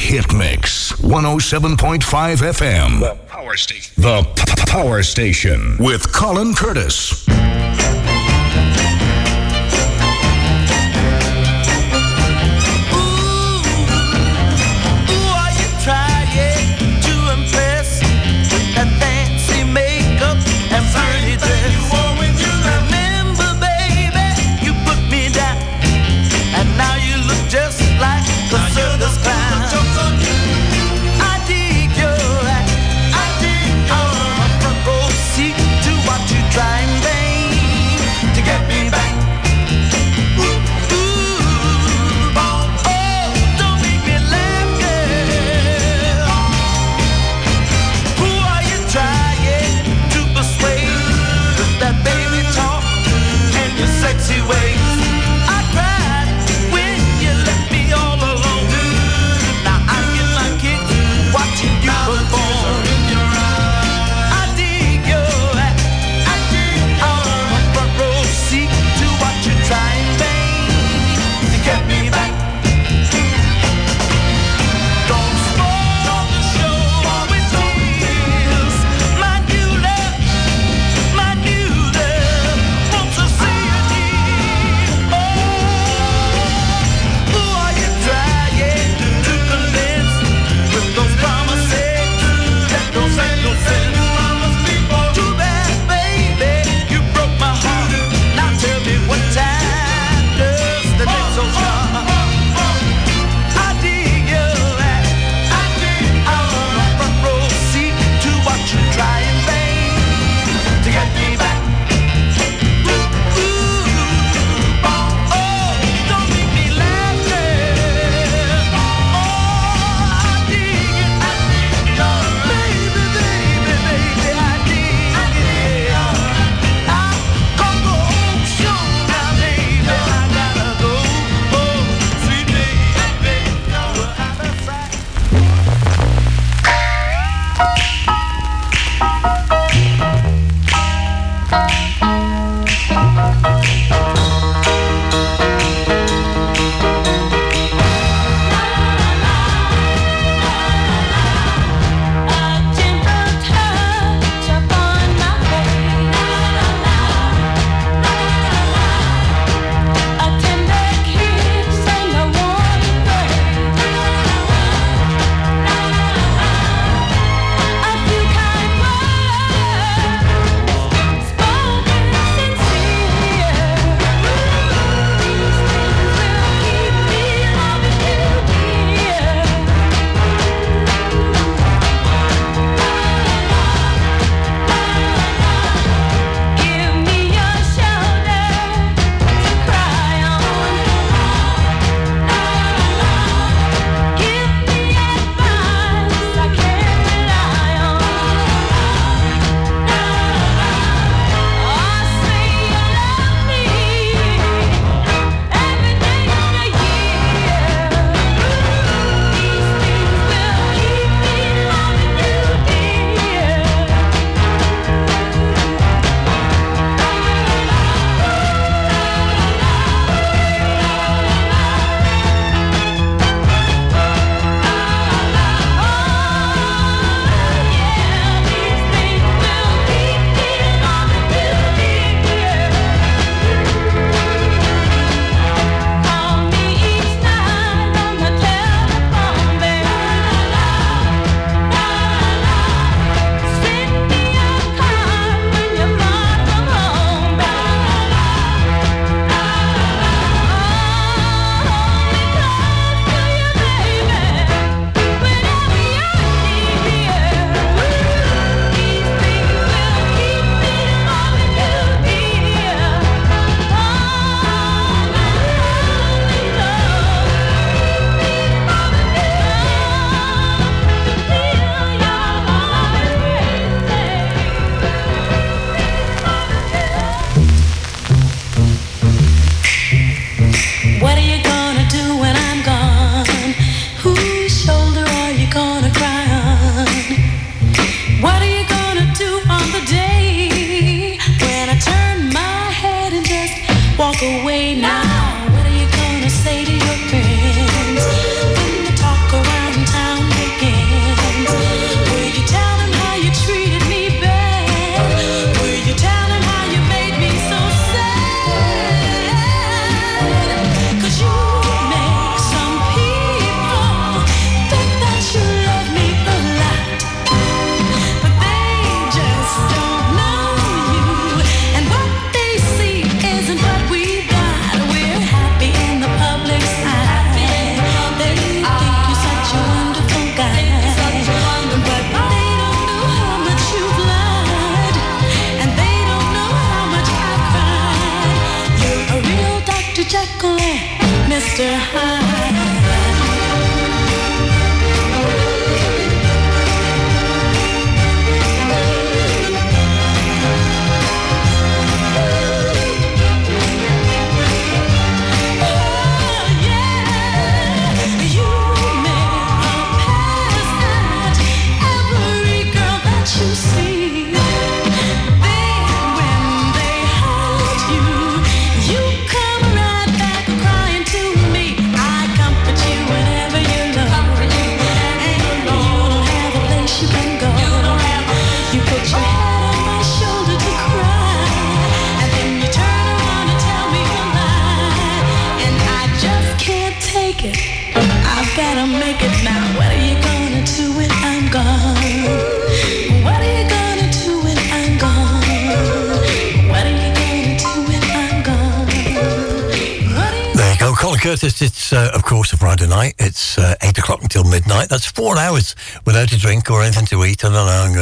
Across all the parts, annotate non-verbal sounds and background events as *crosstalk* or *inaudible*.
Hitmix 107.5 FM. The Power Station. The Power Station with Colin Curtis.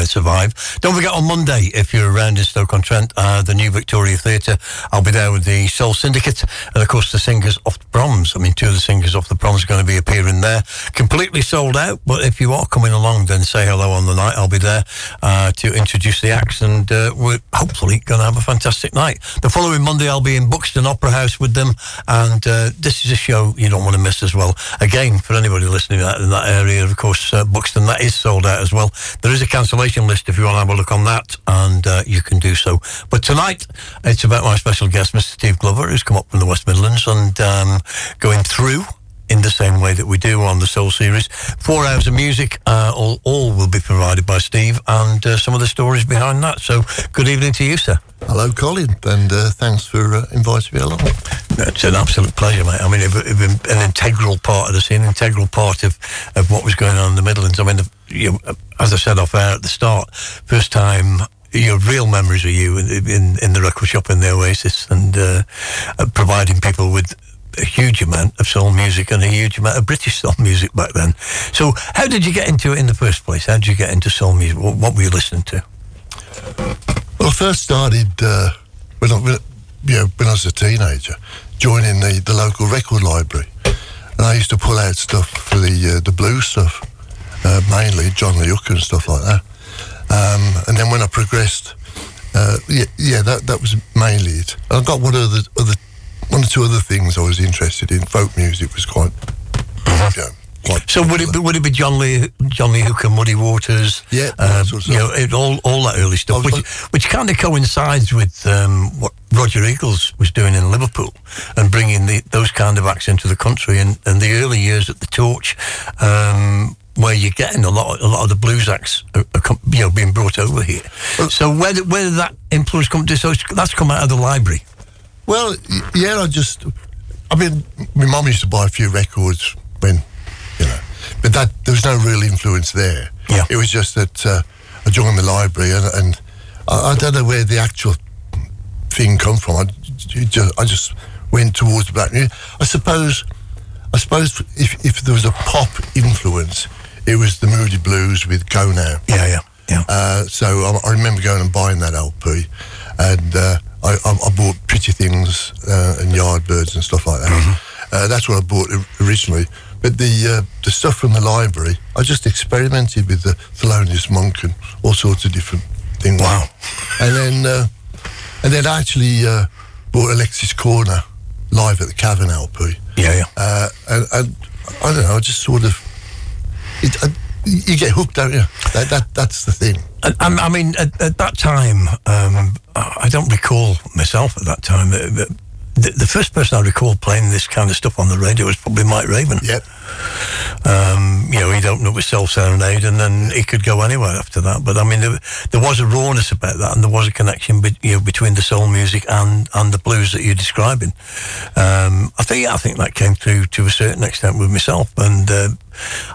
To survive. Don't forget on Monday, if you're around in Stoke-on-Trent, uh, the new Victoria Theatre, I'll be there with the Soul Syndicate and of course the singers the Proms. I mean, two of the singers off the Proms are going to be appearing there. Completely sold out, but if you are coming along, then say hello on the night. I'll be there uh, to introduce the acts, and uh, we're hopefully going to have a fantastic night. The following Monday, I'll be in Buxton Opera House with them, and uh, this is a show you don't want to miss as well. Again, for anybody listening in that area, of course, uh, Buxton, that is sold out as well. There is a cancellation list if you want to have a look on that, and uh, you can do so. But tonight, it's about my special guest, Mr. Steve Glover, who's come up from the West Midlands and um, going through in the same way that we do on the Soul series. Four hours of music, uh, all, all will be provided by Steve and uh, some of the stories behind that. So, good evening to you, sir. Hello, Colin, and uh, thanks for uh, inviting me along. It's an absolute pleasure, mate. I mean, it, it, an integral part of the scene, an integral part of, of what was going on in the Midlands. I mean, the, you know, as I said off air at the start, first time your real memories of you in, in, the record shop in the Oasis and uh, providing people with a huge amount of soul music and a huge amount of British soul *laughs* music back then. So, how did you get into it in the first place? How did you get into soul music? What, what were you listening to? Well, I first started uh, when, I, when, you know, when I was a teenager, joining the, the local record library. And I used to pull out stuff for the uh, the blues stuff, uh, mainly John Lee Hooker and stuff like that. Um, and then when I progressed, uh, yeah, yeah, that that was mainly it. I got one of the other one or two other things I was interested in. Folk music was quite, mm-hmm. yeah, quite so would it be, would it be John Lee John Lee Hooker, Muddy Waters? Yeah, uh, sort of you know, it, all all that early stuff, which which kind of coincides with um, what Roger Eagles was doing in Liverpool and bringing the, those kind of acts into the country. And, and the early years at the Torch. Um, where you're getting a lot, of, a lot of the blues acts, are, are, you know, being brought over here. Well, so where did, where did that influence come to? So that's come out of the library. Well, yeah, I just, I mean, my mum used to buy a few records when, you know, but that there was no real influence there. Yeah. It was just that uh, I joined the library and, and I, I, don't know where the actual thing come from. I just, I just went towards black music. I suppose, I suppose if, if there was a pop influence, it was the Moody Blues with Go Now. Yeah, yeah, yeah. Uh, so I, I, remember going and buying that LP and uh, I, I, bought Pretty Things uh, and Yardbirds and stuff like that. Mm-hmm. Uh, that's what I bought originally. But the uh, the stuff from the library, I just experimented with the Thelonious Monk and all sorts of different things. Wow! And then uh, and then I actually uh, bought Alexis Korner live at the Cavern LP. Yeah, yeah. Uh, and, and, I don't know, I just sort of it, I, you get hooked, don't you? That, that that's the thing. I, I mean, at, at, that time, um, I don't recall myself at that time. The, the, first person I recall playing this kind of stuff on the radio was probably Mike Raven. Yep. Um, you know, he'd open up with Soul Serenade and then he could go anywhere after that. But I mean, there, there was a rawness about that and there was a connection be, you know, between the soul music and, and the blues that you're describing. Um, I think I think that came through to a certain extent with myself. And uh,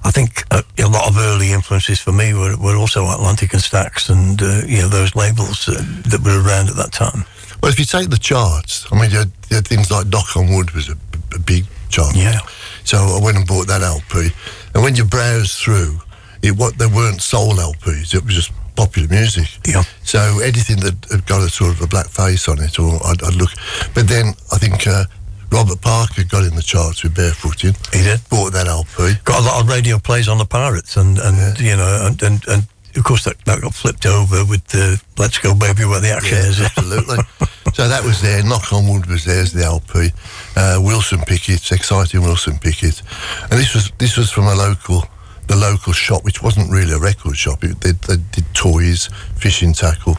I think a, a, lot of early influences for me were, were also Atlantic and Stax and uh, you know those labels uh, that were around at that time. Well, if you take the charts, I mean, you had, you had things like Knock on Wood was a, a, big chart. Yeah. So I went and bought that LP, and when you browse through, it what there weren't soul LPs; it was just popular music. Yeah. So anything that had got a sort of a black face on it, or I'd, I'd look. But then I think. Uh, Robert Parker got in the charts with Barefooting. He did. Bought that LP. Got a lot of radio plays on the Pirates, and, and yeah. you know, and, and, and of course that, that got flipped over with the Let's Go Baby where the action yeah, is. Absolutely. *laughs* so that was there. Knock on Wood was there as the LP. Uh, Wilson Pickett, exciting Wilson Pickett, and this was this was from a local the local shop, which wasn't really a record shop. It, they, they, did toys, fishing tackle.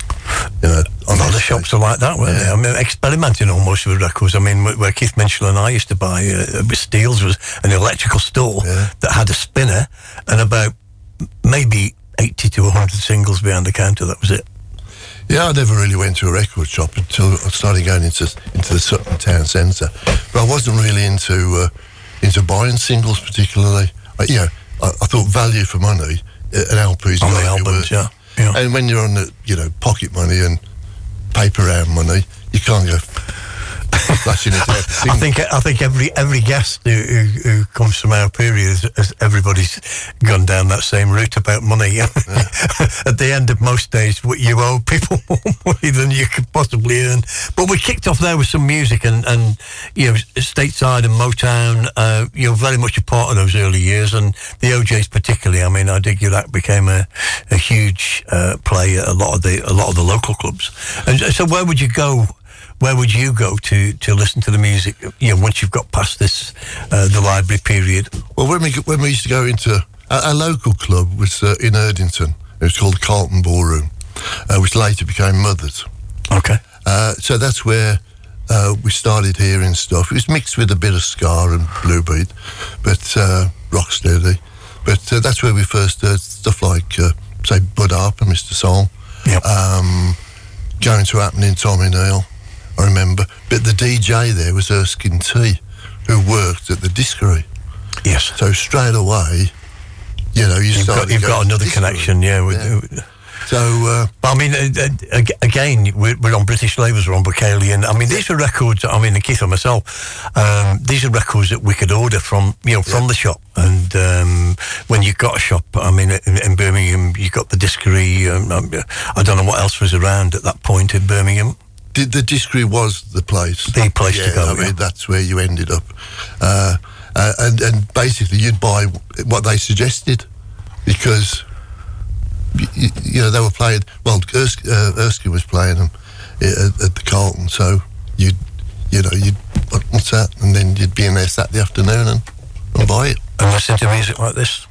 You know, a lot of shops are like that, weren't yeah. they? I mean, experimenting almost with records. I mean, where Keith Mitchell and I used to buy uh, with Steels was an electrical store yeah. that had a spinner and about maybe 80 to 100 singles behind the counter. That was it. Yeah, I never really went to a record shop until I started going into into the Sutton town centre. But I wasn't really into uh, into buying singles particularly. uh, you know, I, I thought value for money, uh, an LP's On the albums, yeah, yeah. And when you're on the, you know, pocket money and paper round money, you can't go flashing it out. I think I think every every guest who, who, who comes from our period, is, is everybody's gone down that same route about money. *laughs* At the end of most days, you owe people *laughs* more money than you could possibly earn. But we kicked off there with some music and, and you know stateside and Motown. Uh, you know, very much a part of those early years, and the O'Jays particularly. I mean, I dig you that became a, a huge uh, play at a lot of the a lot of the local clubs. And so, where would you go? Where would you go to to listen to the music? You know, once you've got past this uh, the library period. Well, when we when we used to go into our, our local club was uh, in Erdington. It was called Carlton Ballroom, uh, which later became Mothers. Okay. Uh, so that's where uh, we started hearing stuff. It was mixed with a bit of ska and bluebeat, but uh, rocksteady. But uh, that's where we first heard stuff like, uh, say, Bud Harper, Mr. Soul, Yep. um, going to happening Tommy Neal. I remember. But the DJ there was Erskine T, who worked at the discovery. yes. So straight away, you know, you You've got, you've got another connection, yeah. with- Yeah. So uh, I mean, uh, uh, again, we're, we're on British Labours, we're on Vocalion, and I mean, these are records. I mean, Keith and myself, um, these are records that we could order from, you know, from the shop. And um, when you've got a shop, I mean, in, in Birmingham, you got the discovery. Um, um, I don't know what else was around at that point in Birmingham. The, the discovery was the place. The place to go, I mean, yeah. that's where you ended up. Uh, uh, and, and basically, you'd buy what they suggested because, you, you know, they were playing, well, Erskine, uh, Erskine was playing them at, at the Carlton. So you'd, you know, you'd, what's that? And then you'd be in there Saturday afternoon and, and buy it. And listen to music like this.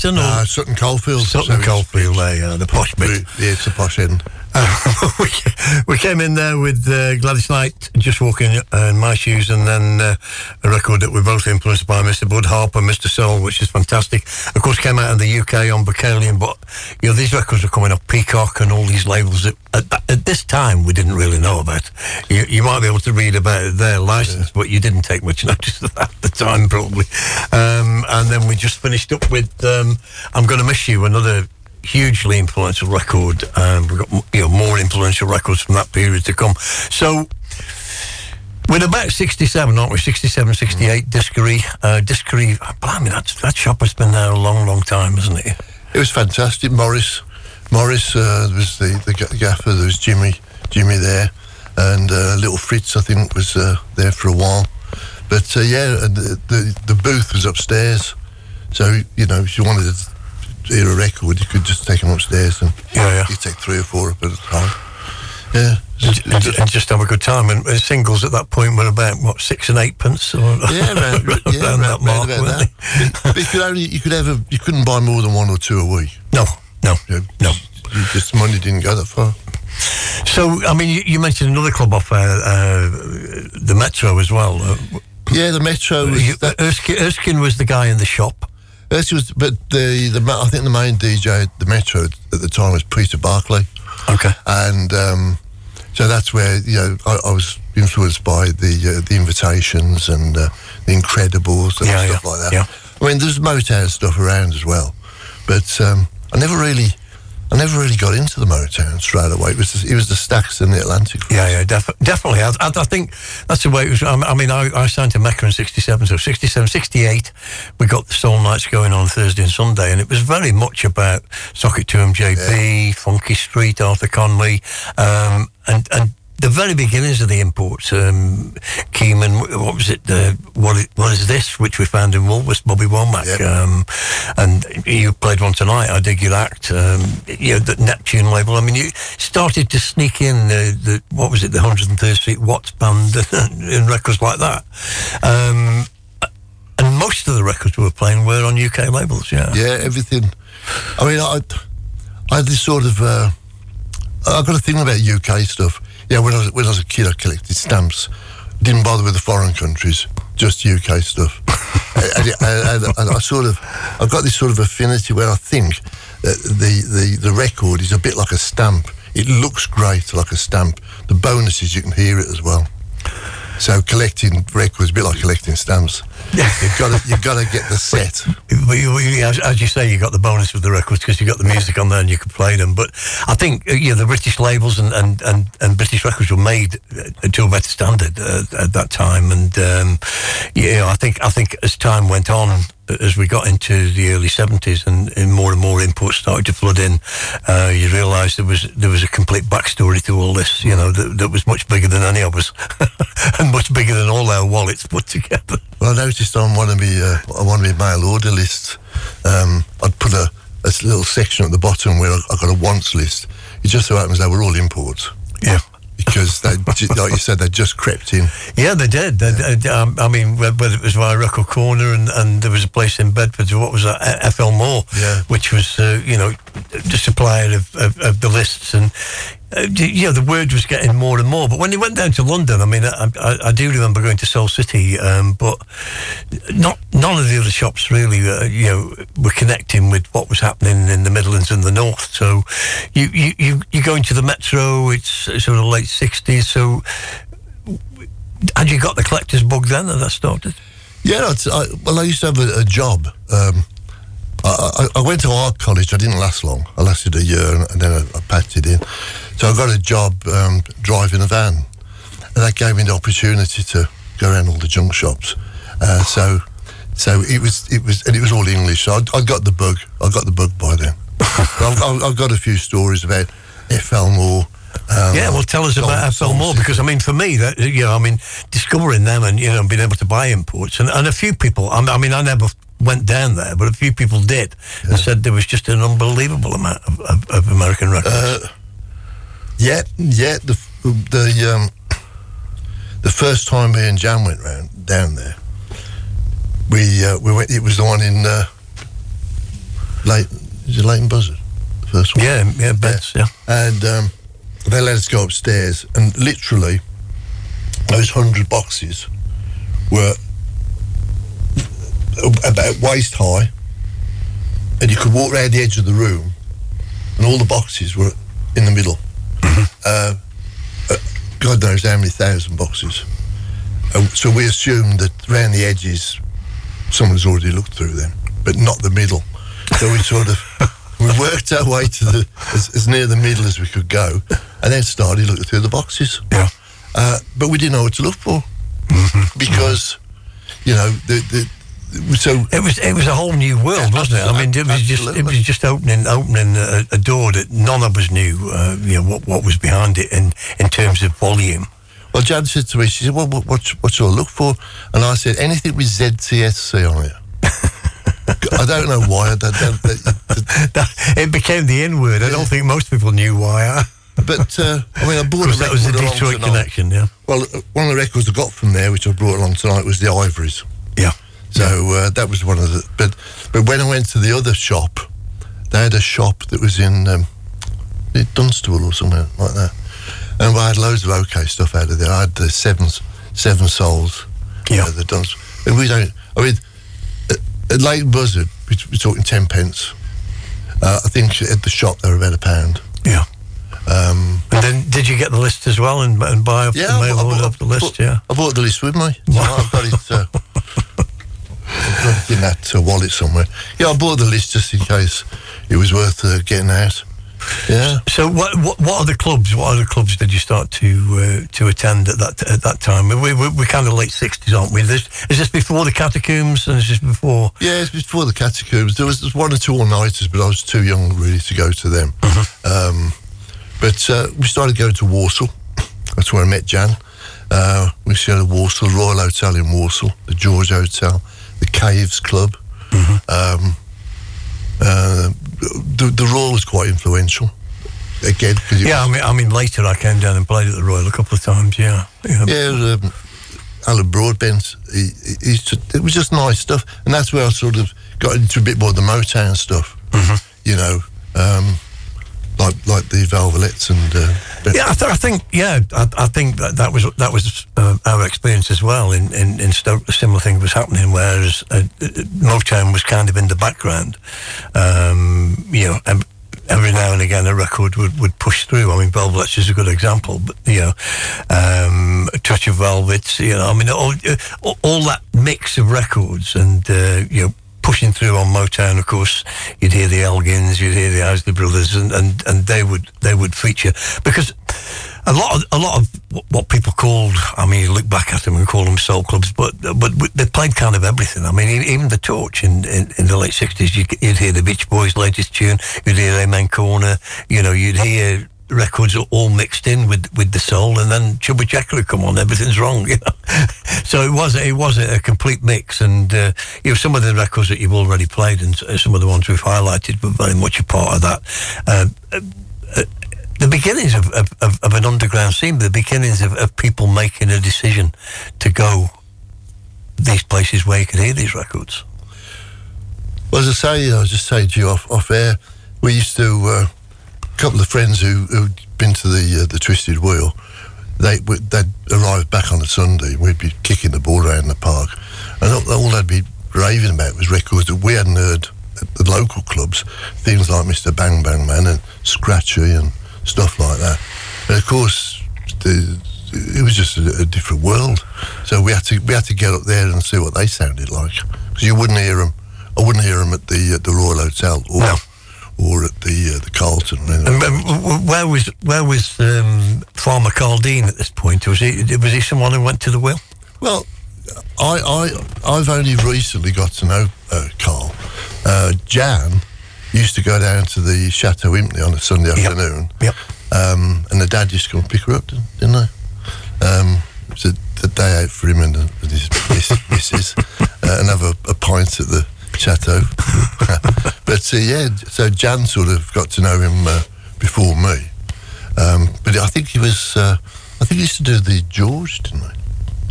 Southampton or uh, Sutton Coldfield. Sutton so Coldfield, there, yeah, the posh bit. Yeah, it's a posh inn. Uh, *laughs* we, we, came in there with uh, Gladys Knight, just walking uh, in my shoes, and then uh, a record that we both influenced by Mr. Bud Harper, Mr. Soul, which is fantastic. Of course, came out in the UK on Vocalion, but you know these records are coming off Peacock and all these labels that at, at, this time we didn't really know about. You, you might be able to read about their license, yeah. but you didn't take much *laughs* notice of that at the time, probably. Uh, and then we just finished up with um, "I'm Gonna Miss You," another hugely influential record. Um, we've got you know more influential records from that period to come. So. We're about 67, aren't we? 67, 68, Discovery. Uh, Discovery, blimey, that, that shop has been there a long, long time, hasn't it? It was fantastic. Morris, Morris uh, was the, the gaffer. There was Jimmy, Jimmy there, and uh, little Fritz, I think, was uh, there for a while. But uh, yeah, the, the the booth was upstairs, so you know if you wanted to hear a record, you could just take them upstairs and Yeah, yeah. you take three or four up at a time. Yeah, and, and, and just have a good time. And uh, singles at that point were about what six and eight pence, or yeah, around, *laughs* yeah, around that mark. about weren't that. But you could only you could ever you couldn't buy more than one or two a week. No, no, You know, no. just money didn't go that far. So, I mean, you, you mentioned another club off uh, uh, the Metro as well. Uh, Yeah, the Metro was you- that, Erskine, Erskine was the guy in the shop. This was, but the the I think the main DJ at the Metro at the time was Peter Barclay, Okay. and um, so that's where you know I, I was influenced by the uh, the Invitations and uh, the Incredibles and Yeah, stuff yeah, like that. yeah. I mean, there's Motown stuff around as well, but um, I never really. I never really got into the Motown straight away. It was the, it was the Stax and the Atlantic. Yeah, yeah, def- definitely. I, I, I think that's the way it was. I, I mean, I, I signed to Mecca in 67, so 67, 68, we got the Soul Nights going on Thursday and Sunday, and it was very much about Socket 2 MJB, Funky Street, Arthur Conley, um, and, and the very beginnings of the imports, um, Keeman, what was it, the, what, what is this, which we found in Woolworths, Bobby Womack, Yep. um, and you played one tonight, I Dig Your Act, um, you know, the Neptune label, I mean, you started to sneak in the, the what was it, the 103rd Street Watts band *laughs* and records like that. Um, and most of the records we were playing were on UK labels, yeah. Yeah, everything. I mean, I, I had this sort of. Uh, I got a thing about UK stuff. Yeah, when I was when I was a kid, I collected stamps. Didn't bother with the foreign countries, just UK stuff. *laughs* and, and, and, I sort of, I've got this sort of affinity where I think that the, the the record is a bit like a stamp. It looks great like a stamp. The bonus is you can hear it as well. So collecting records a bit like collecting stamps. *laughs* You've got to you've got to get the set. But you, you- as, as you say, you got the bonus with the records because you got the music on there and you could play them. But I think uh, yeah, the British labels and, and, and, and British records were made uh, to a better standard uh, at that time. And um, yeah, I think I think as time went on, uh, as we got into the early seventies and, and more and more imports started to flood in, uh, you realised there was there was a complete backstory to all this. You know that, that was much bigger than any of us, *laughs* and much bigger than all our wallets put together. Well, I noticed on one of my uh, one of my mail order lists, um, I'd put a, a little section at the bottom where I, I got a wants list. It just so happens they were all imports Yeah. Because they, like you said, they just crept in. Yeah, they did. They, they- um, I mean, whether it was via Record Corner and, and there was a place in Bedford, what was that, FL Moore, Yeah. which was, uh, you know, the supplier of, of, of the lists. And, uh, you know, the word was getting more and more. But when they went down to London, I mean, I, I, I do remember going to Soul City, um, but not none of the other shops really, uh, you know, were connecting with what was happening in the Midlands and the North. So you, you, you, go into the Metro, it's sort of late 60s. So had you got the collector's bug then that started? Yeah, it's, I, well, I used to have a, a job. Um, I, I, went to art college. I didn't last long. I lasted a year and, then I, I packed it in. So I got a job um, driving a van, and that gave me the opportunity to go around all the junk shops. Uh, so, so it was it was and it was all English. So I, I got the bug. I got the bug by then. *laughs* I've, I've, I've got a few stories about FL Moore. Um, yeah, well, tell us Soul- about FL Moore because I mean, for me, that you know, I mean, discovering them and you know, being able to buy imports, and, and a few people. I mean, I never went down there, but a few people did and said there was just an unbelievable amount of, of, of American records. Uh, Yeah, yeah. The the um, the first time me and Jan went round down there, we uh, we went. It was the one in uh, Late. Is it Leighton Buzzard? The first one. yeah, yeah, bets, yeah. And um, they let us go upstairs, and literally, those hundred boxes were about waist high, and you could walk around the edge of the room, and all the boxes were in the middle. Uh, uh, God knows how many thousand boxes, and so we assumed that around the edges, someone's already looked through them, but not the middle. So we sort of we worked our way to the as, as near the middle as we could go, and then started looking through the boxes. Yeah. Uh, but we didn't know what to look for because you know the the so It was it was a whole new world, Yeah, wasn't it? I mean, it was just it was just opening opening a, a door that none of us knew. Uh, you know what what was behind it in in terms of volume. Well, Jan said to me, she said, well, what, what, what should I look for? And I said, anything with ZTSC on it. I don't know why. I don't, don't- that- *laughs* it became the N word. I don't think most people knew why. I, *laughs* but, uh, I mean, I bought a that was the Detroit connection. Yeah, Well, uh, one of the records I got from there, which I brought along tonight, was the Ivories. yeah, So uh, that was one of the. But but when I went to the other shop, they had a shop that was in um, Dunstable or somewhere like that, and I had loads of Okeh stuff out of there. I had the Seven Seven Souls, Yeah. uh, the Dunst, and we don't. I mean, at, Lake Buzzard, we- we're talking ten pence. Uh, I think at the shop they were about a pound. yeah. Um, And then did you get the list as well and, and buy up yeah, the I mail bought- I bought- up the list? bought- Yeah. I bought the list with me. So I've got it. Uh, I've got it in that uh, wallet somewhere. Yeah, I bought the list just in case it was worth uh, getting out. Yeah. So what, what what other clubs? What other clubs did you start to uh, to attend at that at that time? We we we're kind of late sixties, aren't we? This, is this before the catacombs and is this before? Yeah, it's before the catacombs. There was, there was one or two all-nighters, but I was too young really to go to them. Um, but uh, we started going to Walsall. That's where I met Jan. Uh, we stayed at Walsall, Royal Hotel in Walsall, the George Hotel, the Caves Club. Um, uh, the, the Royal was quite influential. Again, Yeah, I mean, I mean, later I came down and played at the Royal a couple of times. Yeah, yeah. Yeah, was, um, Alan Broadbent. He, he, it was just nice stuff, and that's where I sort of got into a bit more of the Motown stuff. You know, um, like like the Velvets and uh, Yeah, I, th- I think yeah, I, I think that, that was that was uh, our experience as well. In, in in Stoke, a similar thing was happening, whereas uh, uh, Motown was kind of in the background. Um, you know, every now and again a record would, would push through. I mean, Velvet's is a good example, but you know, um, a touch of Velvet. You know, I mean, all, uh, all, all that mix of records and uh, you know. Pushing through on Motown, of course, you'd hear the Elgins, you'd hear the Isley Brothers, and, and, and they would they would feature. Because a lot of a lot of what people called I mean you look back at them and call them soul clubs but but they played kind of everything. I mean even the Torch in, in, in the late 60s you, you'd hear the Beach Boys latest tune you'd hear Amen Corner you know you'd hear records are all mixed in with with the soul and then Chubby Checker would come on everything's wrong *laughs* you know so it was it was a complete mix and uh, you know some of the records that you've already played and some of the ones we've highlighted were very much a part of that um, the beginnings of, of, of, an underground scene, the beginnings of, of people making a decision to go these places where you could hear these records. Well, as I say, I was just saying to you off, off air, we used to, uh, couple of friends who, who'd been to the uh, the Twisted Wheel, they, they'd arrive back on a Sunday, we'd be kicking the ball around the park, and all, all they'd be raving about was records that we hadn't heard at the local clubs, things like Mr. Bang Bang Man and Scratchy and stuff like that. And of course, the, it was just a, a different world. So we had to we had to get up there and see what they sounded like because you wouldn't hear them. I wouldn't hear them at the at the Royal Hotel or No. Or at the uh, the Carlton. And where was where was um, Farmer Carl Dean at this point? Was he was he someone who went to the wheel? Well, I, I, I've only recently got to know uh, Carl. Uh, Jan used to go down to the Chateau Impney on a Sunday afternoon. Yep. Um, and the dad used to come and pick her up, didn't, didn't they? Um, it was a, a day out for him and, his missus *laughs* uh, and have a, a pint at the Chateau. *laughs* but uh, yeah, so Jan sort of got to know him uh, before me. Um, but I think he was, uh, I think he used to do the George, didn't he?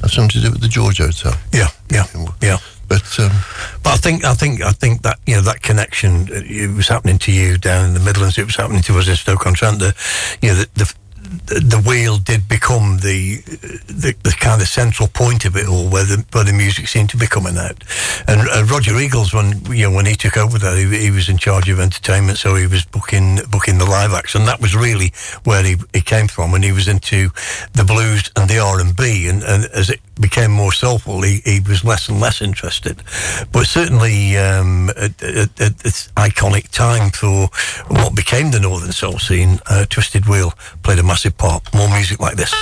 Have something to do with the George Hotel. Yeah, yeah, yeah. But um, But I think I think I think that you know that connection it was happening to you down in the Midlands. It was happening to us in Stoke on Trent. The you know the. the the wheel did become the, the the kind of central point of it all, where the where the music seemed to be coming out. And uh, Roger Eagles, when you know when he took over that, he, he was in charge of entertainment, so he was booking booking the live acts, and that was really where he, he came from. When he was into the blues and the R and B, and as it became more soulful, he, he was less and less interested. But certainly, um, at, at, at this iconic time for what became the Northern Soul scene, uh, Twisted Wheel played a massive part. More music like this.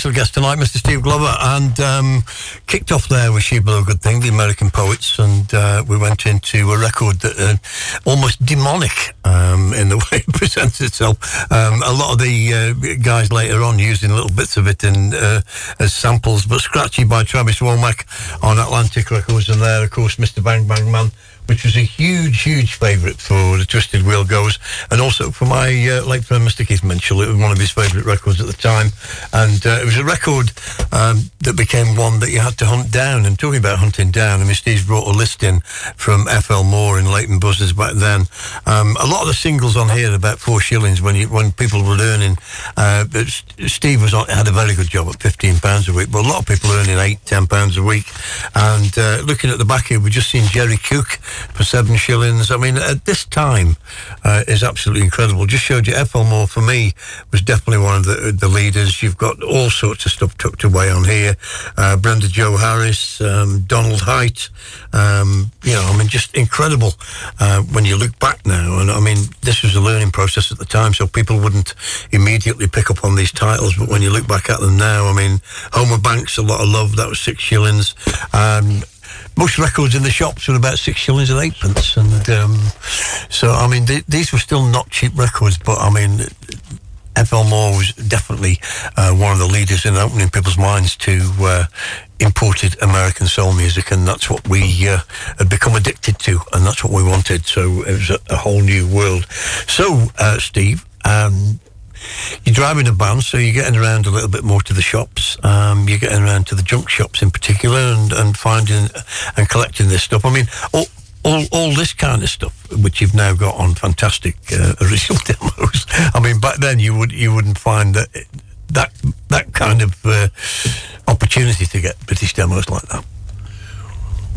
Special guest tonight, Mr. Steve Glover, and um, kicked off there with She Blew a Good Thing, the American Poets, and uh, we went into a record that uh, almost demonic um, in the *laughs* way it presents itself. Um, a lot of the uh, guys later on using little bits of it in uh, as samples, but Scratchy by Travis Wammack on Atlantic Records, and there, of course, Mr. Bang Bang Man which was a huge, huge favourite for the Twisted Wheel Goes, and also for my uh, late friend Mr. Keith Minshull. It was one of his favourite records at the time, and uh, it was a record um, that became one that you had to hunt down. And talking about hunting down, I mean, Steve's brought a list in from FL Moore in Leighton Buzzard back then. Um, a lot of the singles on here are about four shillings when you when people were earning. Uh, but Steve was on, had a very good job at fifteen pounds a week, but a lot of people earning eight, ten pounds a week. And uh, looking at the back here, we've just seen Jerry Cook for seven shillings. I mean, at this time uh, is absolutely incredible. Just showed you FL Moore for me was definitely one of the the leaders. You've got all sorts of stuff tucked away on here. Uh, Brenda Jo Harris, um, Donald Height. Um, you know, I mean, just incredible uh, when you look back now. And I mean, this was a learning process at the time, so people wouldn't immediately pick up on these titles. But when you look back at them now, I mean, Homer Banks, a lot of love. That was six shillings. Um, most records in the shops were about six shillings and eightpence, and um, so I mean th- these were still not cheap records, but I mean FL Moore was definitely uh, one of the leaders in opening people's minds to uh, imported American soul music, and that's what we uh, had become addicted to, and that's what we wanted. So it was a, a whole new world. So, uh, Steve, um, you're driving a van, so you're getting around a little bit more to the shops. Um, you're getting around to the junk shops in particular, and, and finding and collecting this stuff. I mean, all, all all this kind of stuff, which you've now got on fantastic uh, *laughs* original demos. I mean, back then you would you wouldn't find that that that kind of uh, opportunity to get British demos like that.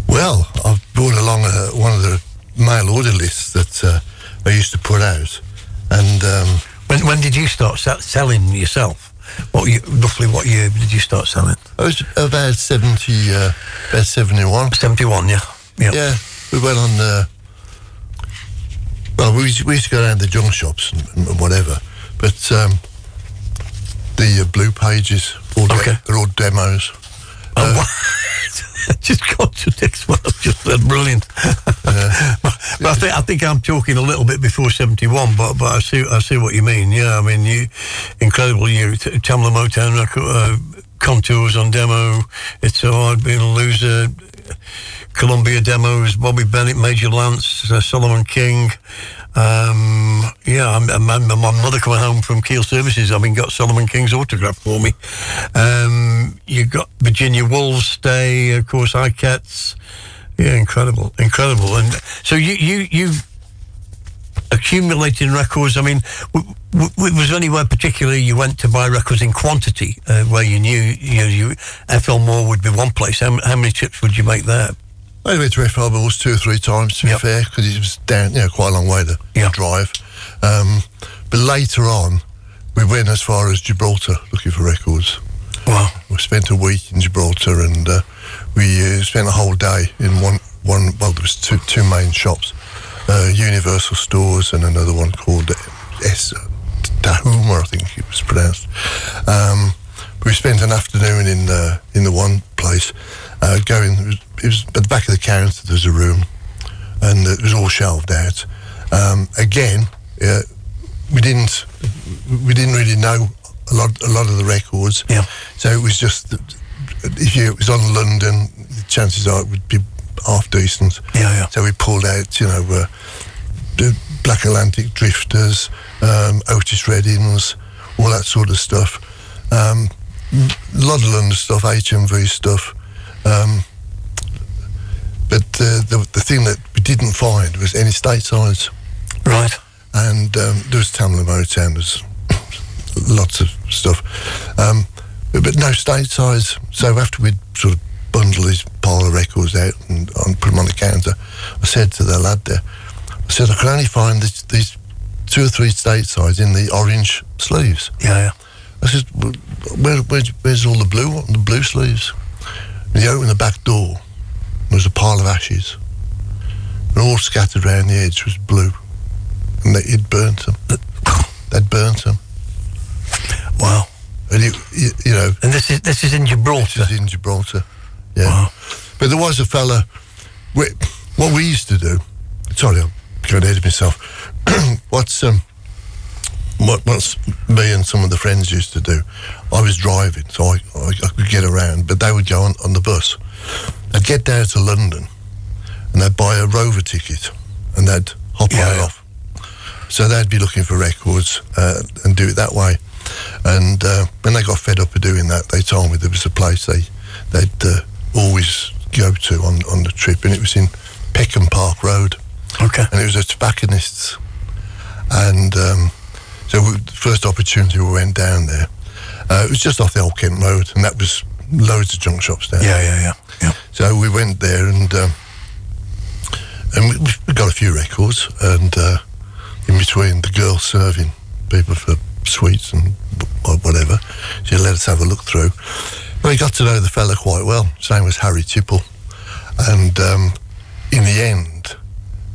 Well, I've brought along uh, one of the mail order lists that uh, they used to put out, and um, When when did you start se- selling yourself? What you, roughly what year did you start selling? I was about seventy, uh, about seventy-one. Seventy one, yeah. yeah. Yeah, we went on. Uh, well, we used, we used to go down to the junk shops and, and whatever, but um, the uh, blue pages, all de- Okay. they're all demos. Oh, Oh, wow. *laughs* just contradicts what I've just said. Brilliant. *laughs* but but I think I think I'm talking a little bit before '71, but but I see I see what you mean. Yeah, I mean you incredible. You t- Tamla Motown record, uh, contours on demo. It's so hard being a loser. Columbia demos, Bobby Bennett, Major Lance, uh, Solomon King. Um, yeah, I'm, I'm, my mother coming home from Keele Services. I mean, got Solomon King's autograph for me. Um, you got Virginia Wolves Stay, of course, Ikettes. Yeah, incredible, incredible. And so you you you accumulating records. I mean, w- w- was there anywhere particularly you went to buy records in quantity uh, where you knew you know you FL Moore would be one place? How, how many trips would you make there? I went to FL Balls two or three times, to be Yep. fair, because it was down, you know, quite a long way to Yeah. drive. Um, but later on, we went as far as Gibraltar looking for records. Wow. We spent a week in Gibraltar and uh, we uh, spent a whole day in one, one well, there was two, two main shops, uh, Universal Stores and another one called S. Tahuma, I think it was pronounced. Um, we spent an afternoon in uh, in the one place, uh, going. It was, it was at the back of the counter. There's a room, and it was all shelved out. Um, again, uh, we didn't we didn't really know a lot a lot of the records. Yeah. So it was just that if you, it was on London, the chances are it would be half decent. Yeah, yeah. So we pulled out, you know, uh, the Black Atlantic Drifters, um, Otis Reddings, all that sort of stuff. Um, a lot of London stuff, HMV stuff. Um, but uh, the, the thing that we didn't find was any statesides. Right. And um, there was Tamla Motown, there's *coughs* lots of stuff. Um, but, but no statesides. So after we'd sort of bundle these pile of records out and, and put them on the counter, I said to the lad there, I said, I can only find this, these two or three state statesides in the orange sleeves. Yeah, yeah. I said, where, where, where's all the blue the blue sleeves? And he opened the back door. There was a pile of ashes. And all scattered around the edge was blue. And they, he'd burnt them. *coughs* They'd burnt them. Wow. And, it, you, you know, And this is this is in Gibraltar. this is in Gibraltar. Yeah. Wow. But there was a fella, we, what we used to do, sorry, I'm going ahead of myself. *coughs* What's, um, what, what's me and some of the friends used to do, I was driving, so I, I, I could get around, but they would go on, on the bus. They'd get down to London and they'd buy a Rover ticket and they'd hop Yeah, off. So they'd be looking for records uh, and do it that way. And uh, when they got fed up of doing that, they told me there was a place they they'd uh, always go to on, on the trip, and it was in Peckham Park Road, Okay. and it was a tobacconist's. And um, so we, the first opportunity we went down there, uh, it was just off the Old Kent Road, and that was loads of junk shops down. Yeah, yeah, yeah. Yeah. So we went there and um, and we, we got a few records and uh, in between the girl serving people for sweets and whatever, she let us have a look through. And we got to know the fella quite well. His name was Harry Tipple, and um, in the end,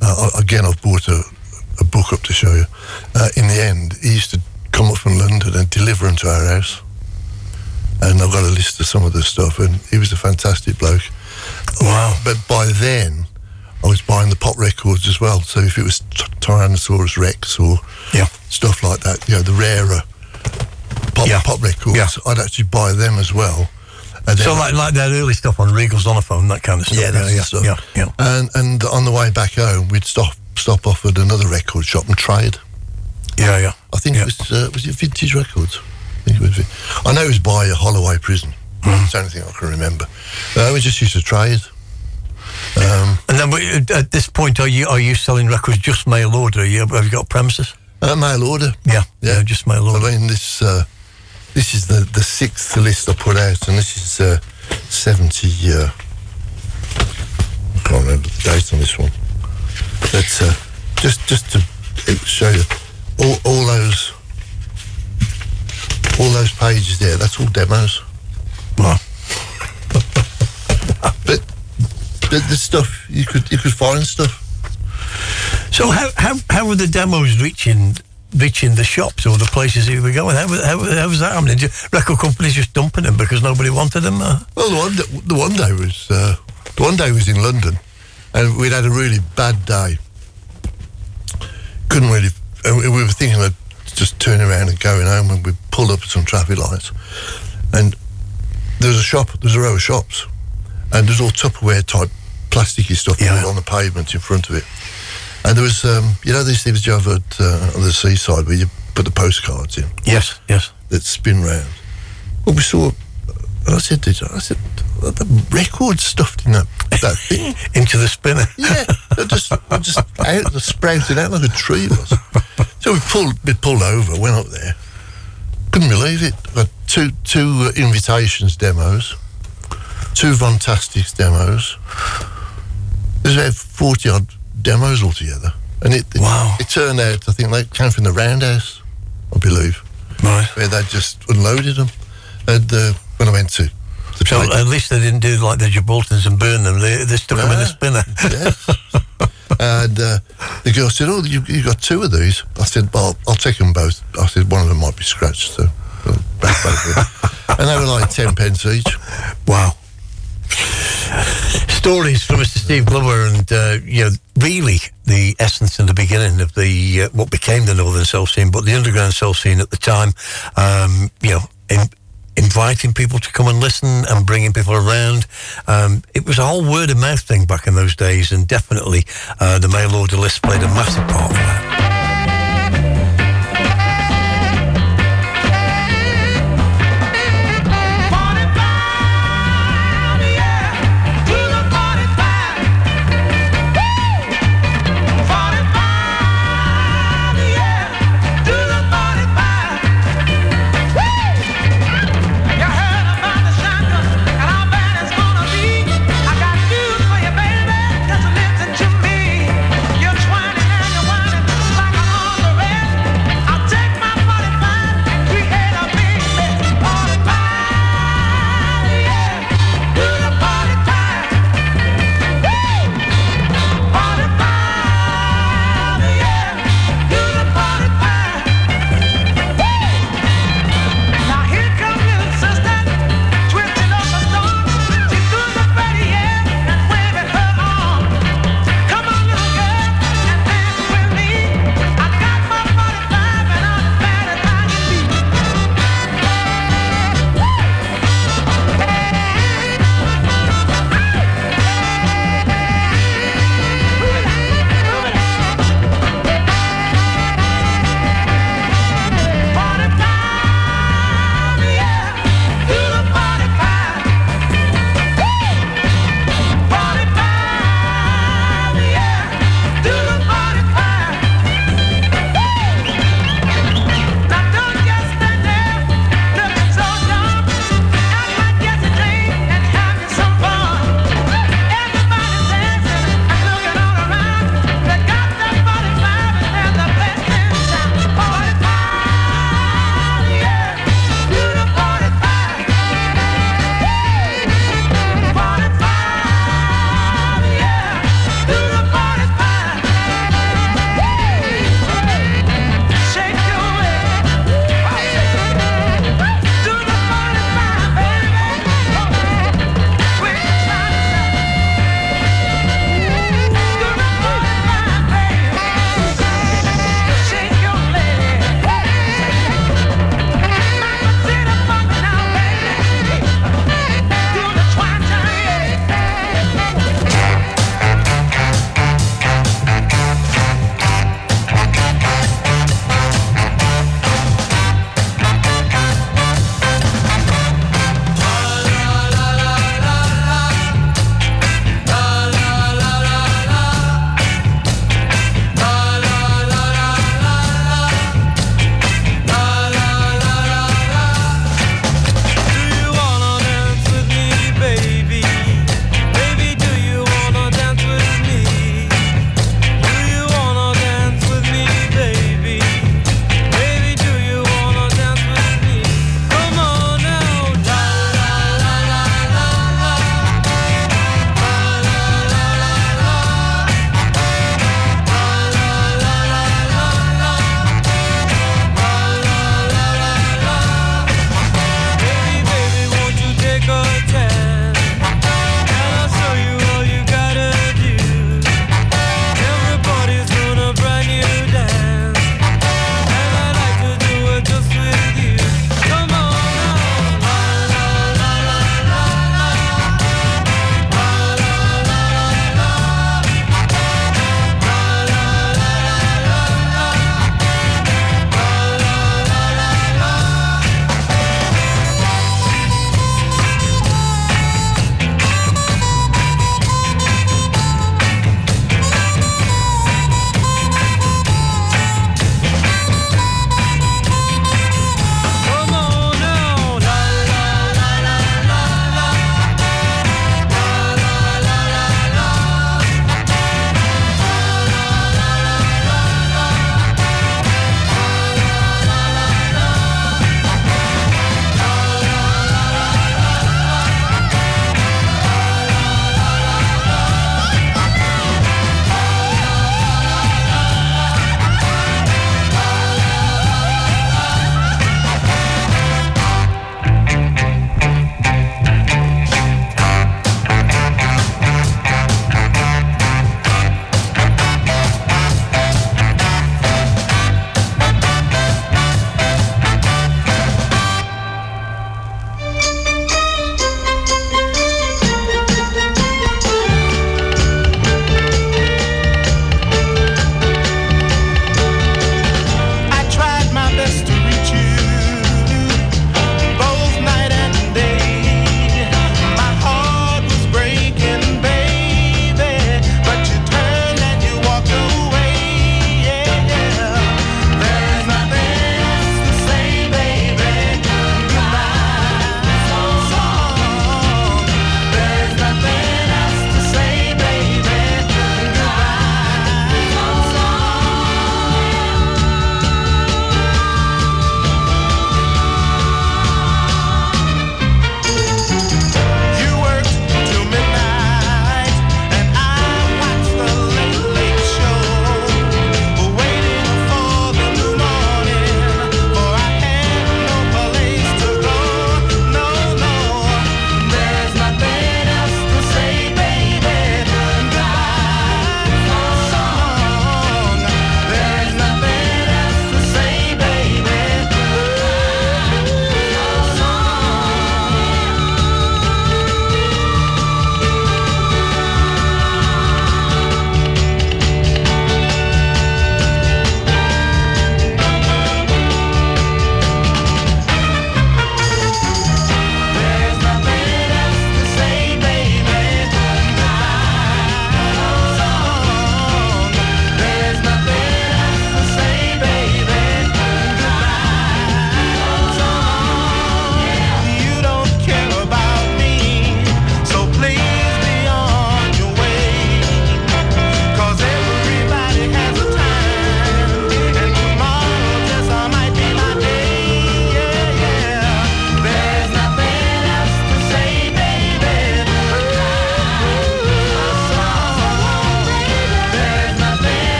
uh, again I've bought a, a book up to show you. Uh, in the end, he used to come up from London and deliver them to our house and I've got a list of some of the stuff, and he was a fantastic bloke. Wow. But by then, I was buying the pop records as well. So if it was Tyrannosaurus Rex or Yeah. stuff like that, you know, the rarer pop, Yeah. pop records, Yeah. I'd actually buy them as well. And So like like that early stuff on Regal Zonophone, that kind of stuff. yeah, that's yeah, stuff. yeah, yeah. And and on the way back home, we'd stop stop off at another record shop and trade. Yeah, yeah. I think Yeah. it was uh, was it Vintage Records. I think it I know it was by Holloway Prison. It's the only thing I can remember. Uh, we just used to trade. Um, And then we- at this point, are you are you selling records just mail order? Are you, have you got premises? uh, mail order. Yeah, yeah, just mail order. I mean, this uh, this is the, the sixth list I put out, and this is uh, seventy. Uh, I can't remember the date on this one. But uh, just just to show you, all, all those all those pages there. That's all demos. Wow. *laughs* But the, the stuff you could you could find stuff. So how how how were the demos reaching reaching the shops or the places you were going? How, how, how was that happening? Did Record companies just dumping them because nobody wanted them? Uh, Well, the one, day, the one day was uh, the one day was in London, and we'd had a really bad day. Couldn't really. And we we were thinking of just turning around and going home, and we pulled up at some traffic lights, and there was a shop. there's a row of shops, and there's all Tupperware type plasticky stuff Yeah. on the pavement in front of it. And there was, um, you know, these things you have at uh, on the seaside where you put the postcards in yes, yes. that spin round. Well, we saw, and I said, I said, "Are the record stuffed in that, that thing. *laughs* Into the spinner. Yeah, they're just, just out, they're sprouting out like a tree. it Was. So we pulled, we pulled over, went up there. Couldn't believe it. Got two, two uh, invitations demos, two Vontastics demos. There's about forty odd demos altogether, and it, it, Wow. it turned out I think they came from the Roundhouse, I believe Right. where they just unloaded them. And uh, when I went to So at least they didn't do like the Gibraltars and burn them. They, they stuck them in a Yeah. spinner. yes. *laughs* and uh, the girl said, "Oh, you you got two of these." I said, "Well, I'll take them both." I said, "One of them might be scratched, so I'll back both of them." *laughs* and they were like ten pence each. Wow. Stories from Mr. Steve Glover, and uh, you know, really the essence and the beginning of the uh, what became the Northern Soul scene, but the underground soul scene at the time. Um, you know, in, inviting people to come and listen and bringing people around. Um, it was a whole word of mouth thing back in those days, and definitely uh, the mail order list played a massive part of that.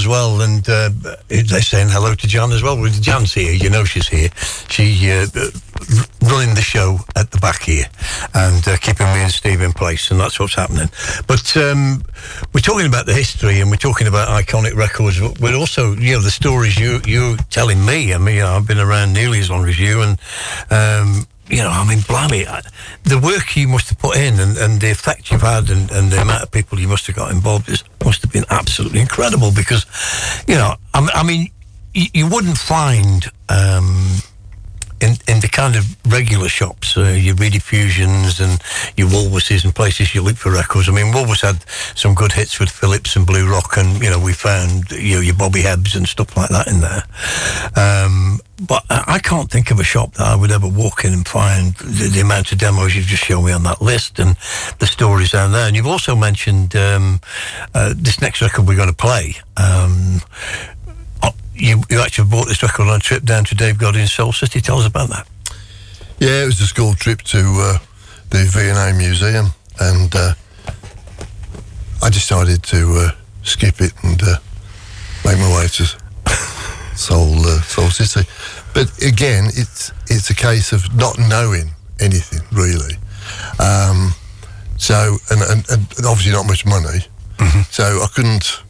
As well. And uh, they're saying hello to Jan as well. Well, Jan's here, you know she's here. She uh, running the show at the back here and uh, keeping me and Steve in place, and that's what's happening. But um, we're talking about the history and we're talking about iconic records, but we're also, you know, the stories you, you're telling me. I mean, I've been around nearly as long as you, and um, you know, I mean, blimey, the work you must have put in and, and the effect you've had and, and the amount of people you must have got involved is, must have been absolutely incredible because, you know, I, I mean, you, you wouldn't find um, in, in the kind of regular shops, uh, your rediffusions and your Woolworths and places you look for records. I mean, Woolworths had some good hits with Philips and Blue Rock, and you know we found you know your Bobby Hebbs and stuff like that in there. Um, but I I can't think of a shop that I would ever walk in and find the, the amount of demos you've just shown me on that list and the stories down there. And you've also mentioned um, uh, this next record we're going to play. Um, oh, you, you actually bought this record on a trip down to Dave Godin's Soul City. Tell us about that. Yeah, it was a school trip to uh, the V&A Museum, and uh, I decided to uh, skip it and uh, make my way to *laughs* Soul uh, Soul City. But again, it's it's a case of not knowing anything really. Um, so and, and, and obviously not much money, so I couldn't.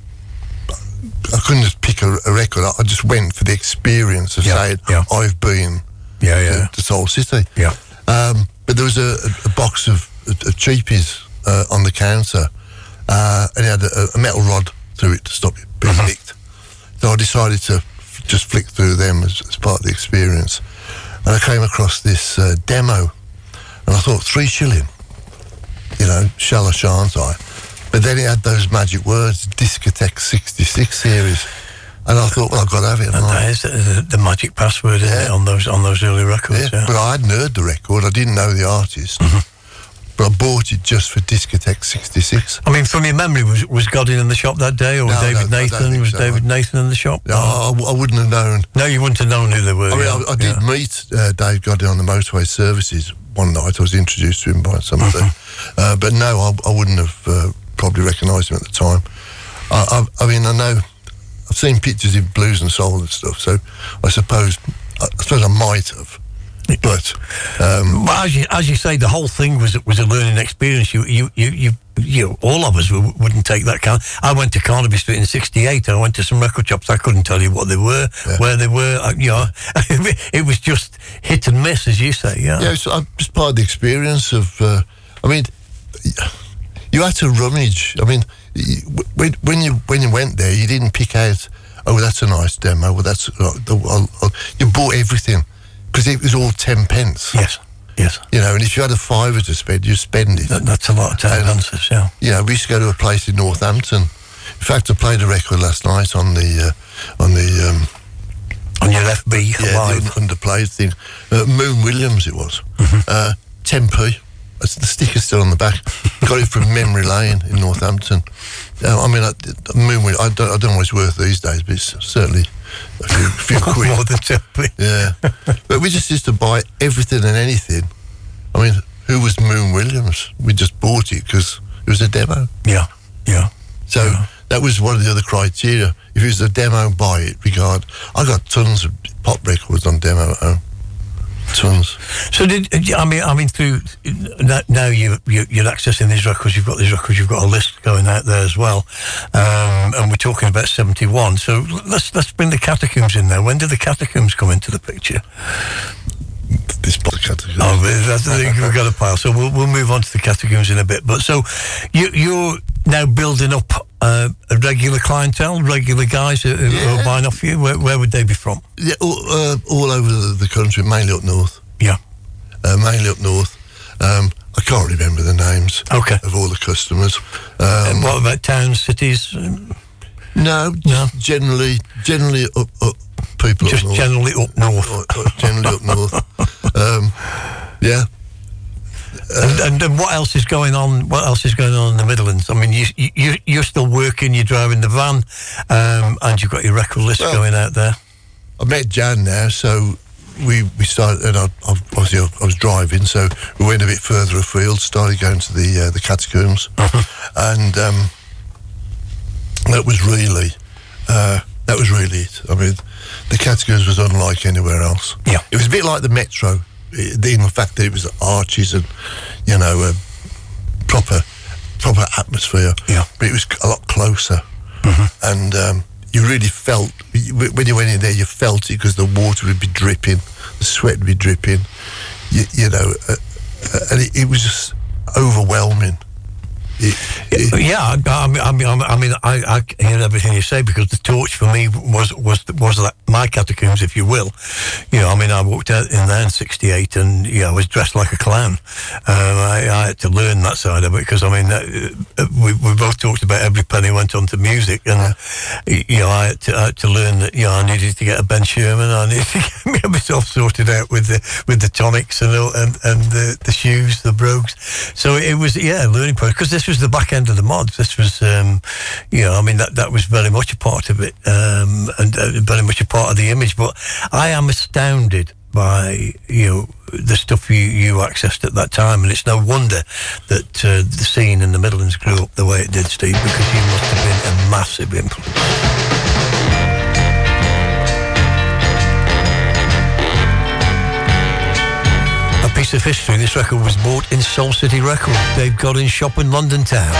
I couldn't just pick a, a record. I just went for the experience of Yeah, saying yeah. I've been Yeah, to, to Soul City. Yeah. Um, but there was a, a, box of, of cheapies uh, on the counter, uh, and it had a, a metal rod through it to stop it being Uh-huh. nicked. So I decided to f- just flick through them as, as part of the experience. And I came across this uh, demo, and I thought, three shilling, you know, shall I, shan't I? But then it had those magic words, Discotheque 66 series. And I thought, well, I've got to have it. And that is the, magic password isn't it, on those on those early records. Yeah. but I hadn't heard the record. I didn't know the artist. But I bought it just for Discotheque 66. I mean, from your memory, was was Godin in the shop that day, or No, David no, Nathan? Was so. David Nathan in the shop? No, I, I wouldn't have known. No, you wouldn't have known who they were. I mean, yeah. I, I did Yeah. meet uh, Dave Godin on the motorway services one night. I was introduced to him by somebody. uh, but no, I, I wouldn't have uh, probably recognised him at the time. I, I, I mean, I know, I've seen pictures of blues and soul and stuff, so I suppose, I suppose I might have. But um, Well, as you, as you say, the whole thing was was a learning experience. You you you you, you all of us w- wouldn't take that kind. I went to Carnaby Street in '68. I went to some record shops. I couldn't tell you what they were, Yeah. where they were. You know, *laughs* it was just hit and miss, as you say. Yeah. Yeah, it's uh, part of the experience of. Uh, I mean, you had to rummage. I mean, when, when you when you went there, you didn't pick out. Oh, that's a nice demo. Well, that's uh, uh, uh," you bought everything because it was all ten pence. Yes. Yes. You know, and if you had a fiver to spend, you spend it. That, that's a lot of time And- answers. Yeah. You know, we used to go to a place in Northampton. In fact, I played a record last night on the uh, on the um, On your FB yeah, live. the un- underplayed thing. Uh, Moon Williams, it was. Mm-hmm. Uh, 10p. The sticker's still on the back. *laughs* Got it from Memory Lane in Northampton. Uh, I mean, I, Moon Williams, I don't, I don't know what it's worth these days, but it's certainly a few, few *laughs* quid. More than two. Yeah. but we just used to buy everything and anything. I mean, who was Moon Williams? We just bought it because it was a demo. Yeah. Yeah. So Yeah. that was one of the other criteria. If it was a demo, buy it. Regard, I got tons of pop records on demo at home. Tons. So did I mean? I mean, through now- you, you you're accessing these records. You've got these records. You've got a list going out there as well, um, and we're talking about seventy one. So let's let's bring the catacombs in there. When did the catacombs come into the picture? This podcast. Oh, but that's, I think we've got a pile. So we'll we'll move on to the catacombs in a bit. But so you you're now building up uh, a regular clientele, regular guys who, who Yeah. are buying off you. Where, where would they be from? Yeah, all, uh, all over the, the country, mainly up north. Yeah. Uh, mainly up north. Um, I can't remember the names Okay. of all the customers. Um, what about towns, cities? No, No. generally, generally up, up people Just up north. generally up north. Generally up north. *laughs* Um, yeah, And, and, and what else is going on? What else is going on in the Midlands? I mean, you, you you're still working. You're driving the van, um, and you've got your record list Well- going out there. I met Jan now, so we we started. And I, I, obviously, I, I was driving, so we went a bit further afield. Started going to the uh, the catacombs, and um, that was really uh, that was really it. I mean, the catacombs was unlike anywhere else. Yeah. it was a bit like the Metro in the fact that it was arches and you know uh, proper proper atmosphere. Yeah. but it was a lot closer, and um, you really felt when you went in there, you felt it because the water would be dripping, the sweat would be dripping. You, you know, uh, uh, and it, it was just overwhelming. Yeah, I, mean, I mean, I, mean I, I hear everything you say because the torch for me was was was that my catacombs, if you will. You know, I mean, I walked out in there in '68, and know, I was dressed like a clown. Um, I, I had to learn that side of it because I mean, uh, we, we both talked about every penny went on to music, and you know, I had, to, I had to learn that you know I needed to get a Ben Sherman, I needed *laughs* to get myself sorted out with the with the tonics and all- and and the, the shoes, the brogues. So it was yeah, learning process because this was the back end of the mods. This was um, you know, I mean that that was very much a part of it, um, and uh, very much a part of the image. But I am astounded by you know the stuff you, you accessed at that time, and it's no wonder that uh, the scene in the Midlands grew up the way it did, Steve, because you must have been a massive influence. Piece of history. This record was bought in Soul City Records. Dave Godin's shop in London town.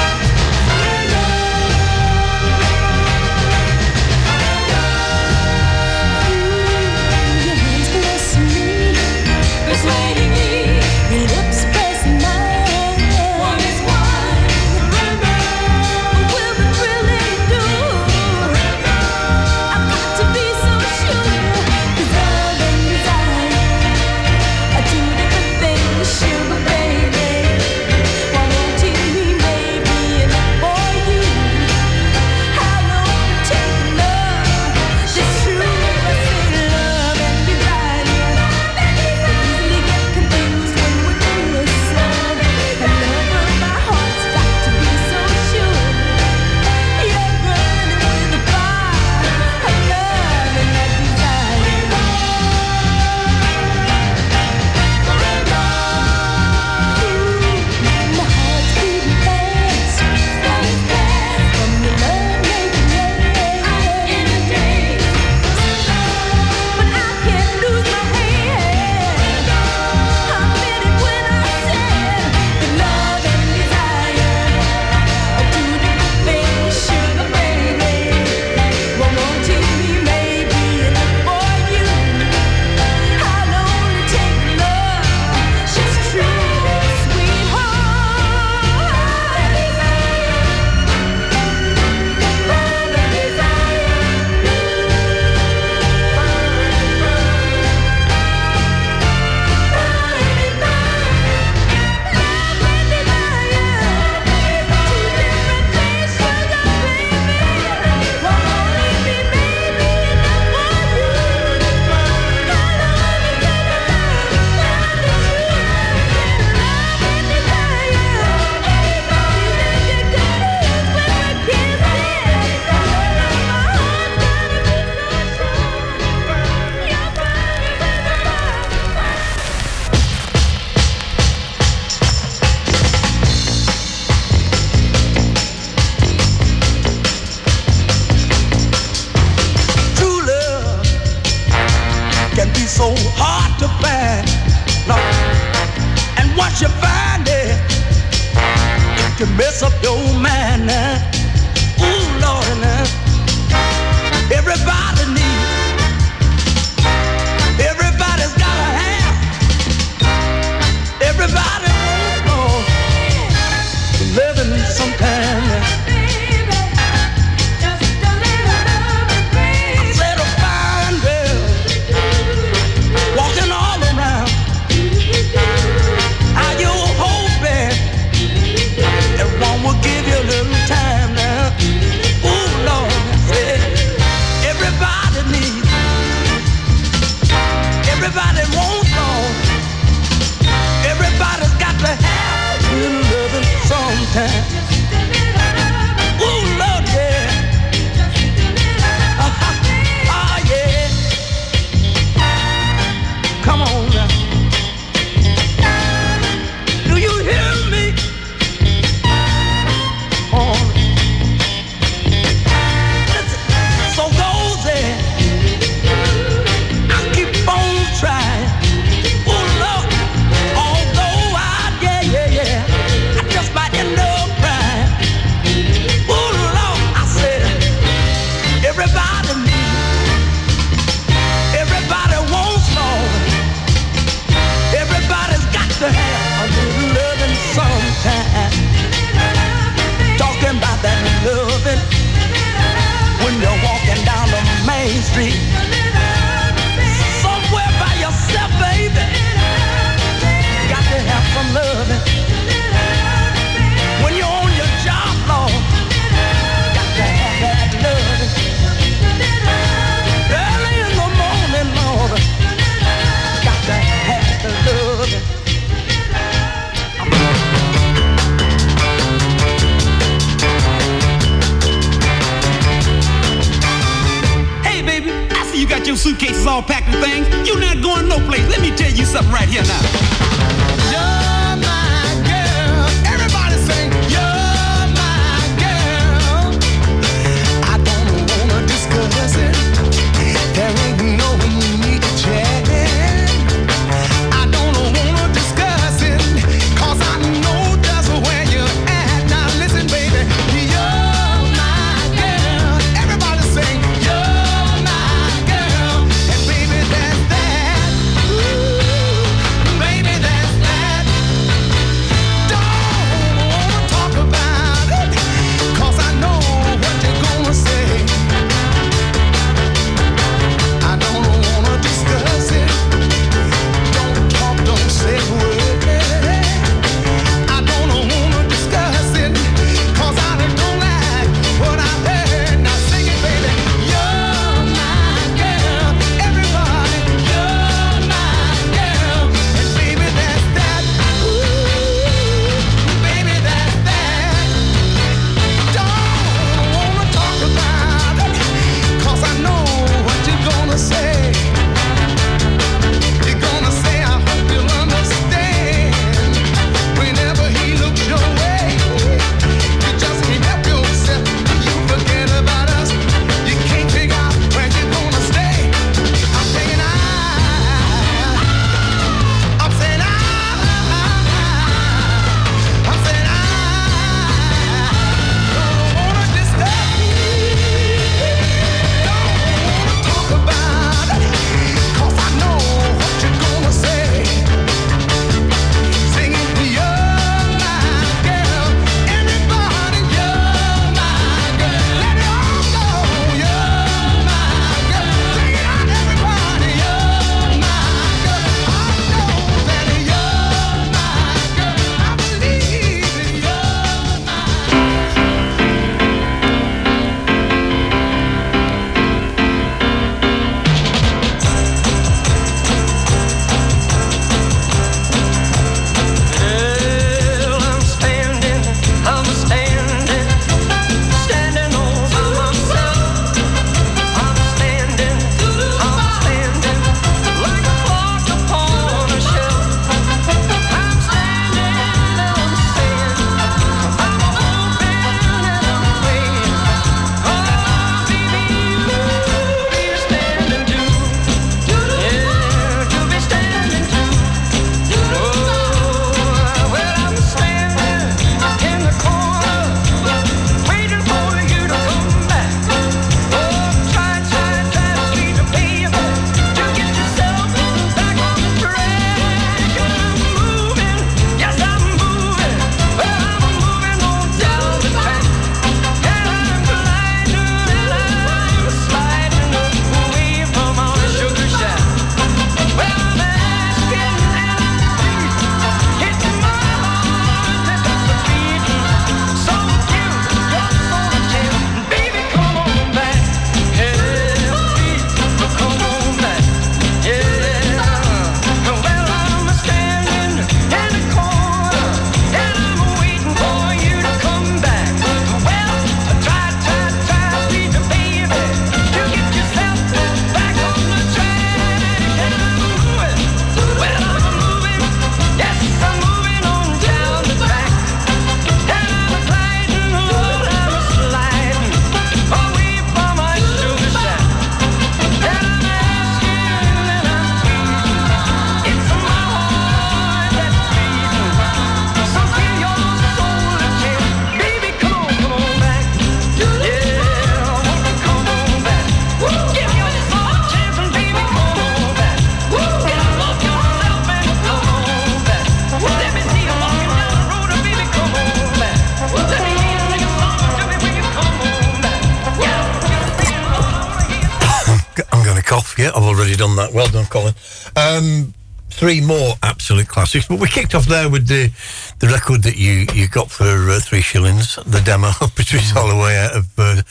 Kicked off there with the the record that you you got for uh, three shillings, the demo *laughs* of Patrice Holloway out of uh,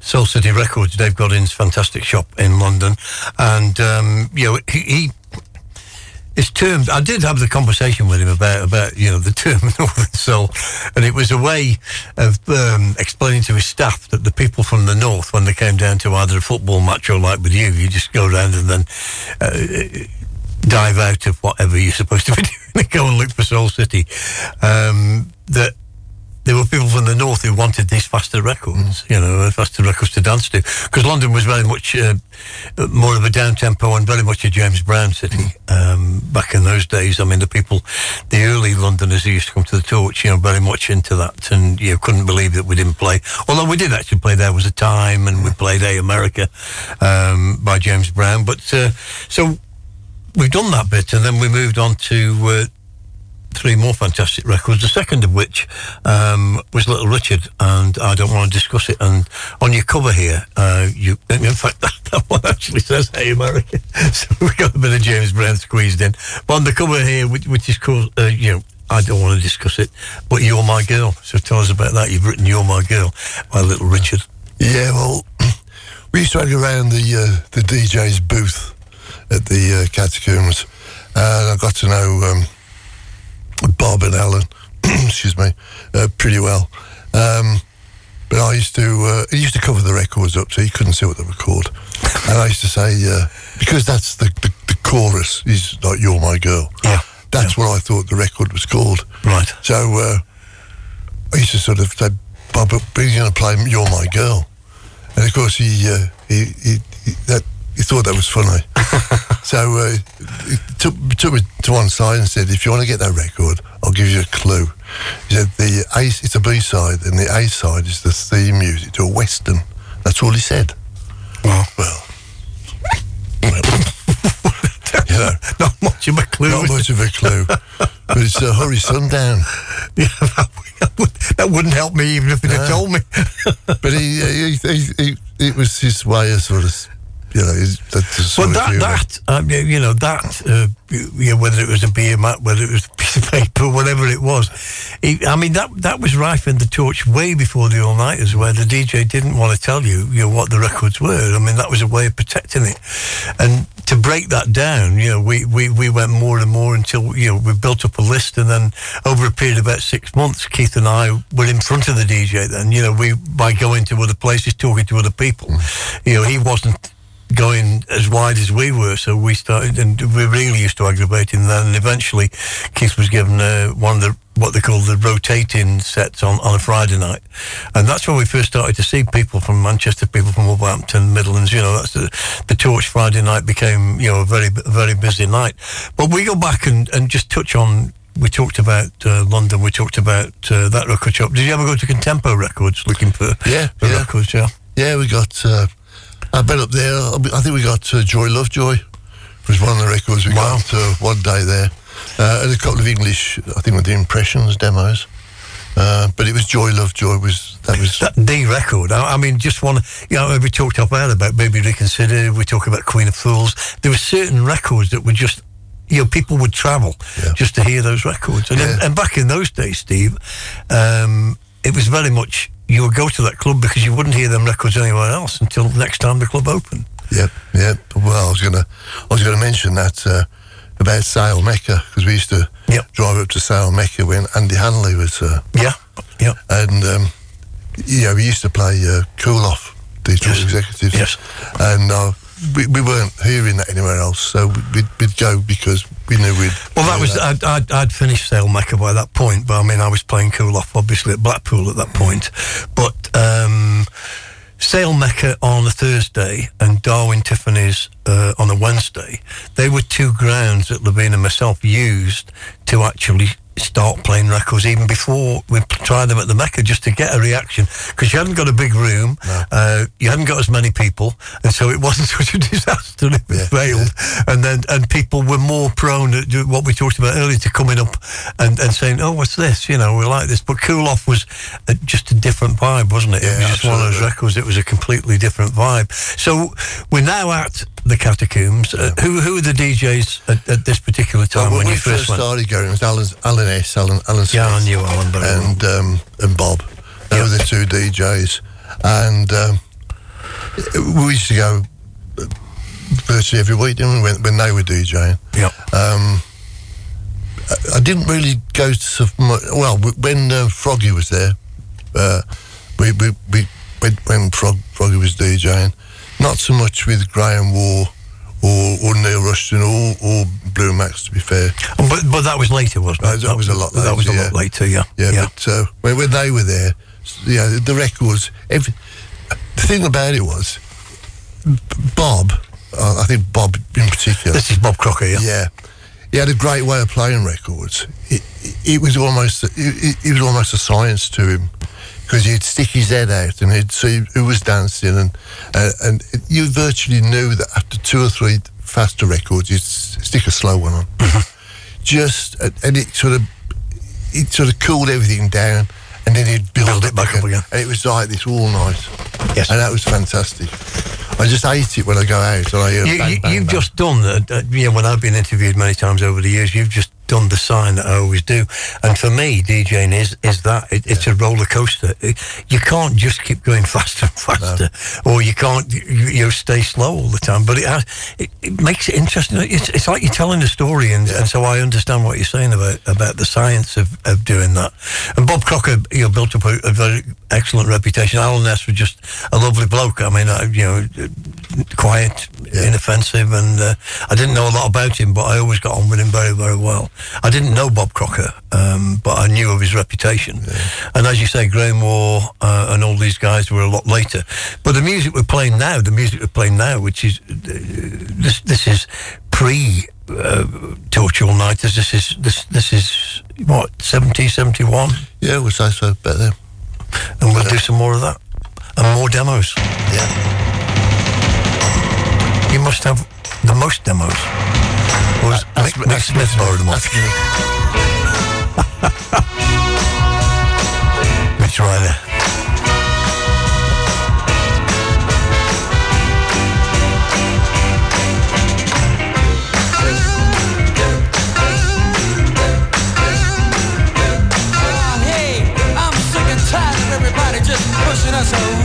Soul City Records, Dave Godin's fantastic shop in London, and um, you know he. he it's termed. I did have the conversation with him about about you know the *laughs* term Northern Soul, and it was a way of um, explaining to his staff that the people from the north, when they came down to either a football match or like with you, you just go around and then. Uh, dive out of whatever you're supposed to be *laughs* doing go and look for Soul City. Um, that there were people from the north who wanted these faster records, you know, faster records to dance to. Because London was very much uh, more of a down tempo and very much a James Brown city um, back in those days. I mean, the people, the early Londoners who used to come to the torch, you know, very much into that, and you know, couldn't believe that we didn't play. Although we did actually play There Was a Time, and we played A America um, by James Brown. But uh, so we've done that bit, and then we moved on to. Uh, three more fantastic records. The second of which um, was Little Richard, and I don't want to discuss it. And on your cover here, uh, you in fact *laughs* that, that one actually says "Hey America," *laughs* so we got a bit of James Brown squeezed in. But on the cover here, which, which is called, uh, you know. I don't want to discuss it, but You're My Girl. So tell us about that. You've written You're My Girl by Little Richard. Yeah, well, *clears throat* we used to hang around the uh, the DJ's booth at the uh, catacombs, and I got to know um, Bob and Alan, *clears throat* excuse me, uh, pretty well. Um, but I used to, uh, he used to cover the records up, so you couldn't see what they were called. And I used to say, uh, because that's the, the, the chorus is like "You're My Girl." Yeah. That's what I thought the record was called. Right. So uh, I used to sort of say, Bob, are you going to play "You're My Girl"? And of course, he uh, he, he, he that he thought that was funny. *laughs* so uh, he took, took me to one side and said, "If you want to get that record, I'll give you a clue." He said, "The A it's a B side, and the A side is the theme music to a western." That's all he said. Well, Well, *laughs* you know, not much of a clue. not much of a clue, but it's uh, Hurry Sundown. Yeah, *laughs* that, would, that wouldn't help me even if he'd have No. told me. But he, he, he, he, it was his way of sort of, you know, the sort But that, that um, you know, that, uh, you know, whether it was a beer mat, whether it was a piece of paper, whatever it was, it, I mean, that that was rife in the torch way before the all nighters, where the DJ didn't want to tell you, you know, what the records were. I mean, that was a way of protecting it, and to break that down, you know, we, we, we went more and more until you know we built up a list, and then over a period of about six months, Keith and I were in front of the DJ. Then, you know, we by going to other places, talking to other people, you know, he wasn't going as wide as we were. So we started, and we really used to aggravate him then. And eventually, Keith was given uh, one of the what they call the rotating sets on, on a Friday night, and that's when we first started to see people from Manchester, people from Wolverhampton, Midlands. You know, that's the, the Torch Friday night became you know a very very busy night. But we go back and, and just touch on. We talked about uh, London. We talked about uh, that record shop. Did you ever go to Contempo Records looking for, Yeah, for yeah. records? Yeah. Yeah, we got. Uh, I've been up there. I think we got uh, Joy Lovejoy was one of the records we Wow. got uh, one day there, uh, and a couple of English. I think with the impressions demos. Uh, but it was Joy Lovejoy was that was that D record. I, I mean, just one. You know, we talked up earlier about Baby Reconsider. We talk about Queen of Fools. There were certain records that were just. You know, people would travel Yeah. just to hear those records. And, Yeah. and back in those days, Steve, um, it was very much you would go to that club because you wouldn't hear them records anywhere else until next time the club opened. Yep, yep. Well, I was gonna, I was gonna mention that uh, about Sale Mecca because we used to Yep. drive up to Sale Mecca when Andy Hanley was, uh, Yeah, yeah. and um, you know we used to play uh, Cool Off, the Yes. executives, Yes. and uh, we, we weren't hearing that anywhere else, so we'd, we'd go because we knew we'd. Well, that was I'd, I'd, I'd finished by that point, but I mean I was playing cool off obviously at Blackpool at that point. But um, Mecca on a Thursday and Darwin Tiffany's uh, on a Wednesday, they were two grounds that Levine and myself used to actually start playing records even before we tried them at the Mecca just to get a reaction because you hadn't got a big room, uh, you hadn't got as many people, and so it wasn't *laughs* such a disaster if it Yeah, failed. And then and people were more prone to what we talked about earlier to coming up and, and saying, "Oh, what's this? You know, we like this." But Cool Off was uh just a different vibe, wasn't it? it Yeah, was just one of those records. It was a completely different vibe. So we're now at the Catacombs. Uh, who who are the DJs at, at this particular time Well, when, when you we first went? started going, it was Alan, Alan S, Alan, Alan Smith, Yeah, I knew Alan well. and um, and Bob. They were the two DJs, and um, we used to go uh, virtually every week, didn't we, when, when they were DJing? Yeah. Um, I, I didn't really go to so much. Well, when uh, Froggy was there, uh, we, we, we when, when Frog, Froggy was DJing, not so much with Graham Warr or, or Neil Rushton or, or Blue Max, to be fair. But but that was later, wasn't it? Uh, that was a lot That was a later, lot yeah. later. Yeah. Yeah, but uh, when, when they were there, yeah, the, the records. Every, the thing about it was, Bob, uh, I think Bob in particular. This is Bob Crocker. Yeah. Yeah, he had a great way of playing records. It, it, it was almost it, it was almost a science to him because he'd stick his head out and he'd see who was dancing and uh, and you virtually knew that after two or three faster records you'd stick a slow one on. *laughs* Just and and it sort of it sort of cooled everything down and then he'd build, Build it back up again. And it was like this all night. Yes. And that was fantastic. I just hate it when I go out and I hear You, bang, you, bang, you've bang. just done that. uh, yeah. When I've been interviewed many times over the years, you've just done the sign that I always do. And for me, DJing is is that it, it's a roller coaster. You can't just keep going *laughs* faster and faster, or you can't you, you stay slow all the time. But it has, it, it makes it interesting. It's, it's like you're telling a story, and, and so I understand what you're saying about about the science of, of doing that. And Bob Crocker, you know, built up a, a very excellent reputation. Alan Ness was just a lovely bloke. I mean, I, you know, quiet, inoffensive, and uh, I didn't know a lot about him, but I always got on with him very, very well. I didn't know Bob Crocker, um, but I knew of his reputation. And as you say, Graham Moore uh, and all these guys were a lot later. But the music we're playing now, the music we're playing now, which is uh, this, this is pre. Uh, Torch All Nighters. This is this this is what 70, 71? Yeah, we'll say so better. and we'll do some more of that and more demos. Yeah. You must have the most demos. Or was That's- Mick, Mick that's- Smith borrowed them off? Mitch Ryder. Hey, I'm sick and tired of everybody just pushing us around.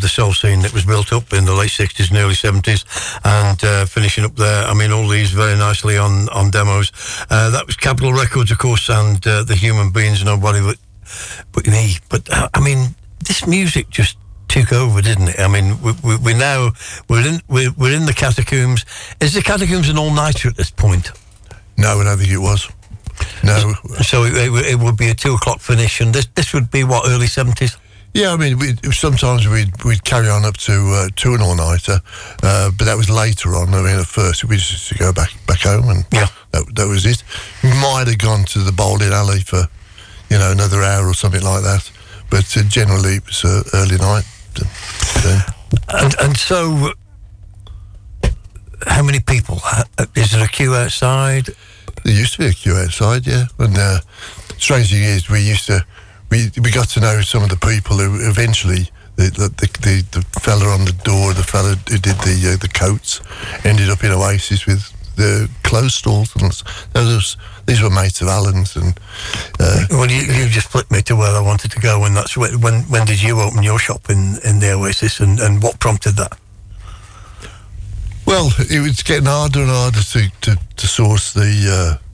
Of the soul scene that was built up in the late sixties and early seventies, and uh, finishing up there. I mean, all these very nicely on on demos. Uh, that was Capitol Records, of course, and uh, the Human Beinz. Nobody but but me. But uh, I mean, this music just took over, didn't it? I mean, we, we, we now we're in we're, we're in the catacombs. Is the catacombs an all nighter at this point? No, I don't think it was. No. So it, it, it would be a two o'clock finish, and this this would be what early seventies. Yeah, I mean, we, sometimes we'd, we'd carry on up to uh, to an all nighter, uh, but that was later on. I mean, at first we just used to go back back home, and Yeah. that, that was it. We might have gone to the bowling alley for, you know, another hour or something like that, but uh, generally it was uh, early night. Then. And and so, how many people? Is there a queue outside? There used to be a queue outside, yeah. And uh, strange thing is, we used to we we got to know some of the people who eventually the the the, the, fella on the door, the fella who did the uh, the coats, ended up in Oasis with the clothes stores, and those these were mates of Alan's, and uh, Well, you, you just flipped me to where I wanted to go, and that's when when, when did you open your shop in, in the Oasis, and, and what prompted that? well, it was getting harder and harder to to, to source the. Uh,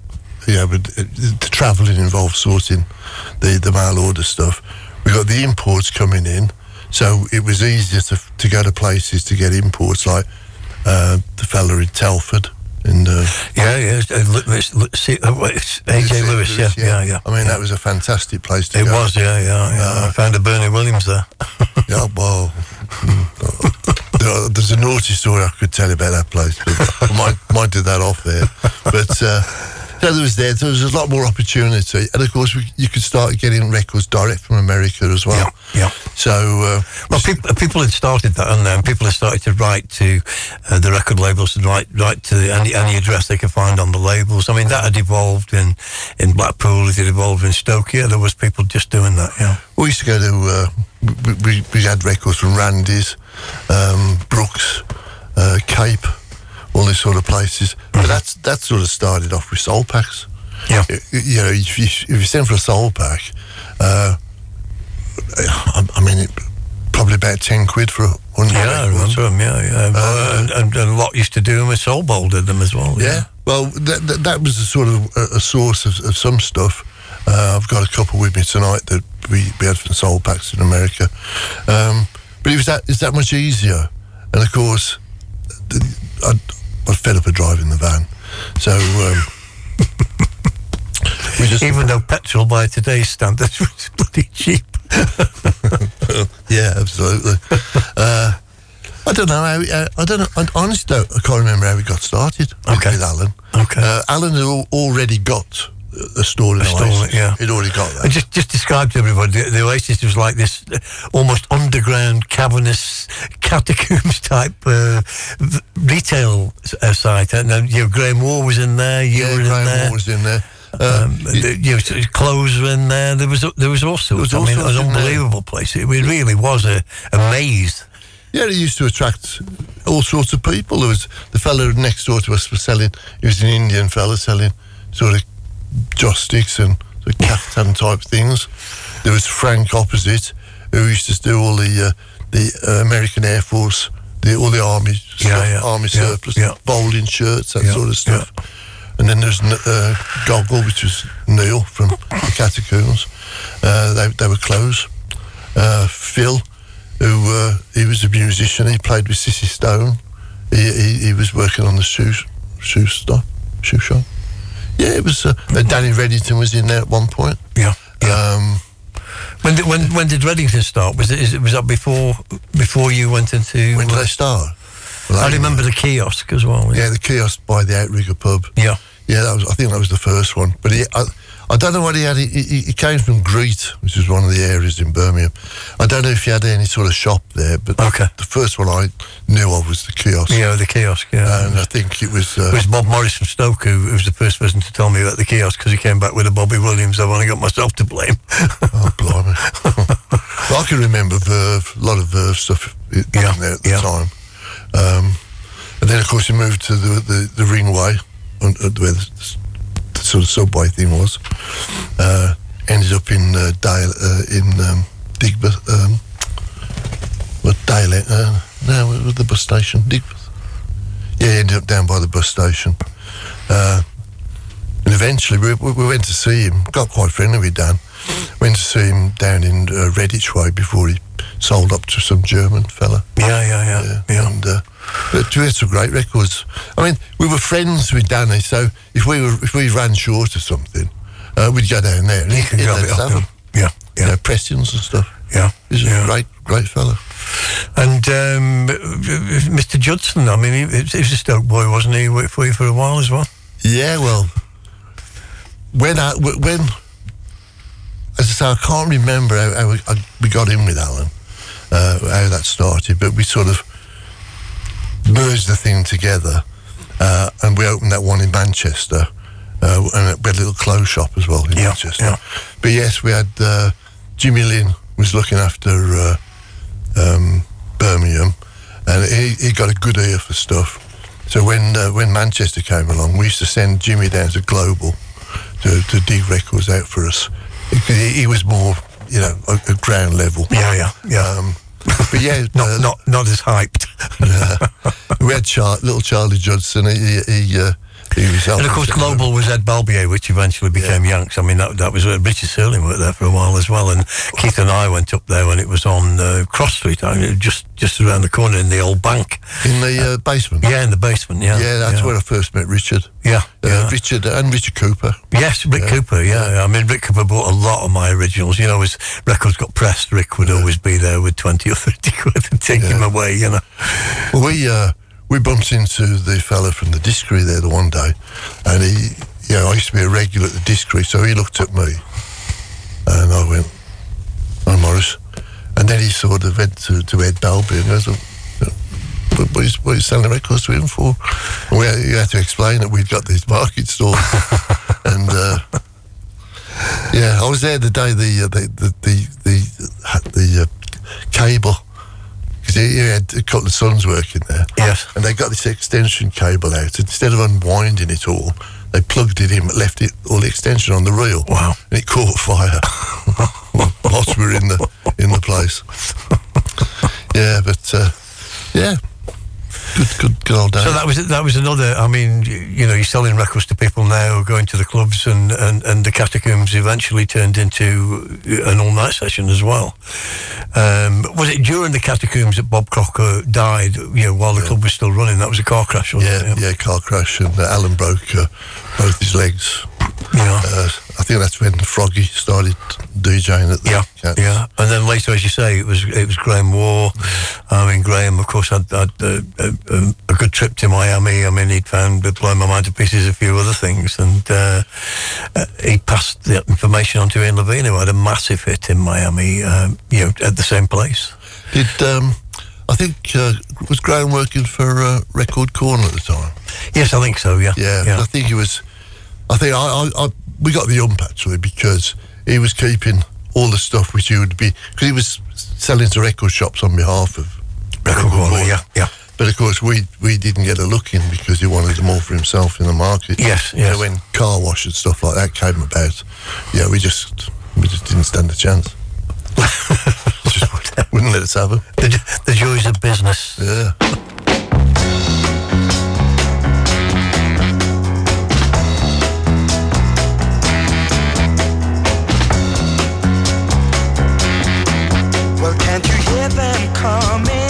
yeah, but uh, the travelling involved sorting the, the mail order stuff. We got the imports coming in, so it was easier to, to go to places to get imports like uh, the fella in Telford. And, uh, Yeah, yeah. Uh, Li- it's, Li- see, uh, what, it's AJ Lewis, yeah, yeah, yeah. I mean, that was a fantastic place to It go. It was, yeah, yeah, yeah. I found a Bernie Williams there. *laughs* Yeah, well, *laughs* there's a naughty story I could tell you about that place, but I might, might do that off there. But uh, so there was there, there was a lot more opportunity, and of course we, you could start getting records direct from America as well. Yeah, yeah. So uh, Well, people, people had started that, and then people had started to write to uh, the record labels and write write to any, any address they could find on the labels. I mean, that had evolved in in Blackpool. It had evolved in Stoke. Yeah, there was people just doing that. Yeah. we used to go to uh, we, we, we had records from Randy's, um, Brooks, uh, Cape, all these sort of places. But that's that sort of started off with soul packs. Yeah. Y- you know, if you, if you send for a soul pack, uh, I, I mean, it, probably about ten quid for a hundred. Yeah, I remember them. Yeah, yeah. and, and, and a lot used to do them with Soul Bowl did them as well. Yeah. Well, that, that, that was a sort of a, a source of, of some stuff. Uh, I've got a couple with me tonight that we, we had from Soul Packs in America. Um, but it was that it's that much easier. And of course, the, I, I was fed up of driving the van. So um, we just. Even though petrol by today's standards *laughs* was bloody cheap. *laughs* yeah, absolutely. uh, I don't know how. Uh, I don't know. I honestly don't. I can't remember how we got started Okay. with Alan. Okay. Uh, Alan had al- already got a store in A Oasis. yeah. He'd already got that. And just just describe to everybody the, the Oasis was like this uh, almost underground cavernous *laughs* catacombs type uh, retail uh, site. And then you know, Graham Moore was in there. You yeah, were in Graham there. Moore was in there. Uh, Um, the, you know, clothes were in there. There was there was all sorts. was I mean, it was an there. unbelievable place. It really was a, a maze. yeah, it used to attract all sorts of people. There was the fellow next door to us was selling. He was an Indian fellow selling sort of joss and of caftan type things. There was Frank opposite, who used to do all the uh, the uh, American Air Force, the, all the army stuff, yeah. army Yeah, surplus, yeah. bowling shirts, that Yeah, sort of stuff. And then there's uh, Goggle, which was Neil from the Catacombs. Uh, they, they were close. Uh, Phil, who uh, he was a musician, he played with Sissy Stone. He, he, he was working on the shoe shoe stop shoe shop. Yeah, it was. Uh, uh, Danny Reddington was in there at one point. Yeah. Um, When did, when when did Reddington start? Was it is it was that before before you went into? when did I start? Well, I remember the kiosk as well. Yeah, the kiosk by the Outrigger pub. Yeah. Yeah, that was. I think that was the first one. But he, I, I don't know what he had. He, he, he came from Greet, which is one of the areas in Birmingham. I don't know if he had any sort of shop there, but Okay. the first one I knew of was the kiosk. Yeah, the kiosk. Yeah. And I think it was. Uh, it was Bob Morris from Stoke who, who was the first person to tell me about the kiosk because he came back with a Bobby Williams. I've only got myself to blame. *laughs* oh, blimey. *laughs* Well, I can remember Verve, a lot of Verve stuff Yeah, there at the yeah. time. Um, and then, of course, he moved to the, the, the Ringway, where the sort of subway thing was. Uh, ended up in uh, Dale uh, in um, Digbeth. Um, what Dale? Uh, no, it was the bus station. Digbeth. Yeah, ended up down by the bus station. Uh, and eventually we, we, we went to see him. Got quite friendly with Dan. Went to see him down in uh, Redditch Way before he sold up to some German fella. Yeah, yeah, yeah, yeah. And uh, but we had some great records. I mean, we were friends with Danny, so if we were if we ran short of something, uh, we'd go down there and he, can grab it up, have yeah. Yeah, You yeah, know, Preston's and stuff. yeah. He's a yeah. great, great fella. And um, Mr. Judson, I mean, he, he was a Stoke boy, wasn't he? He Worked for you for a while as well. Yeah, well, when I when as I say, I can't remember how, how we, got in with Alan, uh, how that started, but we sort of merged the thing together, uh, and we opened that one in Manchester, uh, and we had a little clothes shop as well in Yeah, Manchester. yeah. But yes, we had uh, Jimmy Lynn was looking after uh, um, Birmingham, and he, he got a good ear for stuff. So when uh, when Manchester came along, we used to send Jimmy down to Global to, to dig records out for us. He, he was more, you know, at at ground level. Yeah, yeah, yeah. Um, *laughs* but yeah, not, uh, not, not as hyped. *laughs* we had Char- little Charlie Judson. He he, he, uh, he was And of course, Global was Ed Balbier, which eventually became Yanks. I mean, that, that was uh, Richard Searling worked there for a while as well. And Keith and I went up there when it was on uh, Cross Street, I mean, just just around the corner in the old bank. in the uh, basement. Yeah, in the basement. Yeah, Yeah, that's where I first met Richard. Yeah, Uh, yeah. Richard and Richard Cooper. Yes, Rick Cooper. Yeah, I mean, Rick Cooper bought a lot of my originals. You know, as records got pressed, Rick would always be there with twenty or thirty quid and take them away. You know. Well, we uh, we bumped into the fella from the Diskery there the one day, and he, you know, I used to be a regular at the Diskery, so he looked at me, and I went, "Hi, Morris," and then he sort of went to, to Ed Balby and goes, "Oh, "What what you, what are selling records to him for?" And we had, you had to explain that we'd got these *laughs* market stalls, and. Uh, yeah, I was there the day the uh, the the the the, the uh, cable because he, he had a couple of sons working there. Yes. And they got this extension cable out. Instead of unwinding it all, they plugged it in, but left it all the extension on the reel. Wow. And it caught fire *laughs* whilst we were in the in the place. yeah, but uh, yeah, good good good old day. So that was that was another. I mean, you, you know, you're selling records to people now, going to the clubs, and, and, and the catacombs eventually turned into an all night session as well. Um, was it during the catacombs that Bob Crocker died? You know, while the club was still running, that was a car crash. Wasn't yeah, it? yeah, car crash, and uh, Alan broke uh, both his legs. Yeah. Uh, I think that's when Froggy started DJing at the Yeah, Cats. yeah, and then later, as you say, it was it was Graham Warr. I mean, Graham, of course, had, had uh, a, a, a good trip to Miami. I mean, he'd found uh, blowing my mind to pieces a few other things, and uh, uh, he passed the information on to Ian Levine, who had a massive hit in Miami. Um, you know, at the same place. Did um, I think uh, was Graham working for uh, Record Corner at the time? Yes, I think so. Yeah, Yeah, yeah. I think he was. I think I, I, I we got the ump actually because he was keeping all the stuff which he would be because he was selling to record shops on behalf of Record Corner, yeah, yeah. But of course, we we didn't get a look in because he wanted them all for himself in the market. Yes, yes. So when car wash and stuff like that came about, yeah, we just we just didn't stand a chance. *laughs* just wouldn't let us have them. The, the joys of business. Yeah. Coming?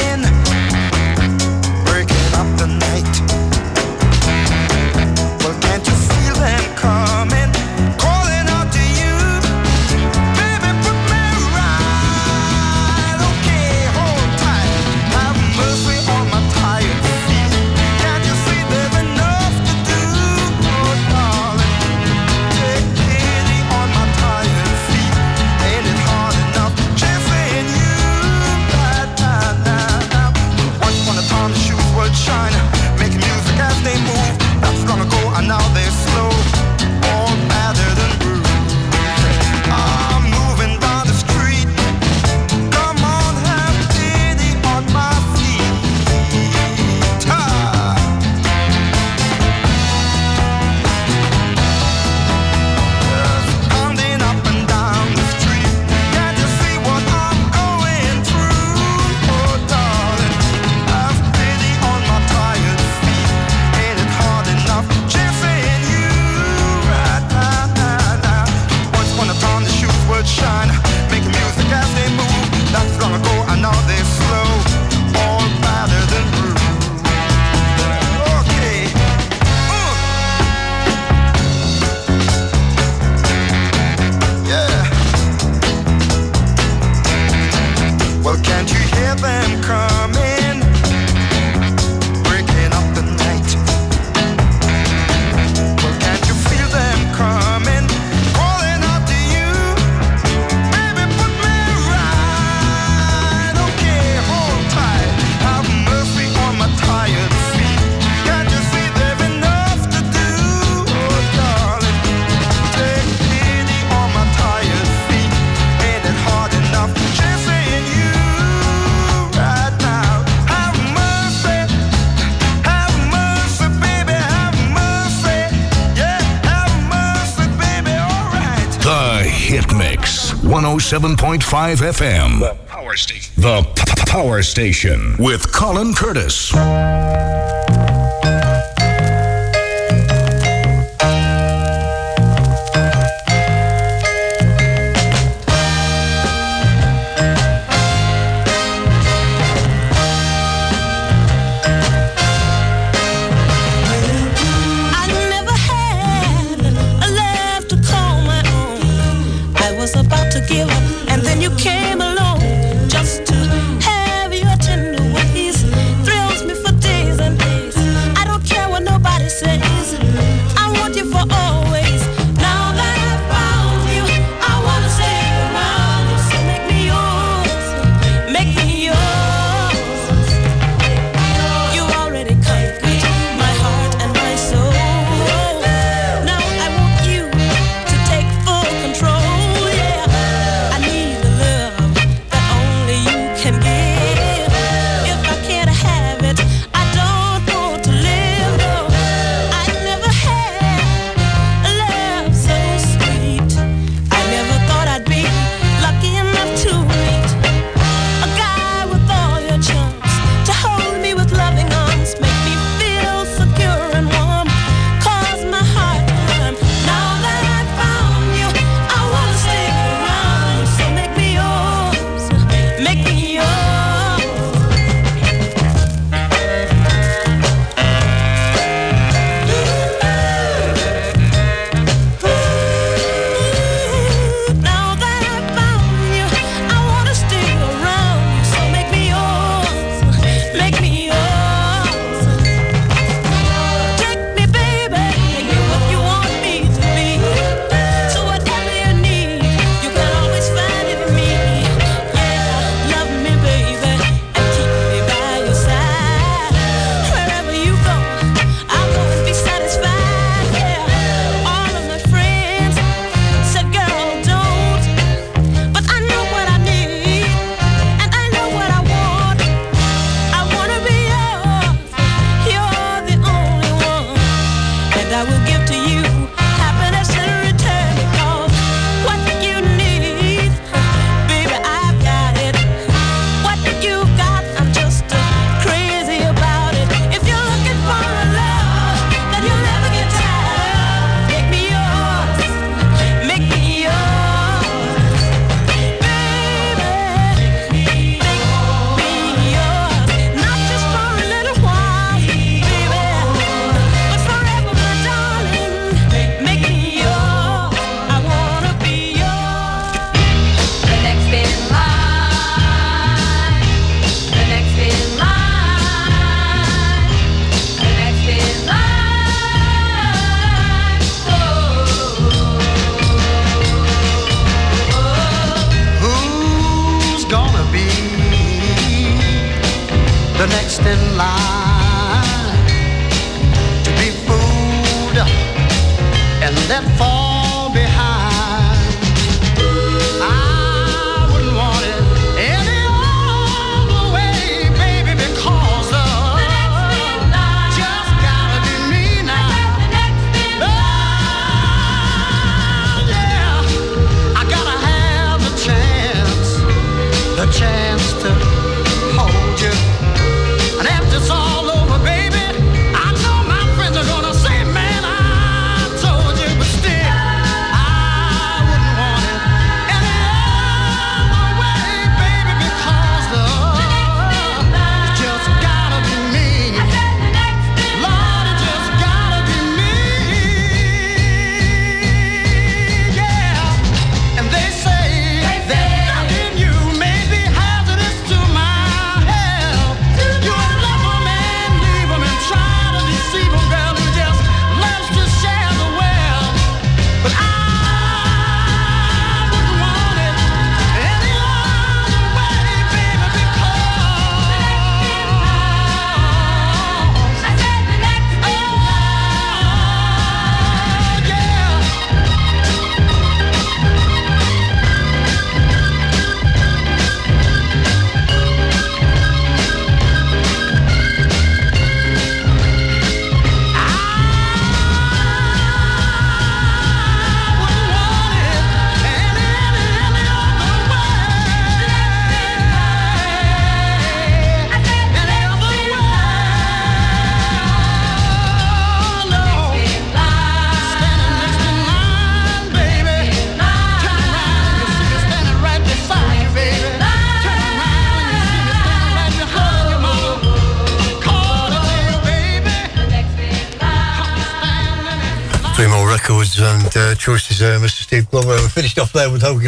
107.5 FM. The Power Station. The Power Station with Colin Curtis.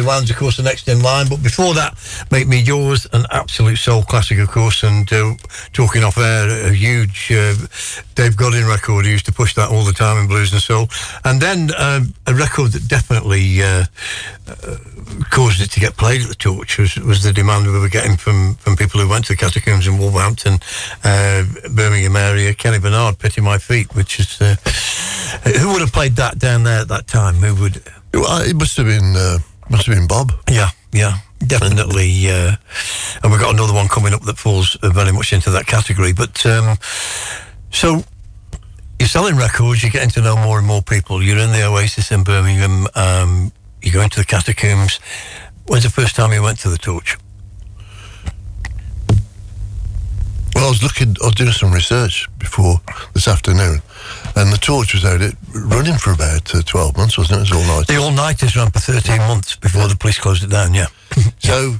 Lands, of course, the next in line. But before that, Make Me Yours, an absolute soul classic, of course. And uh, talking off air, a huge uh, Dave Godin record. He used to push that all the time in blues and soul. And then um, a record that definitely uh, uh, caused it to get played at the Torch was, was the demand we were getting from, from people who went to the catacombs in Wolverhampton, uh, Birmingham area. Kenny Bernard, Pity My Feet, which is. Uh, who would have played that down there at that time? Who would. It must have been uh, must have been Bob. Yeah, yeah, definitely. Uh, and we've got another one coming up that falls very much into that category. But um, so you're selling records, you're getting to know more and more people. You're in the Oasis in Birmingham, um, you're going to the catacombs. When's the first time you went to the Torch? Well, I was looking, I was doing some research before this afternoon, and the torch was out it running for about uh, 12 months, wasn't it? It was all night. The all nighters ran for 13 months before the police closed it down, yeah. *laughs* So,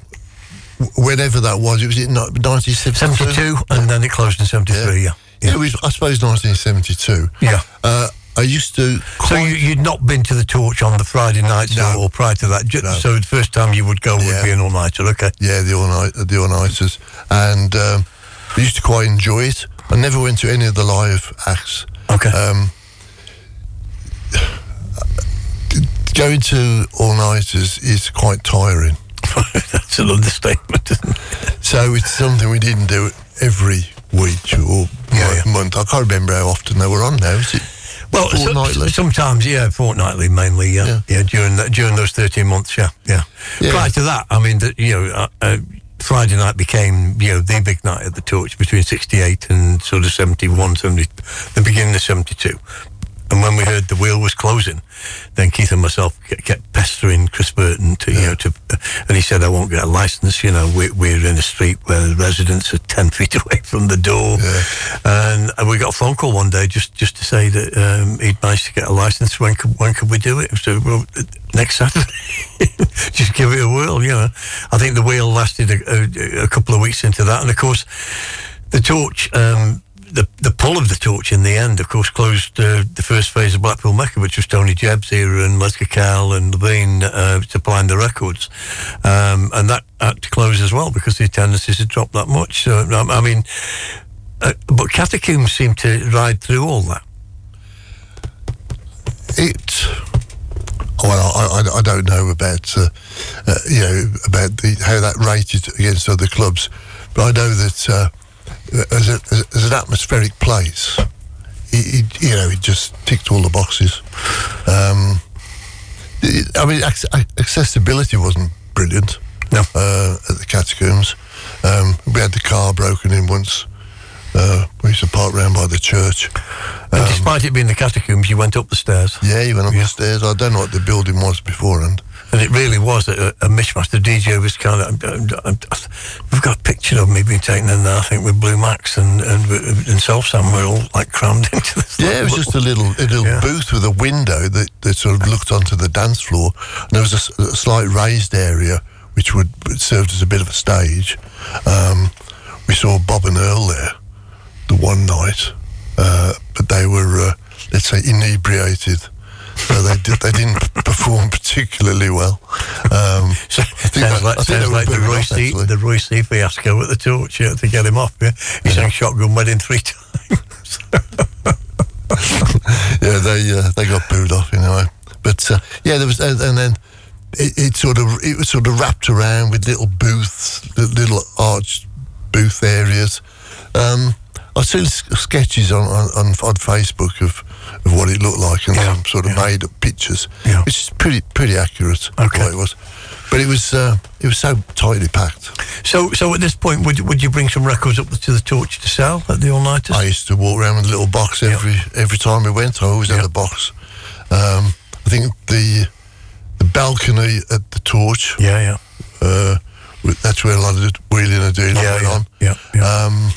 w- whenever that was, it was in 1972. 72, and then it closed in 73, yeah. Yeah, it was, I suppose, 1972. Yeah. Uh, I used to. So you, you'd not been to the Torch on the Friday nights or, or prior to that? Ju- So the first time you would go would be an all-nighter, okay. Yeah, the all night, the all nighters, and um, I used to quite enjoy it. I never went to any of the live acts. Okay. Um, going to all nighters is quite tiring. *laughs* That's an understatement, it? So it's something we didn't do every week or mo- month. I can't remember how often they were on now. Is it Well, so- sometimes, yeah, fortnightly mainly, yeah, yeah, during that, during those thirteen months, yeah, yeah. Yeah. Prior to that, I mean, the, you know, uh, uh, Friday night became, you know, the big night at the Torch between '68 and sort of 71, 70, the beginning of '72. And when we heard the wheel was closing, then Keith and myself kept pestering Chris Burton to, you know, to, and he said, I won't get a license. You know, we're, we're in a street where the residents are 10 *laughs* feet away from the door. And, and we got a phone call one day just, just to say that um, he'd managed to get a license. When could, when could we do it? So, well, next Saturday. *laughs* just give it a whirl, you know. I think the wheel lasted a, a, a couple of weeks into that. And of course, the torch, um, the the pull of the torch in the end, of course, closed uh, the first phase of Blackpool Mecca, which was Tony Jebb's era and Les Cokell and Levine uh, supplying the records, um, and that had to close as well because the attendances had dropped that much. So um, I mean, uh, but Catacombs seemed to ride through all that. it well I, I, I don't know about uh, uh, you know about the how that rated against other clubs but I know that uh, as, a, as, an atmospheric place it, it, you know it just ticked all the boxes um, it, I mean ac- accessibility wasn't brilliant no. uh, at the catacombs um, we had the car broken in once uh, we used to park round by the church And despite it being the catacombs, you went up the stairs. yeah, you went up the stairs. I don't know what the building was beforehand. And it really was a, a mishmash. The DJ was kind of. We've got a picture of me being taken in there, I think, with Blue Max and and, and Self Sam were all like crammed *laughs* into this. Yeah, it was just a little a little Yeah. booth with a window that, that sort of looked onto the dance floor. And there was a slight raised area which would served as a bit of a stage. Um, we saw Bob and Earl there the one night, uh, but they were uh, let's say inebriated. So they did. They didn't perform particularly well. Um, *laughs* So, sounds like, I think they sounds like the Roy, C, the Roy C fiasco at the torch yeah, to get him off. Yeah, he sang Shotgun Wedding three times. *laughs* yeah, they uh, they got booed off, you know. But uh, yeah, there was, and, and then it, it sort of it was sort of wrapped around with little booths, little arched booth areas. Um, I've seen s- sketches on, on, on, on Facebook of, of what it looked like and some sort of made up pictures, which is pretty pretty accurate. Okay, it was, but it was uh, it was so tightly packed. So, so at this point, would would you bring some records up to the torch to sell at the all nighters? I used to walk around with a little box every every time we went. I always had a box. Um, I think the the balcony at the torch. Yeah, yeah. Uh, that's where a lot of the wheeling and dealing Yeah, went yeah, on. yeah, Um,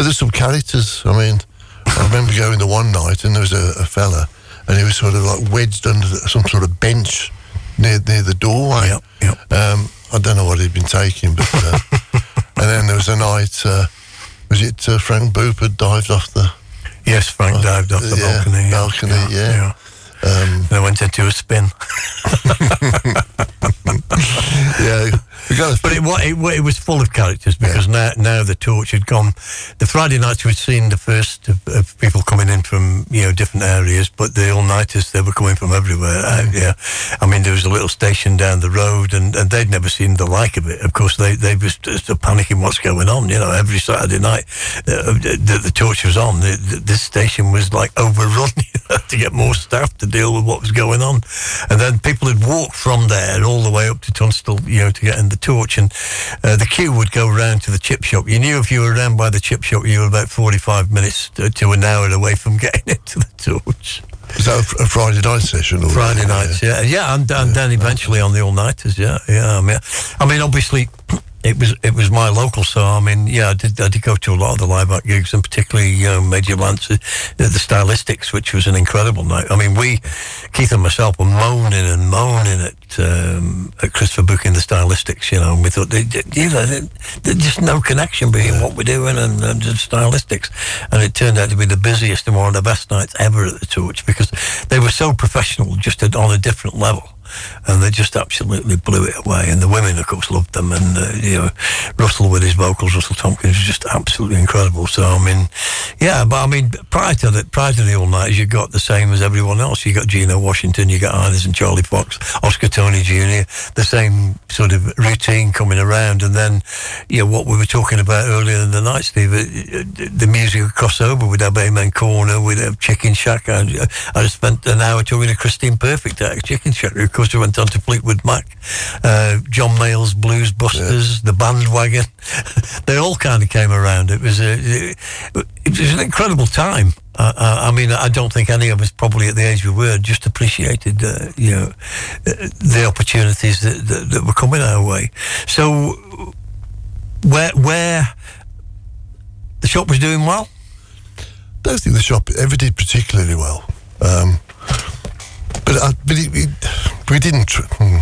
but there's some characters. I mean, I remember going to one night and there was a, a fella, and he was sort of like wedged under some sort of bench near near the doorway. Um, I don't know what he'd been taking, but uh, *laughs* and then there was a night. Uh, was it uh, Frank Boop had dived off the? Yes, Frank dived off the yeah, balcony, yeah, Balcony, yeah, yeah. Um, And I went into a spin. *laughs* yeah, But it, it, it was full of characters because now now the torch had gone. The Friday nights we'd seen the first of, of people coming in from you know different areas, but the all nighters they were coming from everywhere. Uh, yeah, I mean there was a little station down the road, and, and they'd never seen the like of it. Of course they they was just panicking what's going on. You know, every Saturday night uh, the, the torch was on. The, the, this station was like overrun *laughs* to get more staff to deal with what was going on, and then people would walk from there all the way up to Tunstall, you know, to get in the torch, and uh, the queue would go round to the chip shop. You knew if you were around by the chip shop, you were about forty-five minutes to, to an hour away from *laughs* getting into the torch. is that a, Friday night session? Or Friday nights, yeah, yeah, and, and then eventually on the all nighters, yeah, yeah. I mean, I mean, obviously, it was it was my local, so I mean, yeah, I did I did go to a lot of the live act gigs, and particularly you know, Major Lance, uh, the Stylistics, which was an incredible night. I mean, we, Keith and myself, were moaning and moaning at um, at Christopher booking the Stylistics, you know, and we thought, they, they- you know, there- there's just no connection between what we're doing and, and the Stylistics, and it turned out to be the busiest and one of the best nights ever at the Torch because they were so professional, just on a different level and they just absolutely blew it away. And the women, of course, loved them. And uh, you know, Russell with his vocals, Russell Thompkins, was just absolutely incredible. So I mean, yeah, but I mean, prior to the prior to the all nighters, you got the same as everyone else. You got Geno Washington, you got Inez and Charlie Foxx, Oscar Toney Jr. The same sort of routine coming around, and then you know what we were talking about earlier in the night, Steve. uh, uh, The music would cross over. We'd Corner, we'd have Chicken Shack. I, I spent an hour talking to Christine Perfect at Chicken Shack. Course, we went on to Fleetwood Mac, uh, John Mayall's Blues Busters, the Bandwagon. *laughs* they all kind of came around. It was a, it, it was an incredible time. Uh, uh, I mean, I don't think any of us, probably at the age we were, just appreciated, uh, you know, uh, the opportunities that, that, that were coming our way. So, where where the shop was doing well. I don't think the shop ever did particularly well. Um, but I, but it, it, we didn't. Tr- hmm,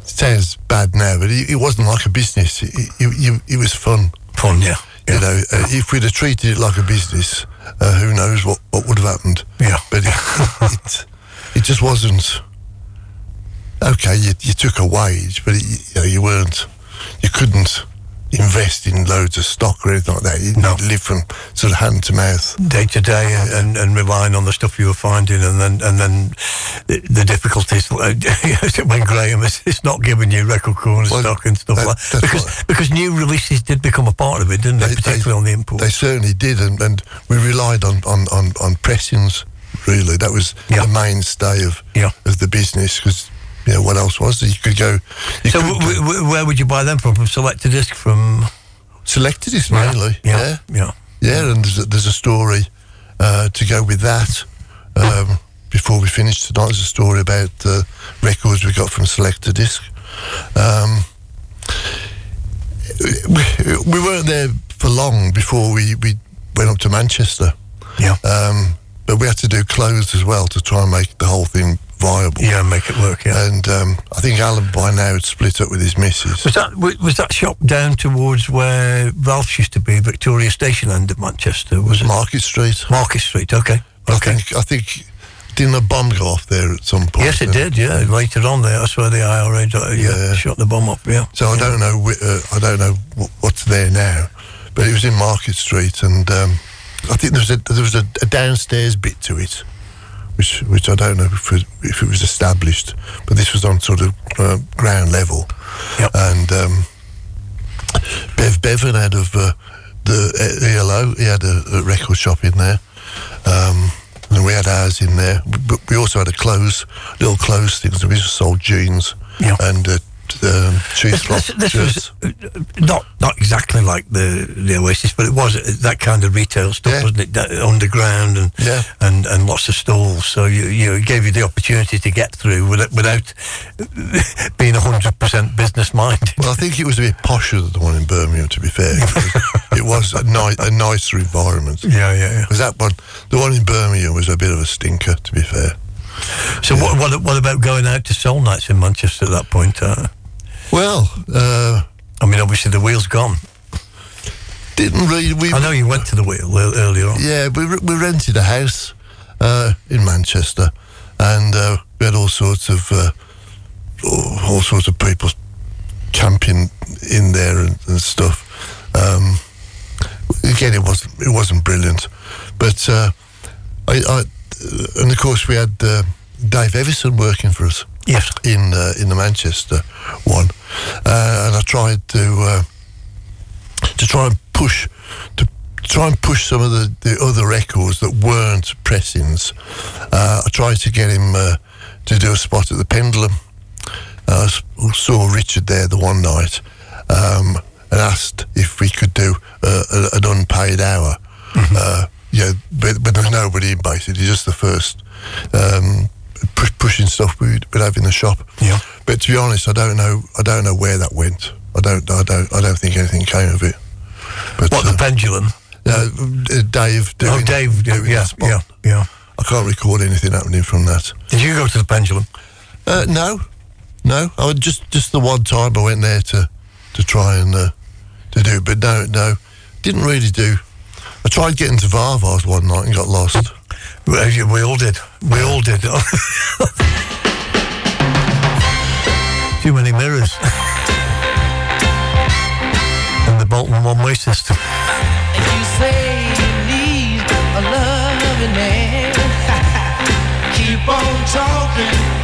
it sounds bad now, but it, it wasn't like a business. It, it, it, it was fun. Fun, yeah. You know, uh, if we'd have treated it like a business, uh, who knows what, what would have happened. Yeah. But it, *laughs* it, it just wasn't. Okay, you, you took a wage, but it, you, know, you weren't. You couldn't invest in loads of stock or anything like that. You No. live from sort of hand to mouth. day to day and, and relying on the stuff you were finding and then and then the, the difficulties *laughs* when Graham is, is not giving you record corner Well, stock and stuff that- like that. because because new releases did become a part of it didn't they, They- they- particularly on the import They certainly did, and, and we relied on, on, on, on pressings. Really, that was Yeah. the mainstay of Yeah. of the business. Because you know what else was? You could go. You so w- w- where would you buy them from from Selectadisc from selected it mainly. yeah Yeah, yeah yeah. And there's a, there's a story uh, to go with that. Um, before we finish tonight, there's a story about uh, records we got from Selectadisc. Um, we, we weren't there for long before we, we went up to Manchester. yeah Um, but we had to do clothes as well to try and make the whole thing viable. yeah make it work yeah And um, I think Alan by now had split up with his missus. was that was that shop down towards where Ralph's used to be Victoria Station end of Manchester was it Market Street. Market Street okay I okay think I think didn't a bomb go off there at some point? Yes, it did. Yeah, later on there, that's where the IRA uh, yeah, Yeah. shot the bomb up. Yeah, So I don't know. Uh, I don't know wh- what's there now, but it was in Market Street, and um, I think there was a there was a, a downstairs bit to it, which which I don't know if it, if it was established, but this was on sort of uh, ground level, Yep. and um, Bev Bevan out of uh, the uh, ELO, he had a, a record shop in there. Um, and we had ours in there, but we also had a clothes, little clothes things. We just sold jeans Yeah. and uh, t- cheese this, this, this was uh, not not exactly like the the Oasis, but it was uh, that kind of retail stuff, Yeah. wasn't it? That underground and Yeah. and and lots of stalls. So you you it gave you the opportunity to get through without, without *laughs* being hundred percent business minded. Well, I think it was a bit posher than the one in Birmingham, to be fair. *laughs* it was a, ni- a nicer environment. Yeah, yeah, yeah. Because that one, the one in Birmingham was a bit of a stinker, to be fair. So what, what what about going out to soul nights in Manchester at that point? Uh, Well, uh, I mean, obviously the wheel's gone. didn't really. We, I know you went to the wheel ear- earlier on. Yeah, we, we rented a house uh, in Manchester, and uh, we had all sorts of uh, all, sorts of people camping in there and, and stuff. Um, again, it wasn't it wasn't brilliant, but uh, I, I and of course we had uh, Dave Evison working for us. Yes. In uh, in the Manchester one, uh, and I tried to uh, to try and push to try and push some of the, the other records that weren't pressings. Uh, I tried to get him uh, to do a spot at the Pendulum. I saw Richard there the one night um, and asked if we could do uh, a, an unpaid hour. Uh, yeah, but, but there's nobody in basically, just the first um, push, pushing stuff we'd, we'd have in the shop. Yeah. But to be honest, I don't know. I don't know where that went. I don't. I don't. I don't think anything came of it. But What, uh, the pendulum? uh, uh, Dave doing, oh, Dave, doing yeah, yeah, yeah. I can't record anything happening from that. Did you go to the pendulum? Uh, no, no. I would just just the one time I went there to to try and uh, to do, but no, no, didn't really do. I tried getting to Va-Va's one night and got lost. We all did. We all did. Too many mirrors. and the Bolton one-way system. You say you need a loving man. *laughs* Keep on talking.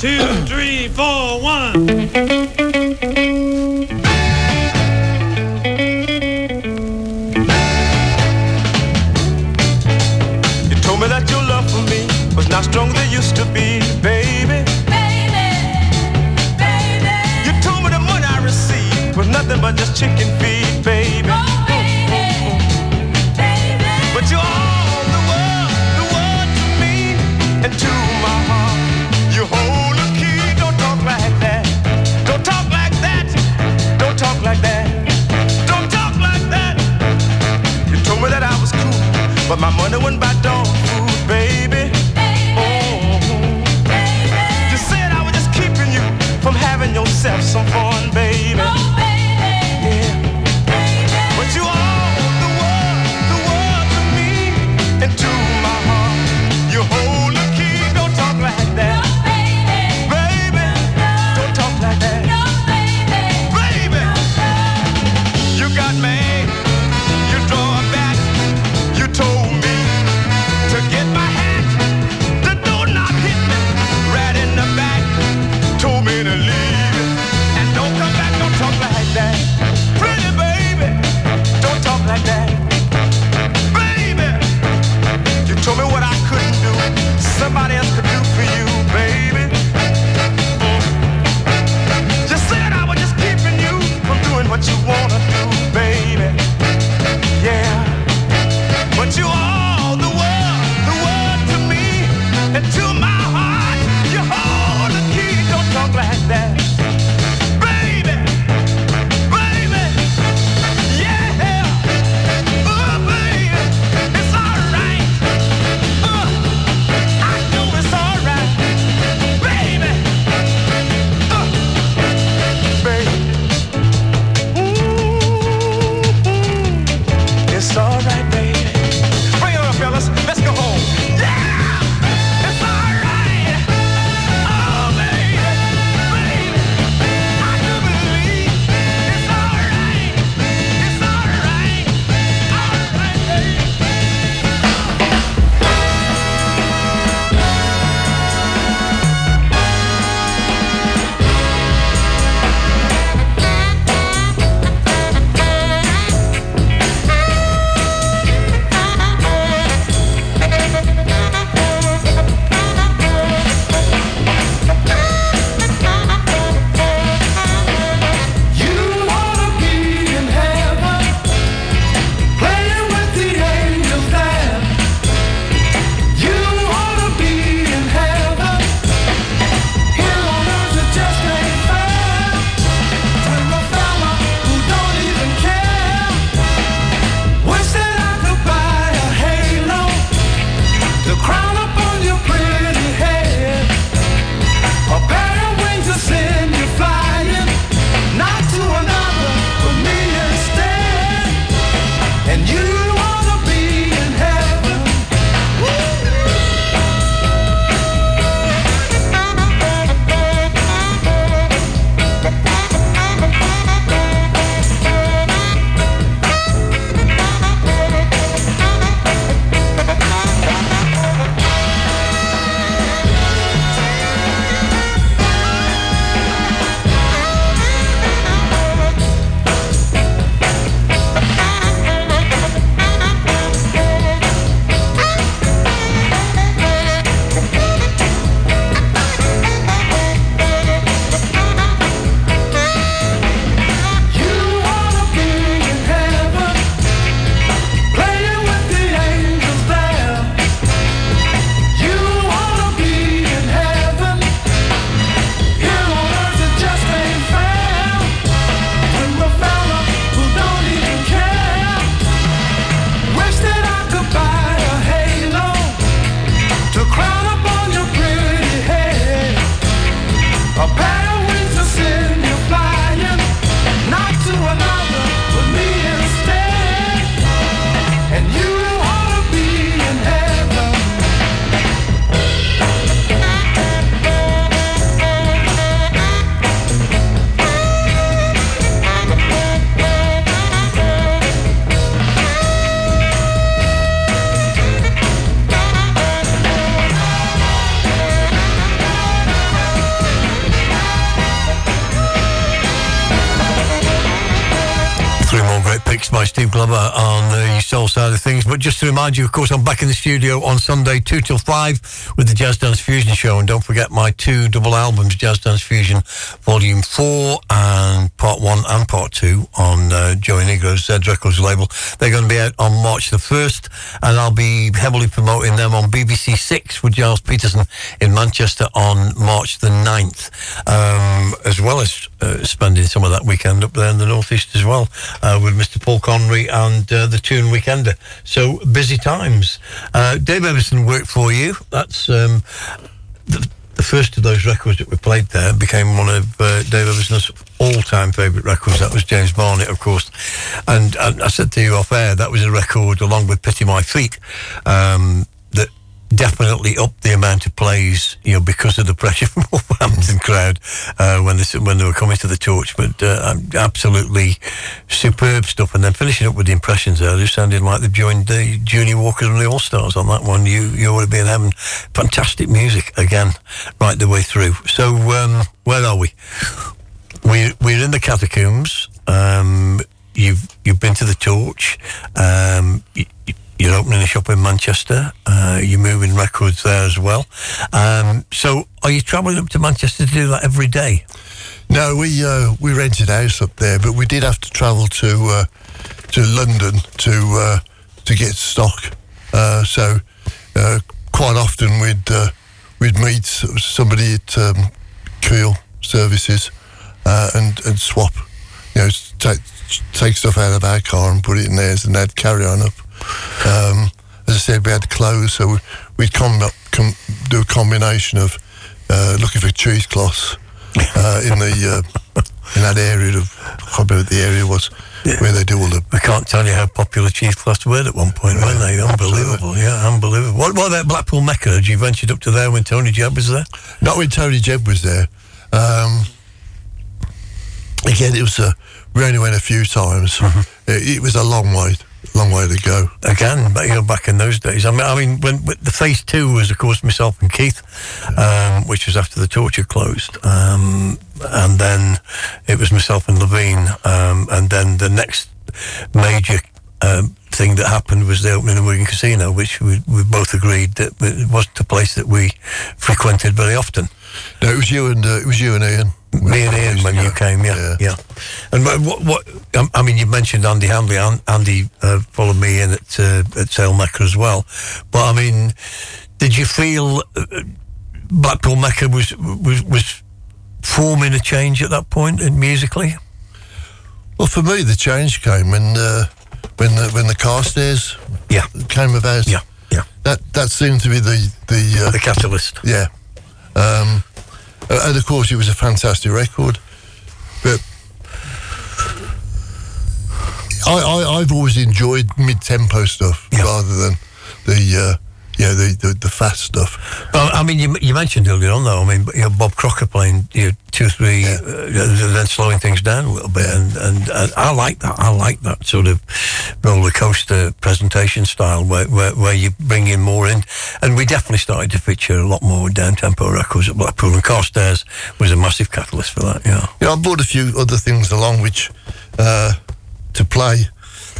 Two, three, four, one. You told me that your love for me was not strong used to be, baby. You told me the money I received was nothing but just chicken feed, my money went by dog food, baby. Oh. You said I was just keeping you from having yourself some fun, remind you, of course, I'm back in the studio on Sunday, 2 till 5, with the Jazz Dance Fusion show. And don't forget my two double albums, Jazz Dance Fusion Volume 4 and Part 1 and Part 2 on uh, Joey Negro's Z Records label. They're going to be out on March the 1st, and I'll be heavily promoting them on BBC 6 with Gilles Peterson in Manchester on March the 9th, um, as well as uh, spending some of that weekend up there in the Northeast as well uh, with Mr. Paul Connery and uh, the Tune Weekender. So busy times. Uh, Dave Evison worked for you. That's um, the, first of those records that we played there became one of uh, Dave Evison's all-time favourite records. That was James Barnett, of course. And, and I said to you off air, that was a record along with Pity My Feet um, definitely upped the amount of plays, you know, because of the pressure *laughs* from Wolverhampton crowd uh, when they when they were coming to the torch. But uh, um, absolutely superb stuff. And then finishing up with the impressions there, they sounded like they've joined the Junior Walkers and the All Stars on that one. You you ought to be in heaven. Fantastic music again, right the way through. So um, where are we? We we're in the catacombs. Um, you've you've been to the torch. Um, you're opening a shop in Manchester. Uh, you're moving records there as well. Um, so, are you travelling up to Manchester to do that every day? No, we uh, we rented a house up there, but we did have to travel to uh, to London to uh, to get stock. Uh, so quite often we'd we'd meet somebody at um, Keele Services and and swap, you know, take take stuff out of our car and put it in theirs, and they'd carry on up. Um, as I said, we had clothes, so we- we'd come up, com- do a combination of uh, looking for cheesecloths uh, in the uh, in that area of I the area was where they do all the I can't tell you how popular cheesecloths were at one point, weren't they? Unbelievable, yeah, unbelievable. What, what about Blackpool Mecca? Had you ventured up to there when Tony Jebb was there? Not when Tony Jebb was there. Um, again, it was a, we only went a few times. Mm-hmm. It, it was a long way, long way to go. Again, but you know, back in those days. I mean, I mean, when, when the phase two was, of course, myself and Keith, um, which was after the torture closed, um, and then it was myself and Levine, um, and then the next major um, thing that happened was the opening of Wigan Casino, which we, we both agreed that it wasn't a place that we frequented very often. No, it was you and uh, it was you and Ian. Me and Ian when you came, yeah, yeah. And what, what I mean, you mentioned Andy Handley. Andy uh, followed me in at uh, at Mecca as well. But I mean, did you feel uh, Blackpool Mecca was was was forming a change at that point in musically? Well, for me, the change came when uh, when the when the Carstairs yeah came about. Yeah, yeah. That that seemed to be the the uh, the catalyst. Yeah, um, uh, and of course it was a fantastic record, but. I, I, I've always enjoyed mid-tempo stuff rather than the uh, yeah the, the the fast stuff. Well, I mean, you, you mentioned earlier on, though. I mean, you know, Bob Crocker playing you know, two, three, uh, then slowing things down a little bit, and, and and I like that. I like that sort of roller coaster presentation style where, where where you bring in more in, and we definitely started to feature a lot more down tempo records at Blackpool, and Carstairs was a massive catalyst for that. Yeah. You know, I brought a few other things along which uh, to play,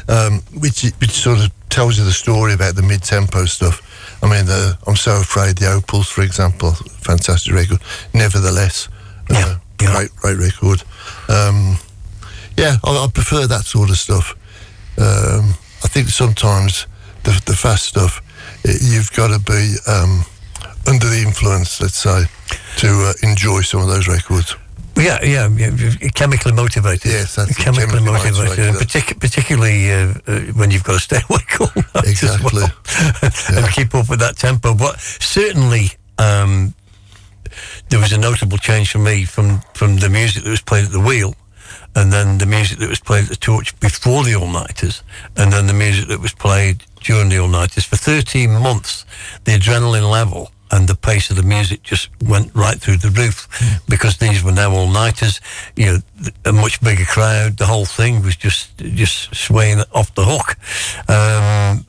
um, which which sort of tells you the story about the mid-tempo stuff. I mean, the, I'm so afraid the Opals, for example, fantastic record. Nevertheless, uh, great great record. Um, yeah, I, I prefer that sort of stuff. Um, I think sometimes the, the fast stuff, it, you've got to be um, under the influence, let's say, to uh, enjoy some of those records. Yeah, yeah, yeah, chemically motivated. Yes, that's chemically, chemically motivated, motivated, and partic- particularly uh, uh, when you've got to stay awake all night Exactly. well, *laughs* and keep up with that tempo. But certainly, um, there was a notable change for me from from the music that was played at the wheel, and then the music that was played at the torch before the all nighters, and then the music that was played during the all nighters. For 13 months, the adrenaline level and the pace of the music just went right through the roof because these were now all nighters. You know, a much bigger crowd. The whole thing was just just swaying off the hook. Um,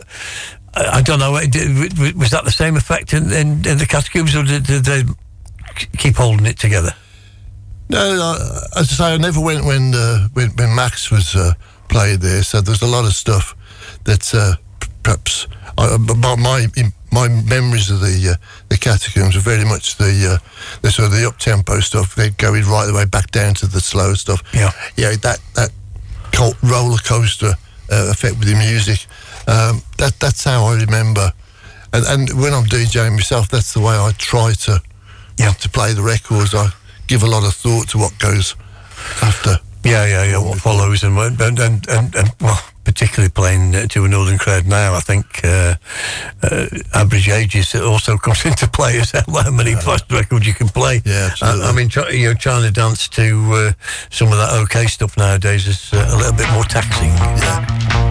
I, don't know. uh, Was that the same effect in, in, in the catacombs, or did, did they keep holding it together? No, uh, as I say, I never went when uh, when, when Max was uh, played there. So there's a lot of stuff that uh, perhaps I, my my my memories of the uh, the catacombs are very much the uh, the sort of the up tempo stuff. They're going right the way back down to the slow stuff. Yeah. yeah, that that cult roller coaster uh, effect with the music. Um, that that's how I remember. And, and when I'm DJing myself, that's the way I try to Yeah. to play the records. I give a lot of thought to what goes after. Yeah, yeah, yeah. What follows and and and and, and well, particularly playing to a northern crowd now, I think uh, uh, average ages also *laughs* comes into play as. How many fast records you can play? Yeah, absolutely. I, I mean, try, you know, trying to dance to uh, some of that Okeh stuff nowadays is uh, a little bit more taxing. Yeah.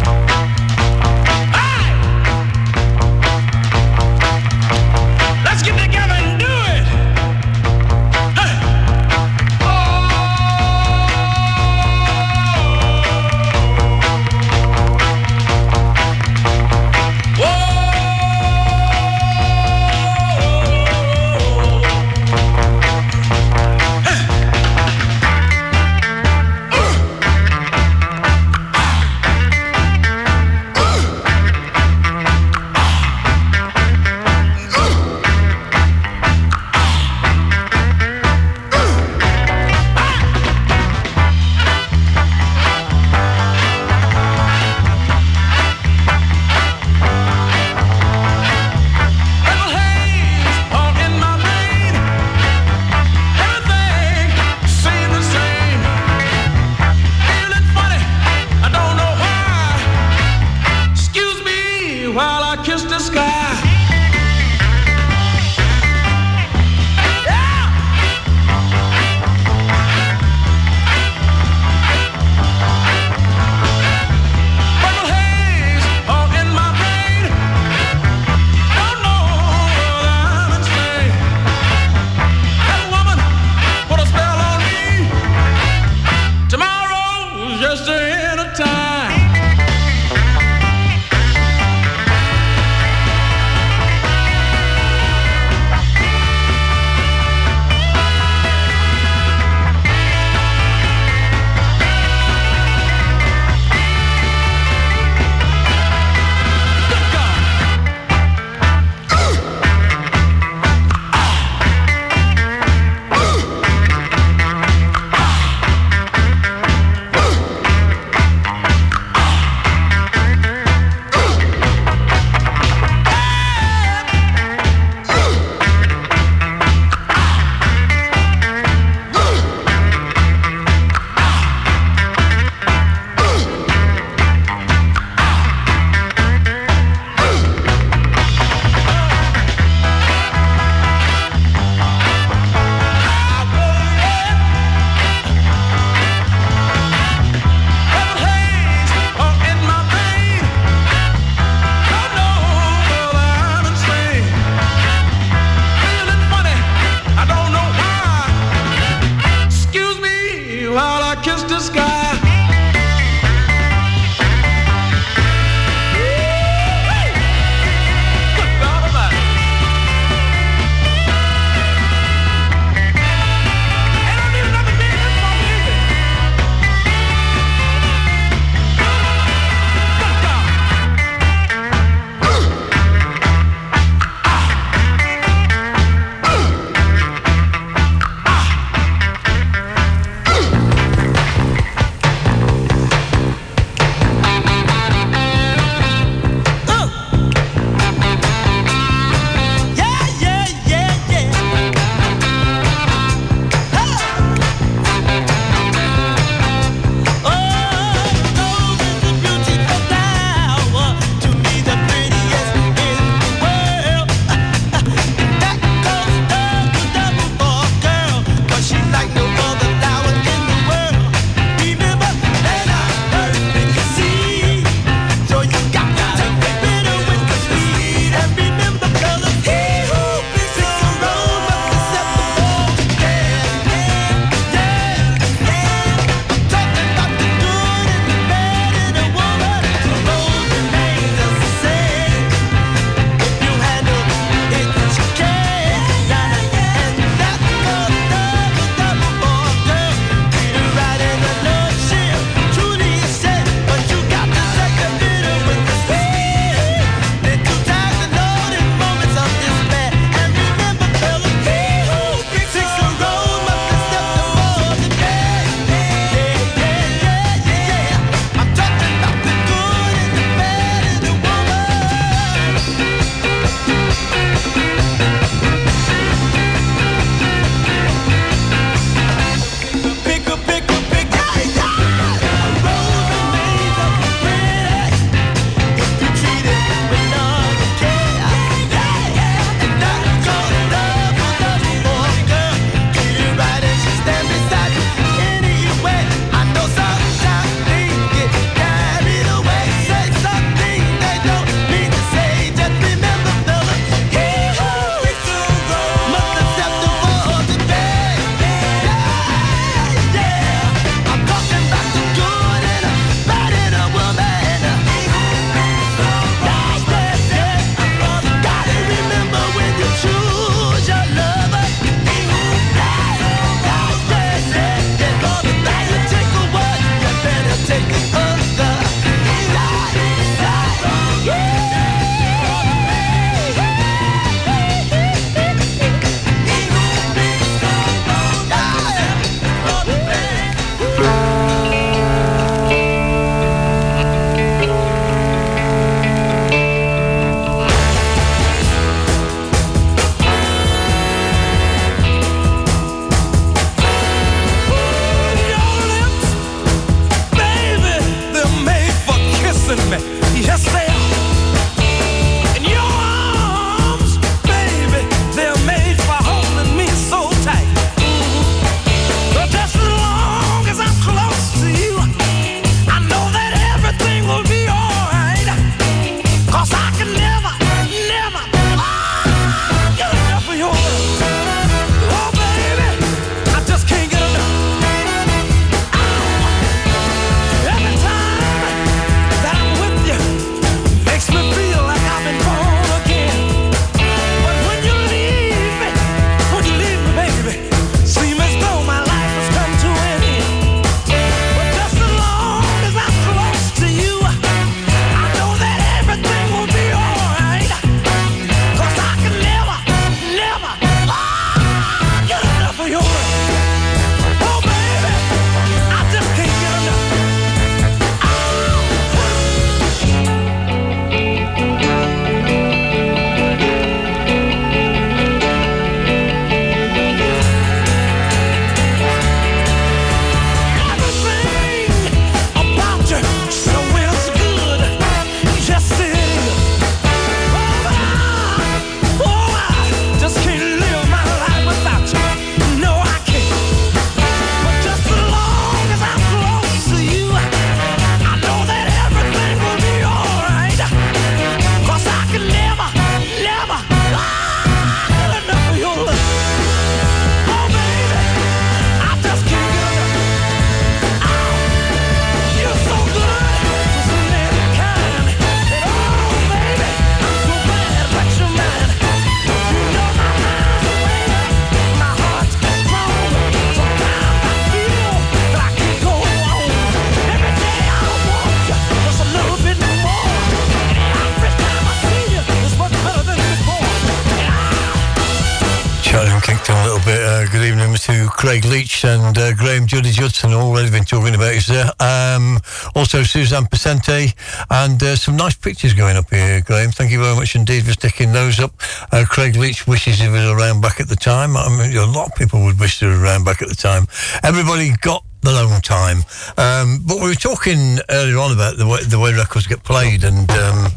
And uh, Graham Juddy Judson. Already been talking about you there. Um, also Suzanne Pacente and uh, some nice pictures going up here, Graham. Thank you very much indeed for sticking those up. Uh, Craig Leach wishes he was around back at the time. I mean, a lot of people would wish they were around back at the time. Everybody got the long time. Um, but we were talking earlier on about the way, the way records get played and um,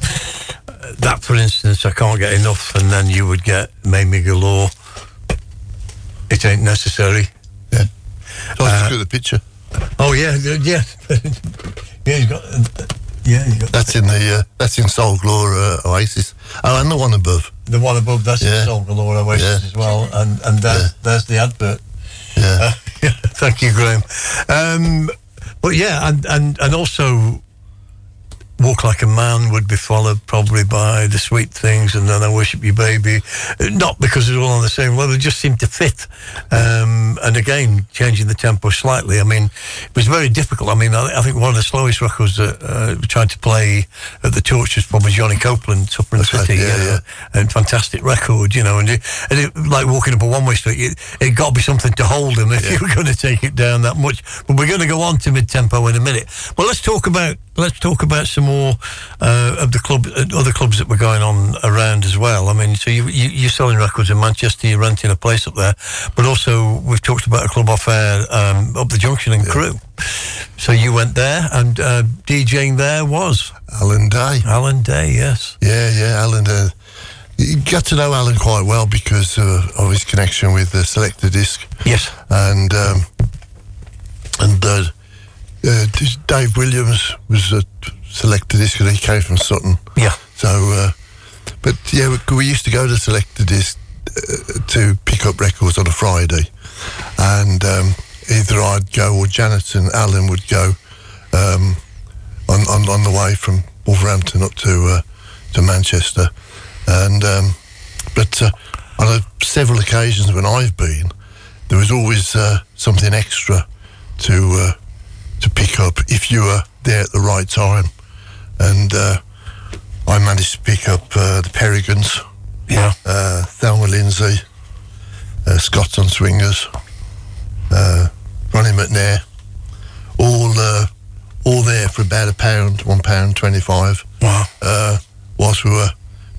that, for instance, I can't get enough, and then you would get Made Me Galore. It ain't necessary. So Uh, look at the picture. Oh yeah, yeah, yeah. *laughs* he's got. Uh, yeah, he's got That's in the uh, that's in Soul Glory uh, Oasis. Oh, and the one above. the one above. That's Yeah. the Soul Galore Oasis Yeah. as well, and and there, Yeah. there's the advert. Yeah. Yeah, *laughs* thank you, Graham. Um, but yeah, and, and and also, Walk Like a Man would be followed probably by The Sweet Things and then I Worship You Baby. Not because they're all on the same level, it just seemed to fit. Um, and again, changing the tempo slightly. I mean, it was very difficult. I mean, I, I think one of the slowest records that uh, we tried to play at the Torch was probably Johnny Copeland, Supper and That's right, City. yeah, uh, yeah. And fantastic record, you know. And, it, and it, like walking up a one way street, it, it got to be something to hold them if you were going to take it down that much. But we're going to go on to mid tempo in a minute. But let's talk about let's talk about some more uh, of the club, uh, other clubs that were going on around as well. I mean, so you, you you're selling records in Manchester, you're renting a place up there, but also we've talked about a club off air um, up the junction in Crewe. So you went there, and uh, DJing there was Alan Day. Alan Day. Yes. Yeah, yeah, Alan. Uh, you got to know Alan quite well because uh, of his connection with the Selectadisc, Yes. and um, and uh, uh, Dave Williams was a Selectadisc, and he came from Sutton. Yeah. So, uh, but yeah, we, we used to go to Selectadisc uh, to pick up records on a Friday, and um, either I'd go or Janet and Alan would go um, on, on on the way from Wolverhampton up to uh, to Manchester, and um, but uh, on uh, several occasions when I've been, there was always uh, something extra to uh, to pick up if you were there at the right time, and uh, I managed to pick up uh, the Peregrines, Yeah. uh, Thelma Lindsay, uh, Scots on Swingers, uh, Ronnie McNair, all uh, all there for about a pound, one pound twenty-five. Wow. Uh, whilst we were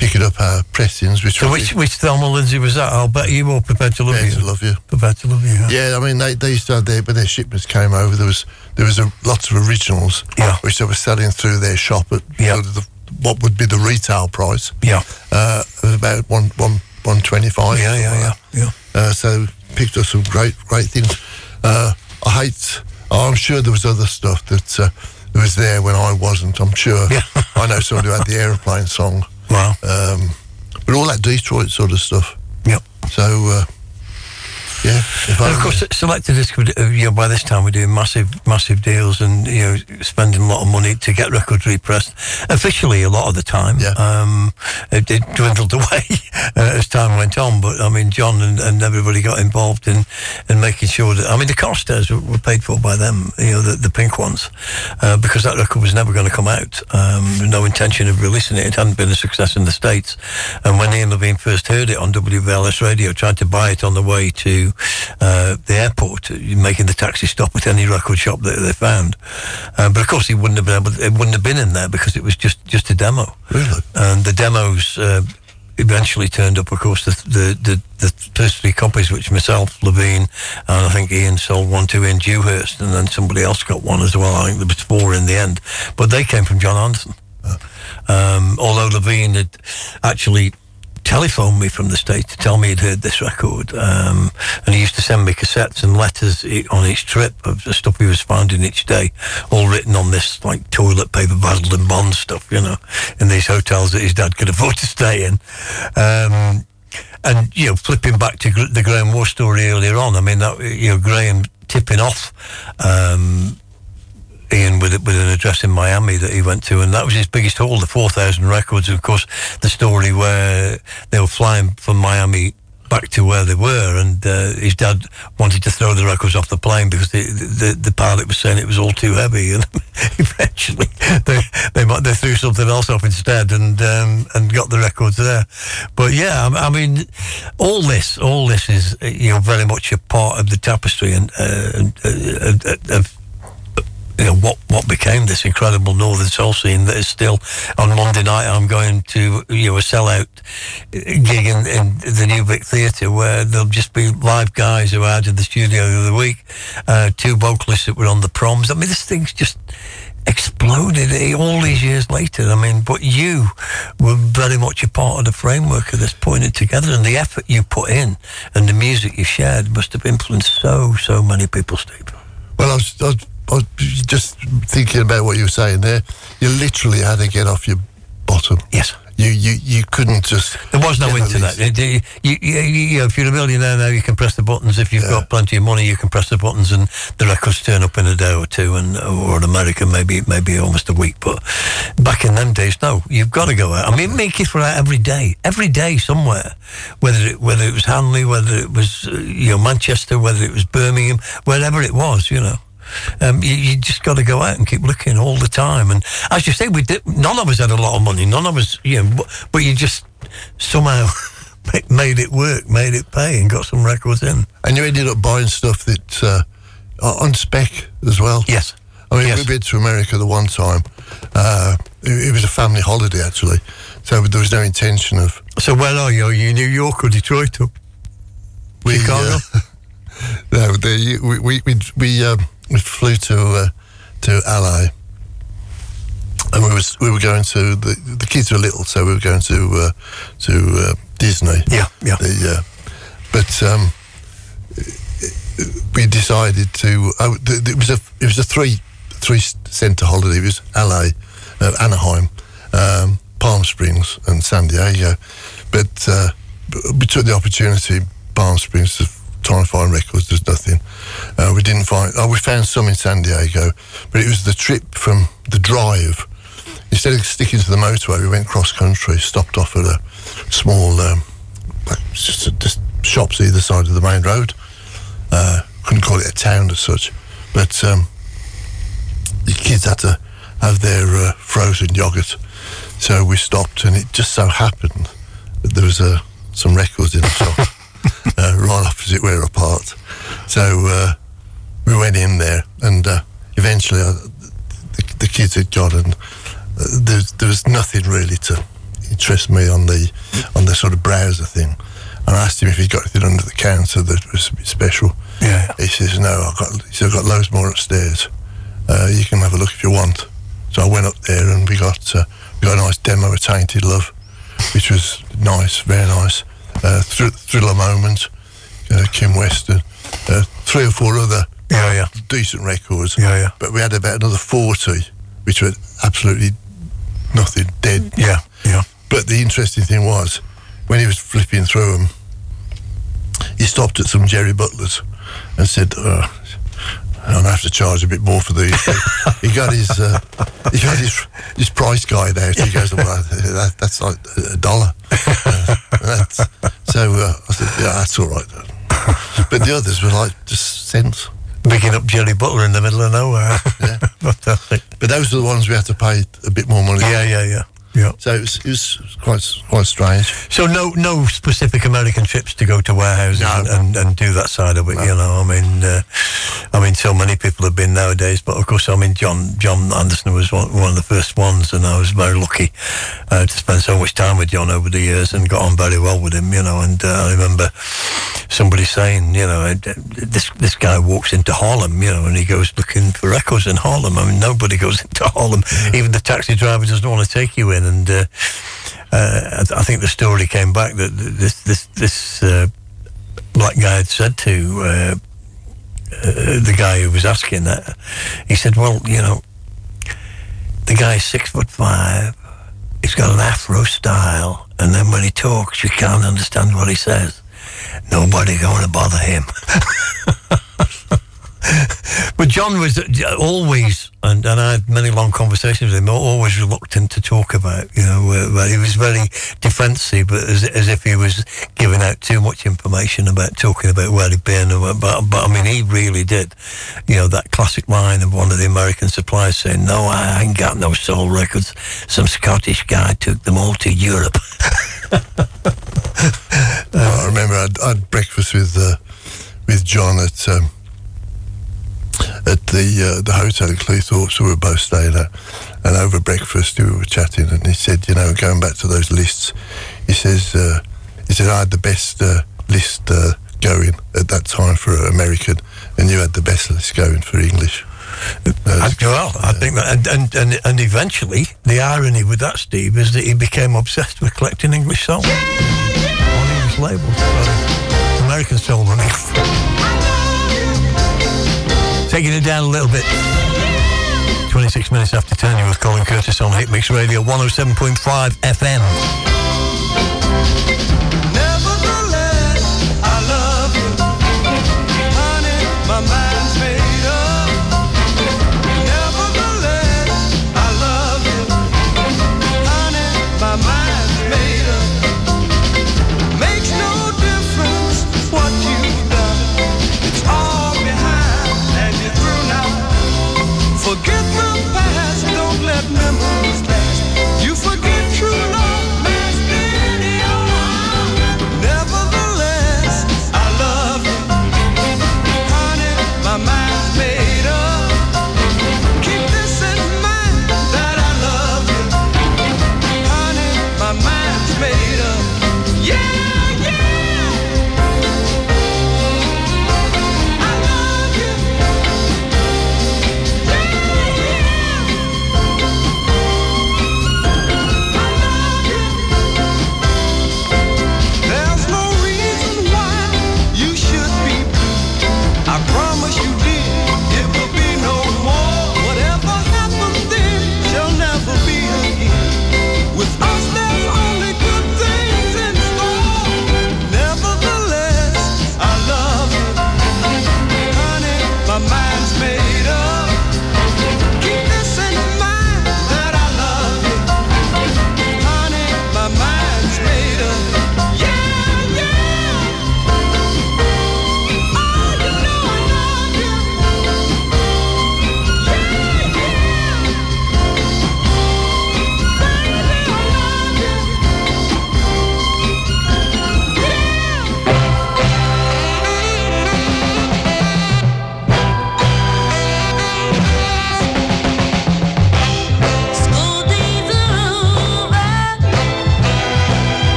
picking up our pressings, which So which which Thelma Lindsay was that? I'll bet you were prepared to love Prepared you. to Love You. Prepared to love you. Yeah. Yeah, I mean they, they used to have their when their shipments came over. There was there was a, lots of originals, Yeah. which they were selling through their shop at Yeah. sort of the, what would be the retail price. Yeah. Uh, it was about one one one twenty five. Yeah, yeah, yeah, yeah. Uh, so picked up some great great things. Uh, I hate. oh, I'm sure there was other stuff that uh, was there when I wasn't. I'm sure. Yeah. I know somebody who had the *laughs* aeroplane song. Wow. Um, but all that Detroit sort of stuff. Yep. So uh, yeah. And of course, Selectadisc. uh, You know, by this time we're doing massive, massive deals, and you know, spending a lot of money to get records repressed. Officially, a lot of the time, Yeah. um, it, it dwindled *laughs* away uh, as time went on. But I mean, John and, and everybody got involved in in making sure that I mean, the Carstairs were, were paid for by them. You know, the, the pink ones, uh, because that record was never going to come out. Um, no intention of releasing it. It hadn't been a success in the states. And when Ian Levine first heard it on WVLS radio, tried to buy it on the way to uh, the airport, making the taxi stop at any record shop that they found. Uh, but of course, he wouldn't have been able. It wouldn't have been in there because it was just just a demo. Really? And the demos. Uh, Eventually turned up, of course, the the, the the first three copies, which myself, Levine, and I think Ian sold one to Ian Dewhurst, and then somebody else got one as well. I think there was four in the end, but they came from John Anderson. Um, although Levine had actually telephoned me from the States to tell me he'd heard this record. Um, and he used to send me cassettes and letters on each trip of the stuff he was finding each day, all written on this like toilet paper, Basildon Bond stuff, you know, in these hotels that his dad could *laughs* afford to stay in. Um, and, you know, flipping back to the Graham Warr story earlier on, I mean, that, you know, Graham tipping off, um, Ian with with an address in Miami that he went to, and that was his biggest haul, the four thousand records. Of course, the story where they were flying from Miami back to where they were, and uh, his dad wanted to throw the records off the plane because the, the the pilot was saying it was all too heavy, and *laughs* eventually they they they threw something else off instead, and um, and got the records there. But yeah, I, I mean, all this all this is uh, you know very much a part of the tapestry and uh, and, uh, uh, of you know what what became this incredible northern soul scene that is still on Monday night. I'm going to you know a sellout gig in, in the New Vic Theatre where there'll just be live guys who are out of the studio the other week, uh, two vocalists that were on the proms. I mean, this thing's just exploded all these years later. I mean, but you were very much a part of the framework of this putting it together, and the effort you put in and the music you shared must have influenced so so many people, Steve. Well, I, was, I was just thinking about what you were saying there. You literally had to get off your bottom. Yes. You you, you couldn't just. There was no internet. You, you, you, you- if you're a millionaire now, you can press the buttons. If you've got plenty of money, you can press the buttons, and the records turn up in a day or two. And or in America, maybe maybe almost a week. But back in them days, no, you've got to go out. I mean, make it for out every day, every day somewhere. Whether it, whether it was Hanley, whether it was uh, you know Manchester, whether it was Birmingham, wherever it was, you know. Um, you, you just got to go out and keep looking all the time. And as you say, we did. None of us had a lot of money. None of us, you know, but, but you just somehow *laughs* made it work, made it pay, and got some records in. And you ended up buying stuff that uh, on spec as well. Yes. I mean, Yes. we've been to America the one time. Uh, it, it was a family holiday actually, so there was no intention of. So where are you? Are you New York or Detroit or We, Chicago? uh, *laughs* no, the, we we we we, um, we flew to uh, to LA, and we was we were going to the the kids were little, so we were going to uh, to uh, Disney. Yeah, yeah. The, uh, but um, we decided to. Oh, it was a it was a three three center holiday. It was LA, uh, Anaheim, um, Palm Springs, and San Diego. But uh, we took the opportunity, Palm Springs, to try to find records. There's nothing. Uh, we didn't find. Oh, we found some in San Diego, but it was the trip from the drive. Instead of sticking to the motorway, we went cross country. Stopped off at a small, um, just, just shops either side of the main road. Uh, couldn't call it a town as such, but um, the kids had to have their uh, frozen yogurt. So we stopped, and it just so happened that there was uh, some records in the shop *laughs* uh, right opposite where apart. So uh, we went in there, and uh, eventually uh, the, the kids had gone, and uh, there, there was nothing really to interest me on the on the sort of browser thing. And I asked him if he'd got anything under the counter that was a bit special. Yeah. He says, no, I've got, he said, I've got loads more upstairs. Uh, you can have a look if you want. So I went up there and we got, uh, we got a nice demo of Tainted Love, which was nice, very nice. Uh, thr- thriller Moment, uh, Kim Weston, uh, three or four other Yeah, yeah. decent records. Yeah, yeah. But we had about another 40, which were absolutely nothing, dead. Yeah, yeah. But the interesting thing was, when he was flipping through them, he stopped at some Jerry Butlers and said, uh, I'm gonna have to charge a bit more for these. he got his uh, he got his his price guide out. He goes, well, that, that's like a dollar. Uh, that's, so uh, I said, yeah, that's all right. But the others were like just cents. Picking up Jerry Butler in the middle of nowhere. Yeah. *laughs* But those are the ones we had to pay a bit more money. Yeah, yeah, yeah. Yeah. So it was, it was quite quite strange. So no, no specific American trips to go to warehouses No. and, and, and do that side of it. You know, I mean, uh, I mean, so many people have been nowadays. But of course, I mean, John John Anderson was one, one of the first ones, and I was very lucky uh, to spend so much time with John over the years and got on very well with him. You know, and uh, I remember somebody saying, you know, this this guy walks into Harlem, you know, and he goes looking for records in Harlem. I mean, nobody goes *laughs* into Harlem. Even the taxi driver doesn't want to take you in. And uh, uh, I, think the story came back that this this this uh, black guy had said to. Uh, uh, the guy who was asking that, he said, "Well, you know, the guy's six foot five. He's got an afro style, and then when he talks, you can't understand what he says. Nobody going to bother him." *laughs* *laughs* but John was uh, always, and, and I had many long conversations with him, always reluctant to talk about, you know, uh, he was very defensive, but as, as if he was giving out too much information about talking about where he'd been. But, but I mean, he really did, you know, that classic line of one of the American suppliers saying, no, I ain't got no soul records. Some Scottish guy took them all to Europe. *laughs* I remember I'd, I'd breakfast with uh, with John at um, at the uh, the hotel in Cleethorpes. We were both staying at, and over breakfast we were chatting, and he said, you know, going back to those lists, he says, uh, he said I had the best uh, list uh, going at that time for American, and you had the best list going for English. I, well, I think that, and, and, and, and eventually, the irony with that, Steve, is that he became obsessed with collecting English songs on English labels. So, American soul on English. Taking it down a little bit. 26 minutes after 10, you're with Colin Curtis on Hit Mix Radio 107.5 FM.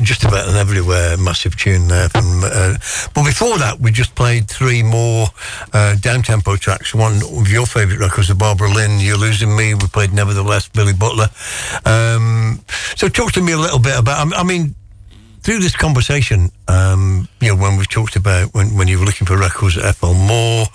just about an everywhere massive tune there. From, uh, but before that, we just played three more uh, down-tempo tracks. One of your favourite records, the Barbara Lynn, "You're Losing Me." We played "Nevertheless," Billy Butler. Um, so, talk to me a little bit about. I mean, through this conversation, um, you know, when we've talked about when, when you were looking for records at FL Moore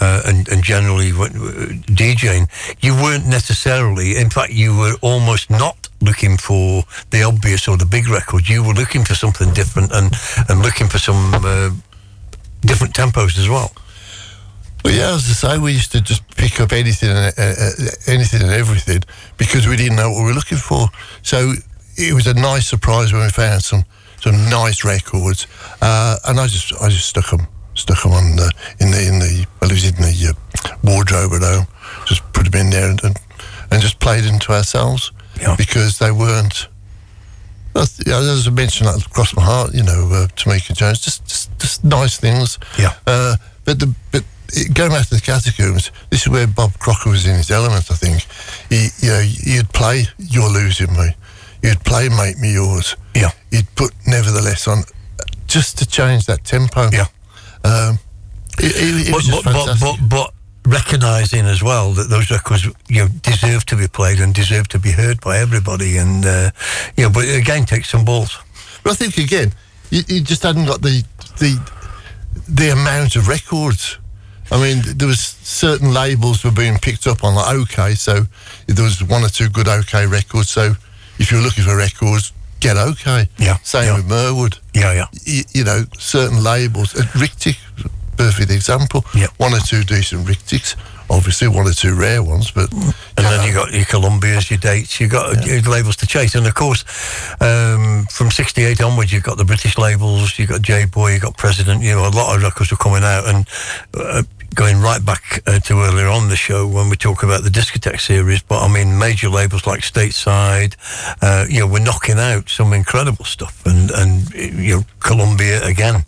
uh, and, and generally when, uh, DJing, you weren't necessarily, in fact, you were almost not looking for the obvious or the big record. You were looking for something different and, and looking for some uh, different tempos as well. Well, yeah, as I say, we used to just pick up anything, and, uh, uh, anything and everything because we didn't know what we were looking for. So it was a nice surprise when we found some some nice records, uh, and I just I just stuck them stuck them on the in the in the well, it was in the uh, wardrobe at home. Just put them in there and and, just played them to ourselves because they weren't. Yeah, as I mentioned, that crossed my heart. You know, uh, Tamiko Jones, just, just just nice things. Yeah. Uh, but the but it, going back to the catacombs, this is where Bob Crocker was in his element. I think. He, you know, you'd play "You're Losing Me," you'd play "Make Me Yours." Yeah. You'd put "Nevertheless" on, just to change that tempo. Yeah. Um, it, it, it but, was just but, but, fantastic. but, but recognizing as well that those records you know deserve to be played and deserve to be heard by everybody and uh, you know but again takes some balls But I think again, you, you just hadn't got the the the amount of records. I mean, there was certain labels were being picked up on like Okeh, so there was one or two good Okeh records. So if you're looking for records, get Okeh. Yeah, Same yeah. with Mirwood. yeah yeah You, you know, certain labels. Uh, Ric-Tic, perfect example. Yeah. One or two decent Ric-Tics. Obviously, one or two rare ones, but and then you got your Columbias, your dates, you got your labels to chase, and of course, um, from '68 onwards, you've got the British labels, you have got Jay Boy, you have got President. You know, a lot of records were coming out, and uh, going right back uh, to earlier on the show when we talk about the discotheque series. But I mean, major labels like Stateside, uh, you know, we're knocking out some incredible stuff, and and you know, Columbia again.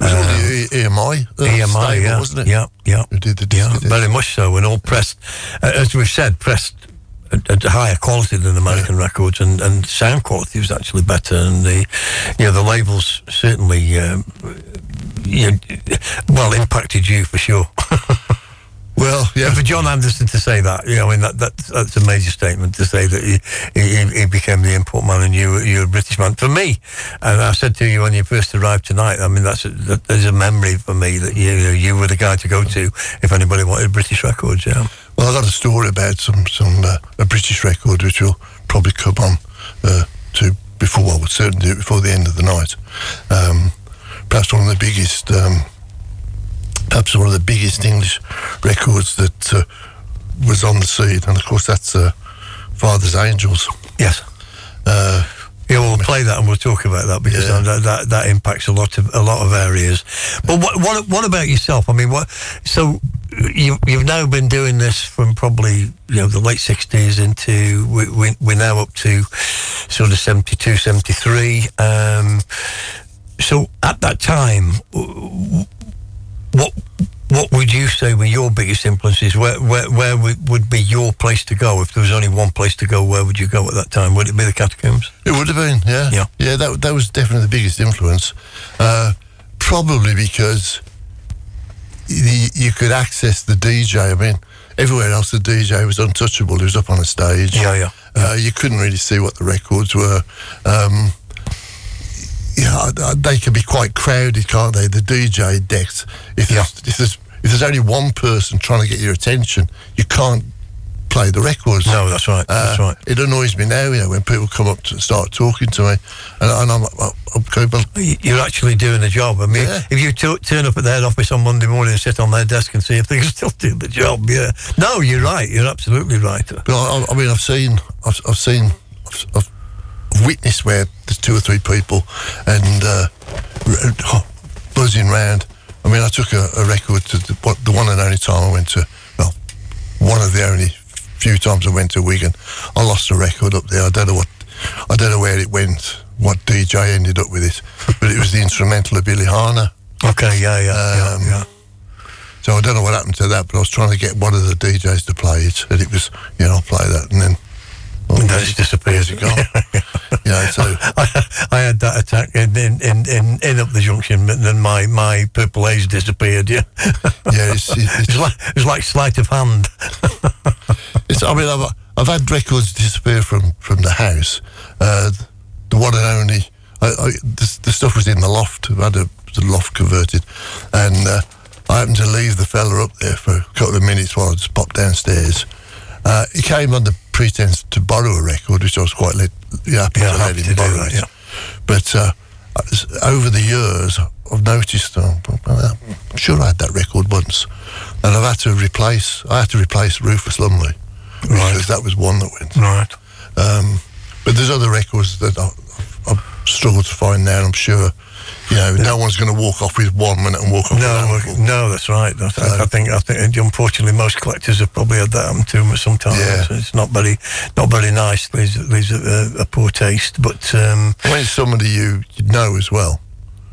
it was EMI. EMI, stable, yeah, wasn't it? yeah, yeah, did the yeah, very much so, and all pressed, uh, as we've said, pressed at, a higher quality than American records, and, and sound quality was actually better, and the, you know, the labels certainly, um, you well, impacted you for sure. *laughs* Well, yeah. And for John Anderson to say that, you know, I mean, that, that that's a major statement to say that he, he, he became the import man and you, you're a British man. For me, and I said to you when you first arrived tonight, I mean, that's a, that, there's a memory for me that you, you were the guy to go to if anybody wanted British records, yeah. Well, I got a story about some some uh, a British record which will probably come on uh, to before. Well, we'll certainly do it before the end of the night. Um, perhaps one of the biggest, um, perhaps one of the biggest English records that uh, was on the scene, and of course that's uh, Father's Angels. Yes. Uh, Yeah, we'll play that and we'll talk about that because Yeah. that, that that impacts a lot of a lot of areas. But what what what about yourself? I mean, what? So you you've now been doing this from probably you know the late sixties into we, we, we're now up to sort of 72, 73. Um, so at that time, what what would you say were your biggest influences? Where where where would, be your place to go if there was only one place to go? Where would you go at that time? Would it be the catacombs? It would have been, yeah, Yeah. yeah. That that was definitely the biggest influence. Uh, probably because you, you could access the DJ. I mean, everywhere else the DJ was untouchable. He was up on a stage. Yeah, yeah. Uh, you couldn't really see what the records were. Um, yeah, they can be quite crowded, can't they? The DJ decks. If there's, if there's if there's only one person trying to get your attention, you can't play the records. No, that's right. That's Uh, right. It annoys me now, you know, when people come up to start talking to me, and, and I'm, I'm, I'm well, You're actually doing the job. I mean, Yeah. if you t- turn up at their office on Monday morning and sit on their desk and see if they can *laughs* still do the job, yeah. No, you're right. You're absolutely right. but I, I mean, I've seen, I've, I've seen, I've, I've witnessed where there's two or three people and uh, oh, buzzing round. I mean, I took a, a record to the, what, the one and only time I went to, well, one of the only few times I went to Wigan. I lost a record up there. I don't know what, I don't know where it went, what DJ ended up with it, but it was the instrumental of Billy Harner. Okay, yeah, yeah, Um, yeah, yeah. So I don't know what happened to that, but I was trying to get one of the DJs to play it, and it was, you know, I'll play that, and then And then it disappears. it gone. *laughs* know, so I, I had that attack in in, in, in, up the junction, but then my, my purple haze disappeared. Yeah, *laughs* yeah, it's, it- *laughs* it was it's, like it was like sleight of hand. it's I mean, I've I've had records disappear from from the house. Uh, the one and only I, I, the, the stuff was in the loft. I had a, the loft converted, and uh, I happened to leave the fella up there for a couple of minutes while I just popped downstairs. Uh, he came under pretense to borrow a record, which I was quite let, happy Yeah, to let him to borrow it. yeah. But uh, over the years, I've noticed. Uh, I'm sure I had that record once, and I've had to replace. I had to replace Rufus Lumley Right. because that was one that went. Right. Um, but there's other records that I, I struggle to find now. I'm sure, you know, no one's going to walk off with one minute and walk off No, a no, that's right. I, th- I think I think unfortunately most collectors have probably had that happen to them sometimes. Yeah. It's not very not very nice. Leaves leaves a, a poor taste. But um, When it's somebody you, know as well.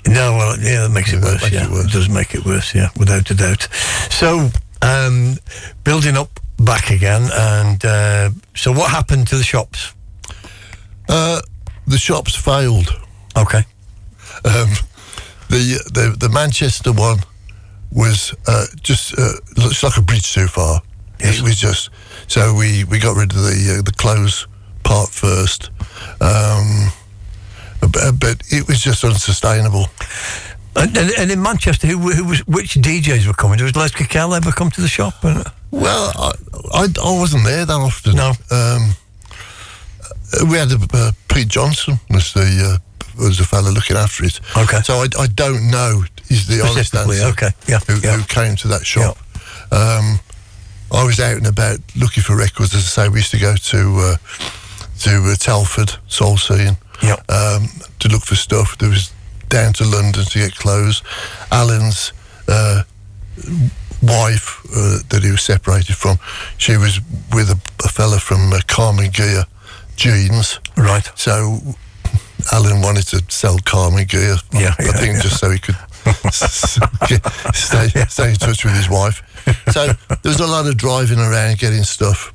no, well, yeah, that makes it that worse. makes yeah, it worse. does make it worse. Yeah, without a doubt. So um, building up back again, and uh, so what happened to the shops? Uh, the shops failed. Okay. Um, the, the the Manchester one was uh, just uh, looks like a bridge too far. Yes. It was just so we, we got rid of the uh, the clothes part first, um, but, but it was just unsustainable. And, and, and in Manchester, who, who was which DJs were coming? Was Les Cokell ever come to the shop? Uh, Well, I, I, I wasn't there that often. No. Um, uh, we had uh, Pete Johnson was the uh, was the fella looking after it. Okay. So I, I don't know is the honest answer. okay, yeah, Who, yeah. who came to that shop? Um, I was out and about looking for records. As I say, we used to go to uh, to uh, Telford, Soul Scene, Yeah. um, to look for stuff. There was down to London to get clothes. Alan's uh, wife uh, that he was separated from, she was with a, a fella from uh, Carmen Gear Jeans. Right. So Alan wanted to sell Carmen Gear. Yeah, I yeah, think yeah. just so he could *laughs* stay, stay in touch with his wife. So there was a lot of driving around getting stuff.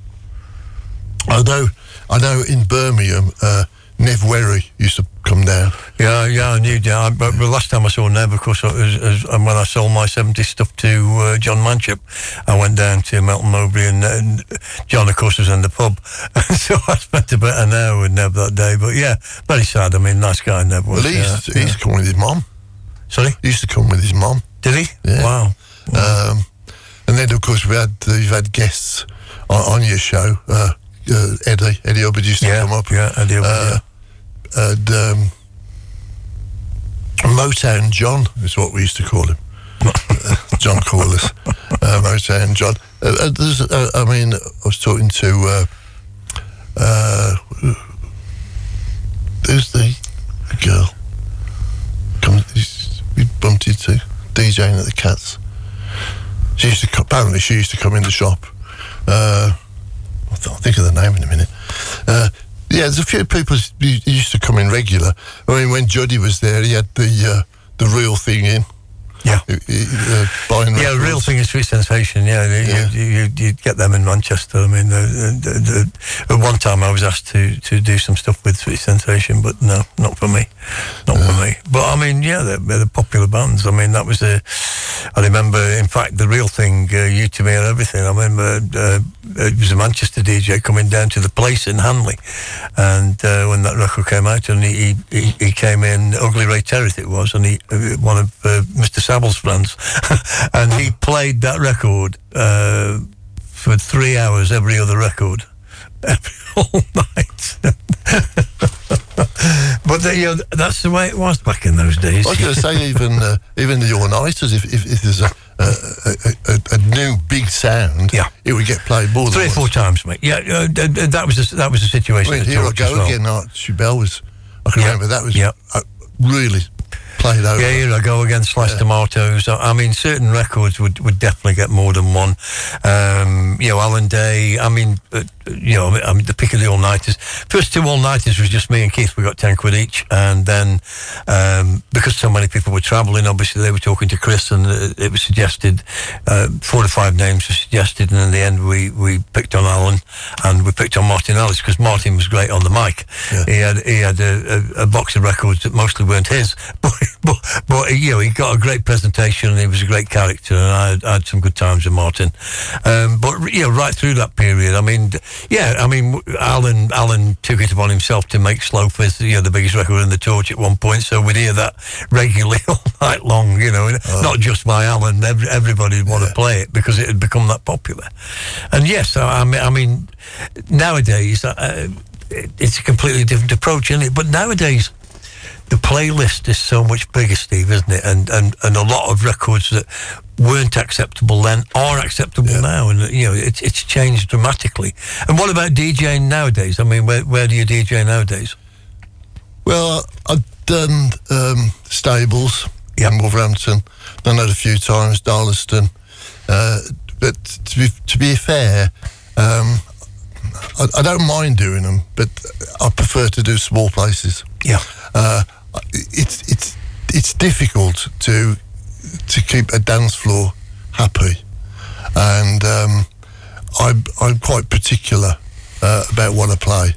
Although I know in Birmingham, uh, Nev Wherry used to come down. Yeah, yeah, I knew. Yeah, I- but the last time I saw Nev, of course, it was, was when I sold my 70s stuff to uh, John Manship. I went down to Melton Mowbray, and, and John, of course, was in the pub. *laughs* so I spent about an hour with Nev that day. But yeah, very sad. I mean, nice guy, Nev was. Well, he used, yeah, to, he used to come with his mum. Sorry? He used to come with his mum. Did he? Yeah. Wow. Um, and then, of course, we had you've had guests on, on your show. Uh, uh, Eddie Eddie Hubbard used to Yeah, come up. yeah, Eddie Hubbard, Uh, And um, Motown John is what we used to call him. Uh, *laughs* John Corliss, uh, Motown John. Uh, uh, uh, I mean, I was talking to. Uh, uh, who's the girl? Come, we bumped into DJing at the Cats. She used to apparently she used to come in the shop. I'll, I'll think of the name in a minute. Yeah, there's a few people who used to come in regular. I mean, when Juddy was there, he had the uh, the real thing in. Yeah. Uh, buying Yeah, records. real thing is Sweet Sensation. Yeah, you, Yeah. You, you, you get them in Manchester. I mean, the, the, the, at one time I was asked to, to do some stuff with Sweet Sensation, but no, not for me, not for me. But I mean, yeah, they're, they're popular bands. I mean, that was the. I remember, in fact, the real thing. Uh, you to me and everything. I remember uh, it was a Manchester DJ coming down to the place in Hanley, and uh, when that record came out, and he he, he came in, Ugly Ray Territh it was, and he uh, one of uh, Mr. Friends, *laughs* and he played that record uh, for three hours every other record, *laughs* every, all night. *laughs* but the, you know, that's the way it was back in those days. I was going to say even uh, even the all-nighters, if, if, if there's a, a, a, a, a new big sound, Yeah. it would get played more Three or four times, mate. Yeah, uh, that was the, that was the I situation. mean, here I go well. again. Archie Bell was, I can Yeah. remember that was Yeah. uh, really played over. Yeah, here I go again, sliced tomatoes. I I mean, certain records would, would definitely get more than one. Um, you know, Alan Day, I mean, uh, you know, I mean, the pick of the all-nighters. First two all-nighters was just me and Keith. We got 10 quid each. And then, um, because so many people were travelling, obviously they were talking to Chris and it was suggested, uh, four or five names were suggested. And in the end, we, we picked on Alan and we picked on Martin Ellis because Martin was great on the mic. Yeah. He had, he had a, a, a box of records that mostly weren't his, *laughs* but, but but you know he got a great presentation and he was a great character and I had, I had some good times with Martin. Um, but you know right through that period, I mean, yeah, I mean Alan Alan took it upon himself to make Slow Fizz you know the biggest record in the torch at one point, so we'd hear that regularly *laughs* all night long. You know, not just by Alan, every, everybody would want to play it because it had become that popular. And yes, I, I mean, I mean nowadays. Uh, it- it's a completely different approach, isn't it? But nowadays, the playlist is so much bigger, Steve, isn't it? And and and a lot of records that weren't acceptable then are acceptable now, and you know it's it's changed dramatically. And what about DJing nowadays? I mean, where where do you DJ nowadays? Well, I've done um, Stables in Wolverhampton. Done that a few times, Darlaston. Uh, but to be to be fair, um, I, I don't mind doing them, but I prefer to do small places. Yeah. Uh, it's it's it's difficult to to keep a dance floor happy, and um, I'm I'm quite particular uh, about what I play.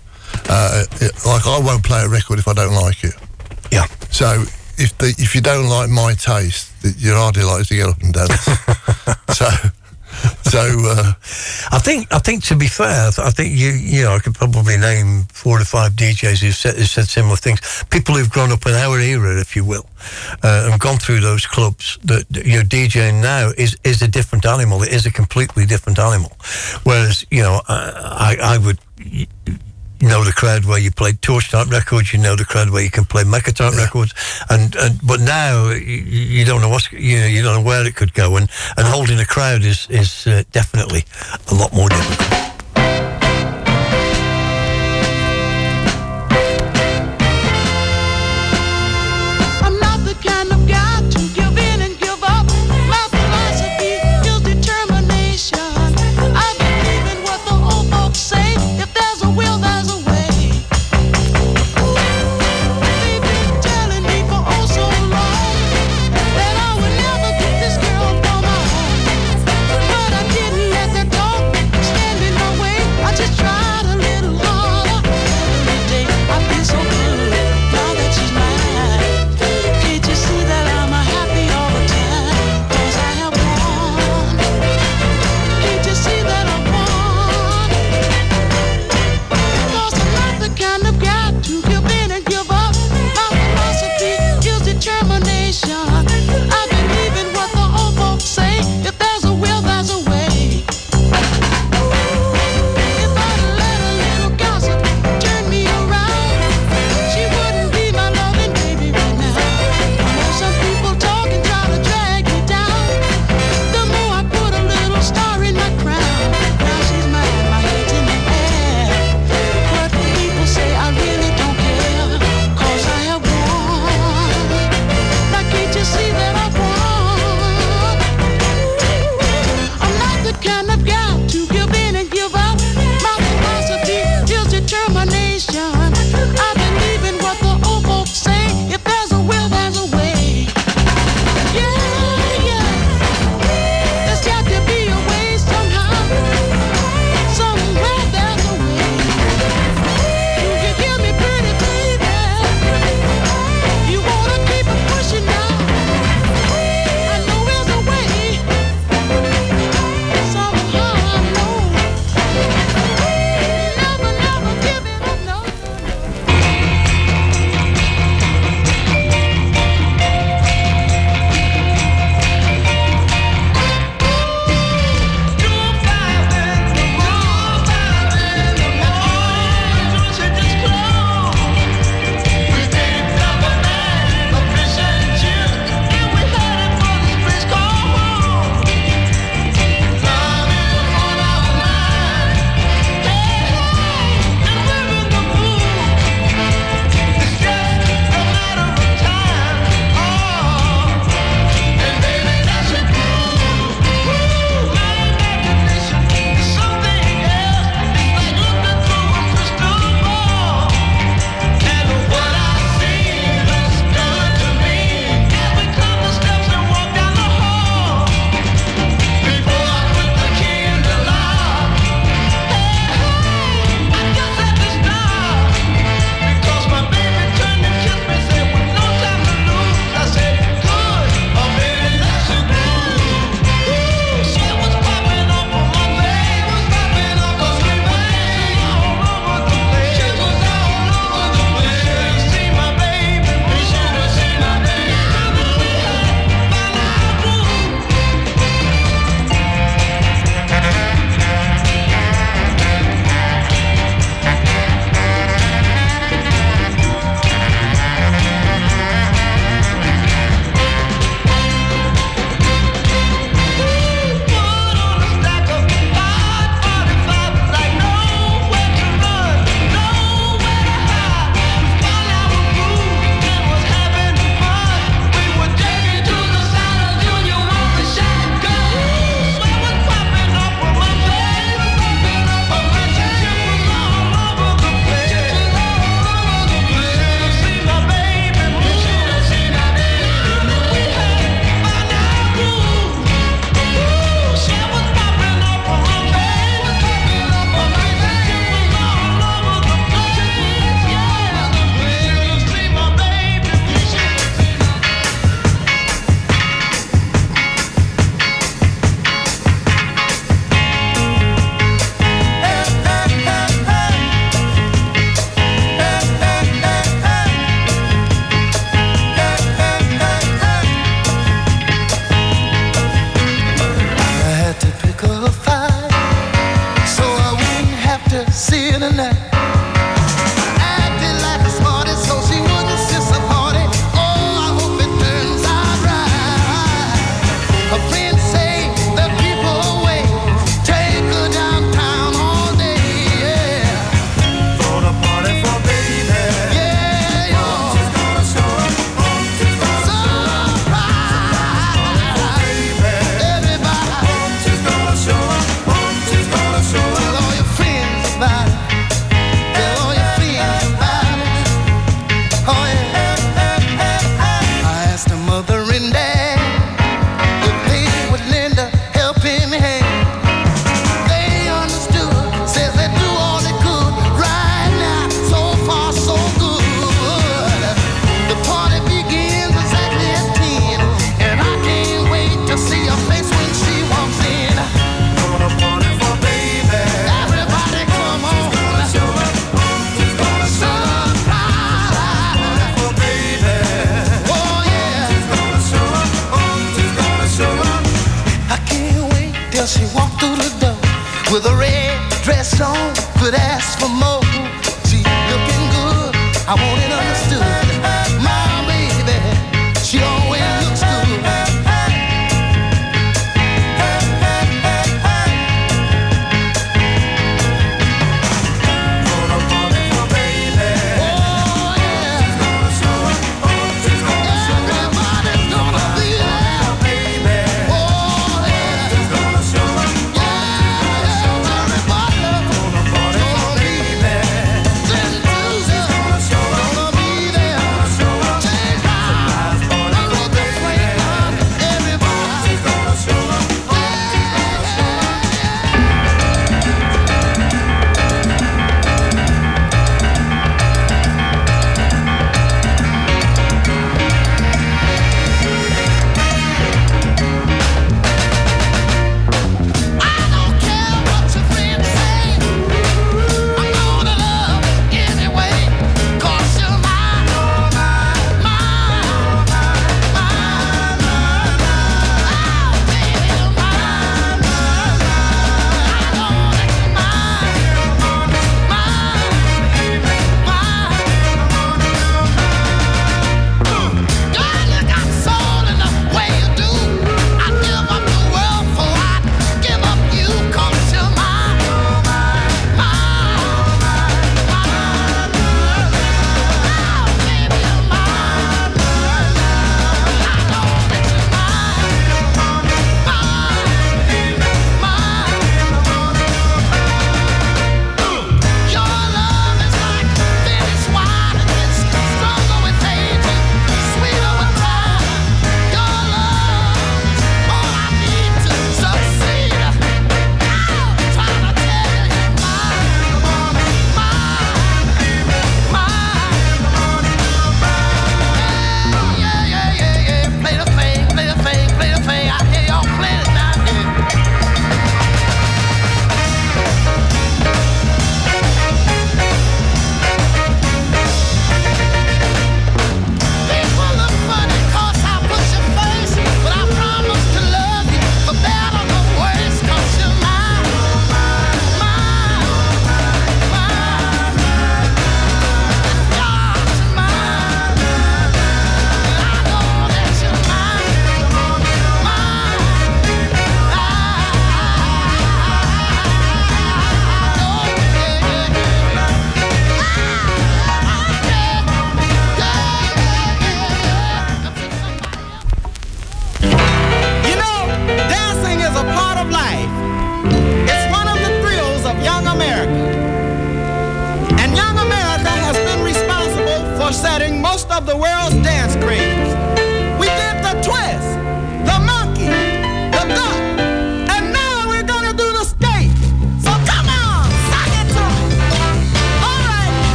Uh, it- like I won't play a record if I don't like it. Yeah. So if the if you don't like my taste, you're hardly likely to get up and dance. *laughs* so *laughs* so uh, I think I think to be fair, I think you you know I could probably name four or five DJs who've said, who've said similar things. People who've grown up in our era, if you will, uh, and gone through those clubs. That you know, DJing now is is a different animal. It is a completely different animal. Whereas you know I I, I would. You know the crowd where you play torch type records. You know the crowd where you can play Mecca type records, and, and but now you, you don't know what's you know you don't know where it could go, and, and holding a crowd is is uh, definitely a lot more difficult.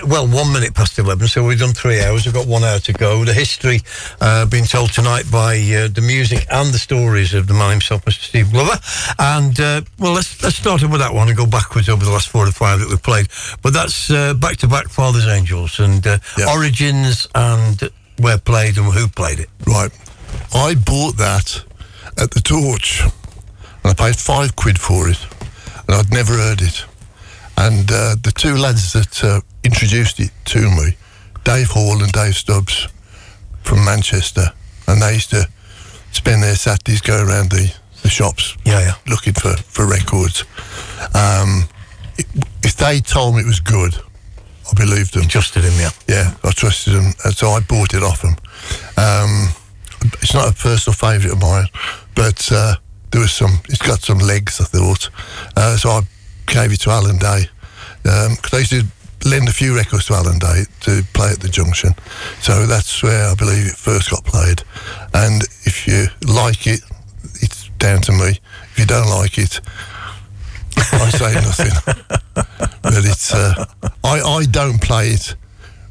20, well, one minute past 11, so we've done three hours. We've got one hour to go. The history uh, being told tonight by uh, the music and the stories of the man himself, Mr. Steve Glover. And, uh, well, let's, let's start with that one and go backwards over the last four or five that we've played. But that's uh, back to back Father's Angels and uh, Origins and where played and who played it. Right. I bought that at the Torch, and I paid five quid for it, and I'd never heard it. And uh, the two lads that uh, introduced it to me, Dave Hall and Dave Stubbs from Manchester, and they used to spend their Saturdays going around the, the shops yeah, yeah. looking for, for records. Um, if they told me it was good, I believed them. trusted him, yeah. Yeah, I trusted them, and so I bought it off them. Um, it's not a personal favourite of mine, but uh, there was some. It's got some legs, I thought. Uh, so I gave it to Alan Day because I used to lend a few records to Alan Day to play at the Junction. So that's where I believe it first got played. And if you like it, it's down to me. If you don't like it, I say *laughs* nothing. but it's uh, I I don't play it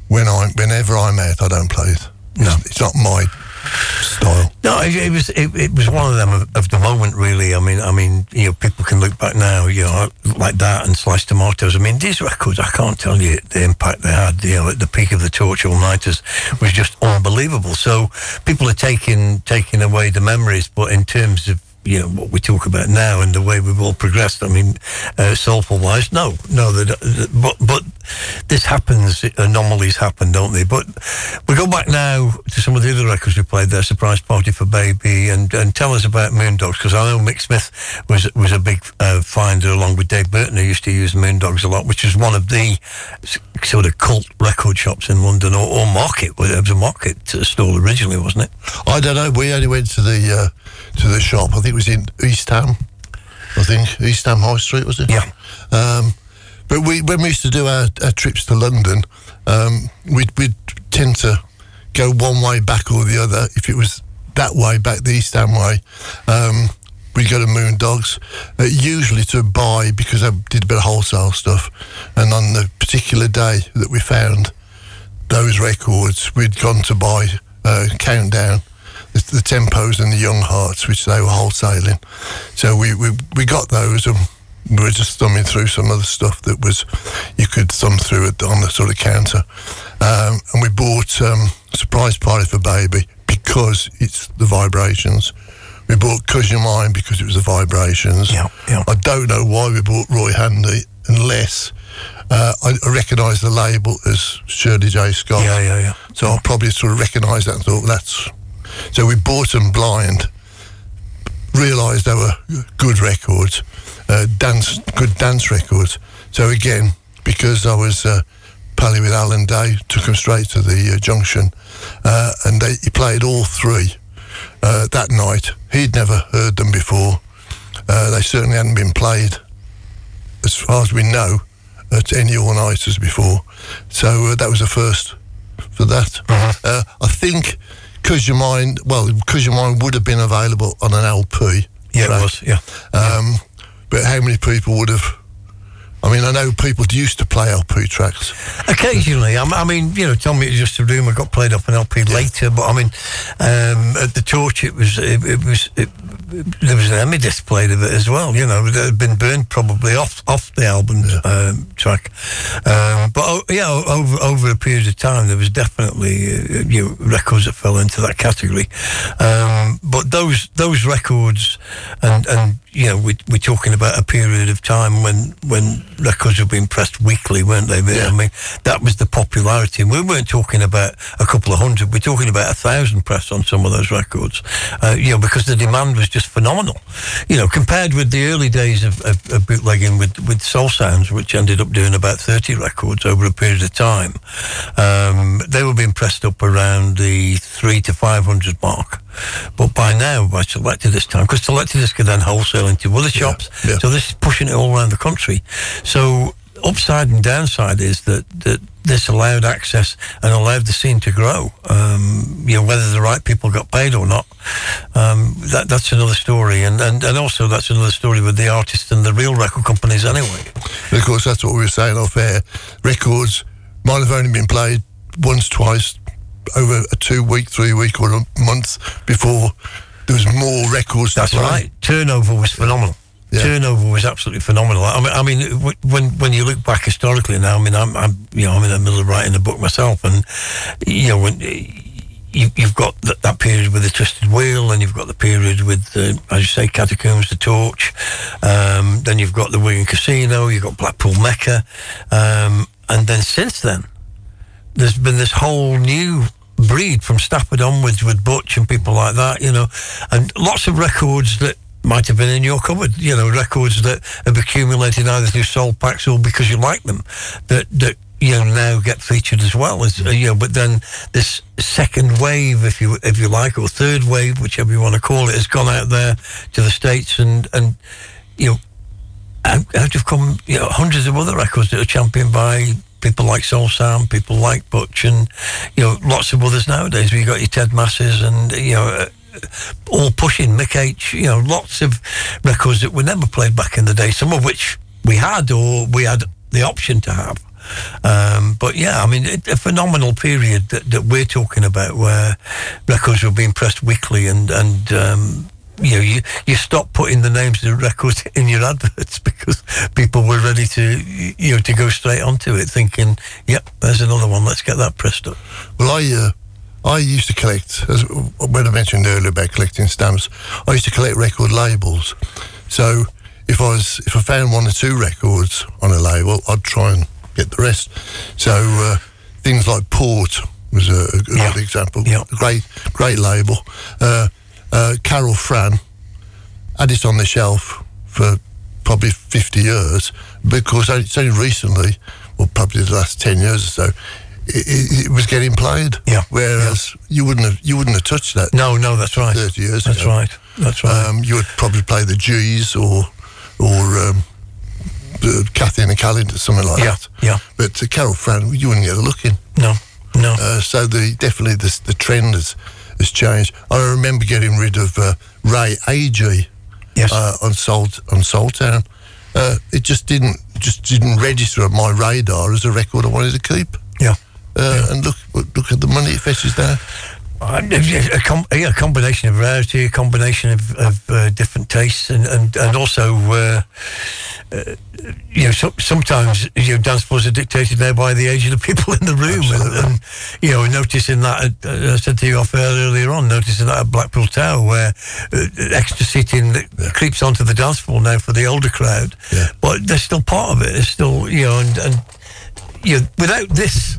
when I whenever I'm out. I don't play it. No, it's, it's not my style. No, it, it was it, it was one of them of, of the moment, really. I mean, I mean, you know, people can look back now, you know, like that and sliced tomatoes. I mean, these records, I can't tell you the impact they had. You know, at the peak of the torch all nighters was just unbelievable. So people are taking taking away the memories, but in terms of you know what we talk about now and the way we've all progressed. I mean, uh, soulful wise, no, no, but but this happens. Anomalies happen, don't they? But we go back now to some of the other records we played there. Surprise Party for Baby, and and tell us about Moondogs because I know Mick Smith was was a big uh, finder along with Dave Burton who used to use Moondogs a lot, which is one of the sort of cult record shops in London or, or market. It was a market uh, stall originally, wasn't it? I don't know. We only went to the uh, to the shop. I think it was in East Ham. I think East Ham High Street was it? Yeah. Um, but we when we used to do our, our trips to London, um, we'd we'd tend to go one way back or the other. If it was that way back the East Ham way, um, we'd go to Moondogs, uh, usually to buy because I did a bit of wholesale stuff. And on the particular day that we found those records, we'd gone to buy uh, Countdown, the, the Tempos and the Young Hearts, which they were wholesaling. So we, we, we got those and we were just thumbing through some other stuff that was you could thumb through it on the sort of counter. Um, and we bought um, Surprise Party for Baby because it's the vibrations. We bought Cause You're Mine because it was the vibrations. Yeah, yeah. I don't know why we bought Roy Handy unless uh, I, I recognise the label as Shirley J. Scott. Yeah, yeah, yeah. So I probably sort of recognised that and thought that's. So we bought them blind, realised they were good records, uh, dance, good dance records. So again, because I was uh, pally with Alan Day, took them straight to the uh, junction, uh, and they, he played all three uh, that night. He'd never heard them before. Uh, they certainly hadn't been played, as far as we know, at any all-nighters before. So uh, that was the first for that. Uh, I think because your mind, well, because your mind would have been available on an LP. Yeah, it was, yeah. Um, but how many people would have? I mean, I know people used to play LP tracks. Occasionally, I, I mean, you know, Tommy just a rumor got played up an LP later, but I mean, um, at the torch, it was it, it was it, there was an Emidisc played of it as well. You know, that had been burned probably off off the album um, track, um, but oh, yeah, over over a period of time, there was definitely uh, you know, records that fell into that category. Um, but those those records, and and you know, we, we're talking about a period of time when when records were being pressed weekly, weren't they? Yeah. I mean, that was the popularity. And we weren't talking about a couple of hundred. We're talking about a thousand press on some of those records. Uh, you know, because the demand was just phenomenal. You know, compared with the early days of, of, of bootlegging with with Soul Sounds, which ended up doing about thirty records over a period of time. Um, they were being pressed up around the three to five hundred mark. But by now, by Selectadisc time, because Selectadisc could then wholesale into other shops. So this is pushing it all around the country. So upside and downside is that, that this allowed access and allowed the scene to grow. Um, you know, whether the right people got paid or not, um, that, that's another story. And, and, and also that's another story with the artists and the real record companies anyway. And of course, that's what we were saying off air. Records might have only been played once, twice over a two week, three week, or a month before there was more records. That's right. Turnover was phenomenal. Yeah. Turnover was absolutely phenomenal. I mean, I mean, when when you look back historically now, I mean, I'm, I'm you know I'm in the middle of writing a book myself, and you know when you, you've got that, that period with the Twisted Wheel, and you've got the period with, uh, as you say, Catacombs, the Torch. Um, then you've got the Wigan Casino. You've got Blackpool Mecca, um, and then since then, there's been this whole new breed from Stafford onwards with Butch and people like that, you know, and lots of records that might have been in your cupboard, you know, records that have accumulated either through soul packs or because you like them, that that you know now get featured as well as uh, you know. But then this second wave, if you if you like, or third wave, whichever you want to call it, has gone out there to the states and and you know out, out have come you know, hundreds of other records that are championed by people like Soul Sound, people like Butch, and you know lots of others nowadays. We've got your Ted Masses, and you know. Uh, all pushing Mick H, you know, lots of records that were never played back in the day. Some of which we had, or we had the option to have. Um, but yeah, I mean, it, a phenomenal period that, that we're talking about, where records were being pressed weekly, and and um, you know, you you stop putting the names of the records *laughs* in your adverts because people were ready to you know to go straight onto it, thinking, "Yep, there's another one. Let's get that pressed up." Well, I uh, I used to collect, as when I mentioned earlier about collecting stamps, I used to collect record labels. So if I was if I found one or two records on a label, I'd try and get the rest. So uh, things like Port was a, a good example. Yeah. Great great label. Uh, uh, Carol Fran had it on the shelf for probably 50 years because it's only recently, well, probably the last 10 years or so, it, it, was getting played. Yeah. Whereas you wouldn't have you wouldn't have touched that. No, no, that's right. 30 years That's ago. right. That's right. Um, you would probably play the G's or or um, the Kathy and the Calendar, something like Yeah, that. yeah. But uh, Carol Fran, you wouldn't get a look in. no, no. Uh, so the definitely the, the trend has, has changed. I remember getting rid of uh, Ray Agee yes. uh, on Soul on Soultown. Uh, it just didn't just didn't register on my radar as a record I wanted to keep. yeah. Uh, And look look at the money it fetches now. Uh, a, com- a combination of variety, a combination of, of uh, different tastes, and and, and also, uh, uh, you know, so, sometimes you know dance floors are dictated now by the age of the people in the room, and, and you know, noticing that uh, I said to you off earlier on, noticing that at Blackpool Tower where uh, extra seating that creeps onto the dance floor now for the older crowd, Yeah. but they're still part of it. It's still you know, and, and you know, without this,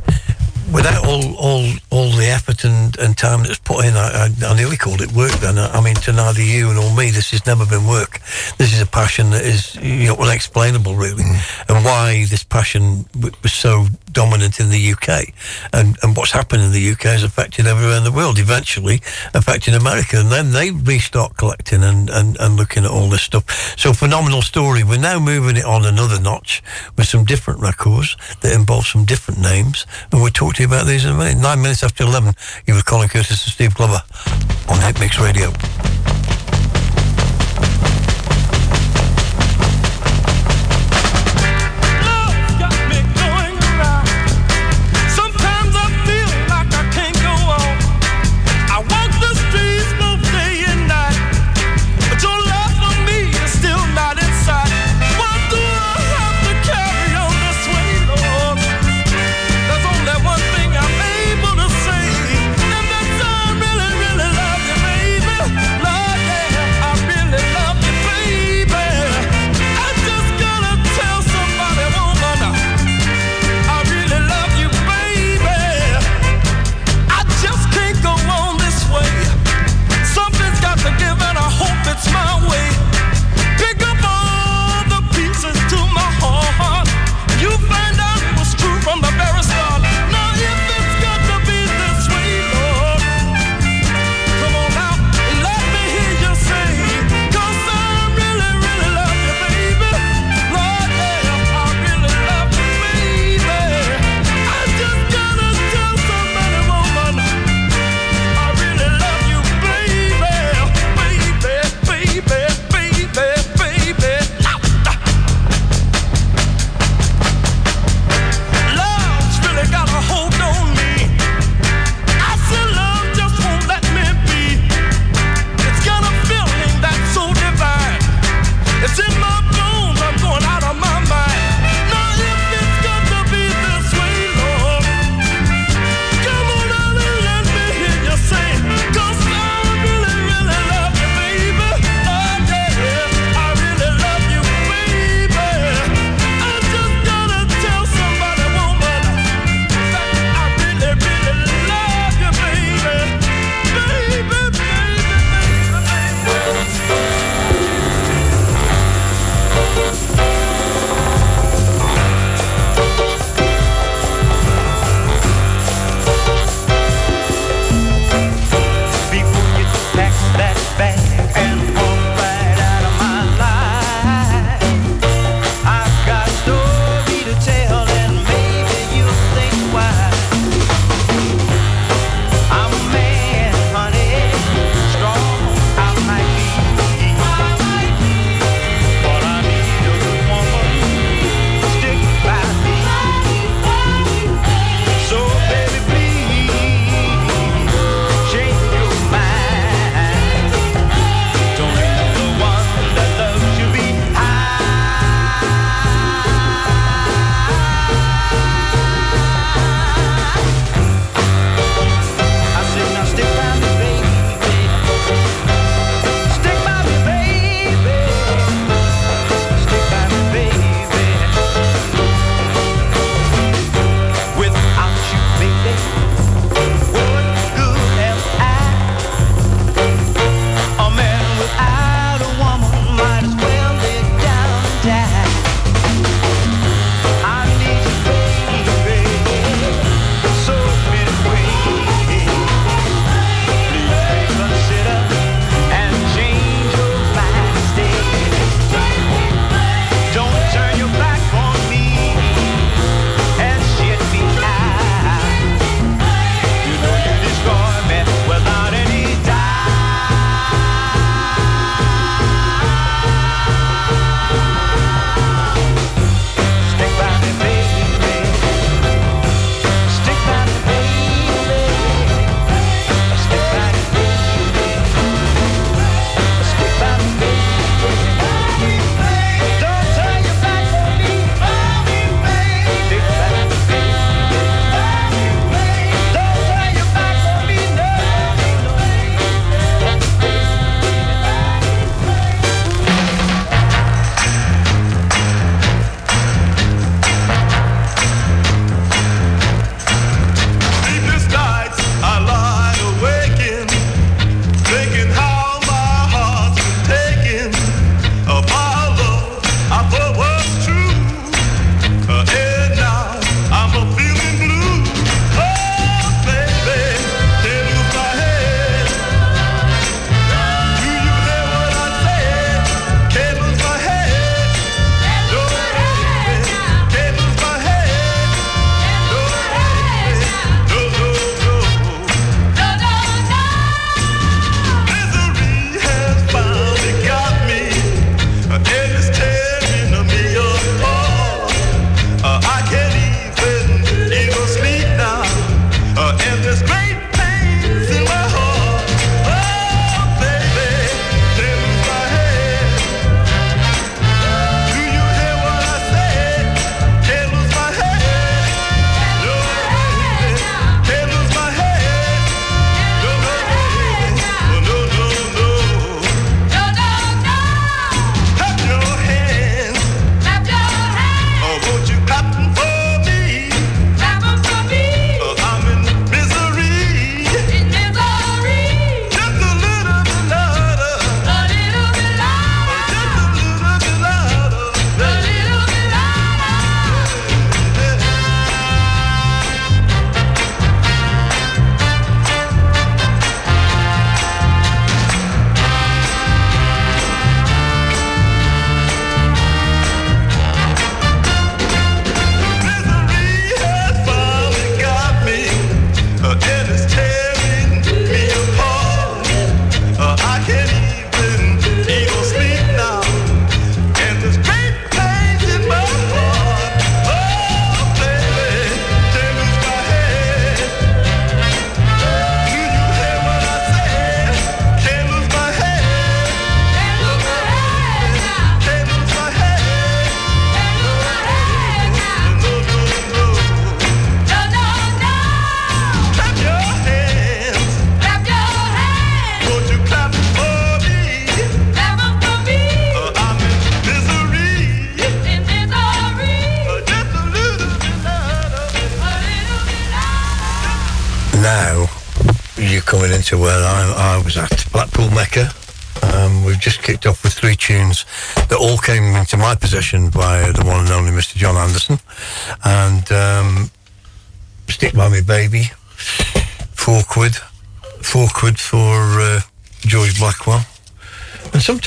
without all all all the effort and, and time that's put in, I, I, I nearly called it work. Then I, I mean, to neither you nor me, this has never been work. This is a passion that is you know unexplainable, really, mm. and why this passion w- was so dominant in the UK, and and what's happened in the UK has affected everywhere in the world. Eventually, affecting America, and then they restart collecting and, and, and looking at all this stuff. So phenomenal story. We're now moving it on another notch with some different records that involve some different names, and we'll talk to you about these in a minute. Nine minutes after eleven, you with Colin Curtis and Steve Glover on Hit Mix Radio.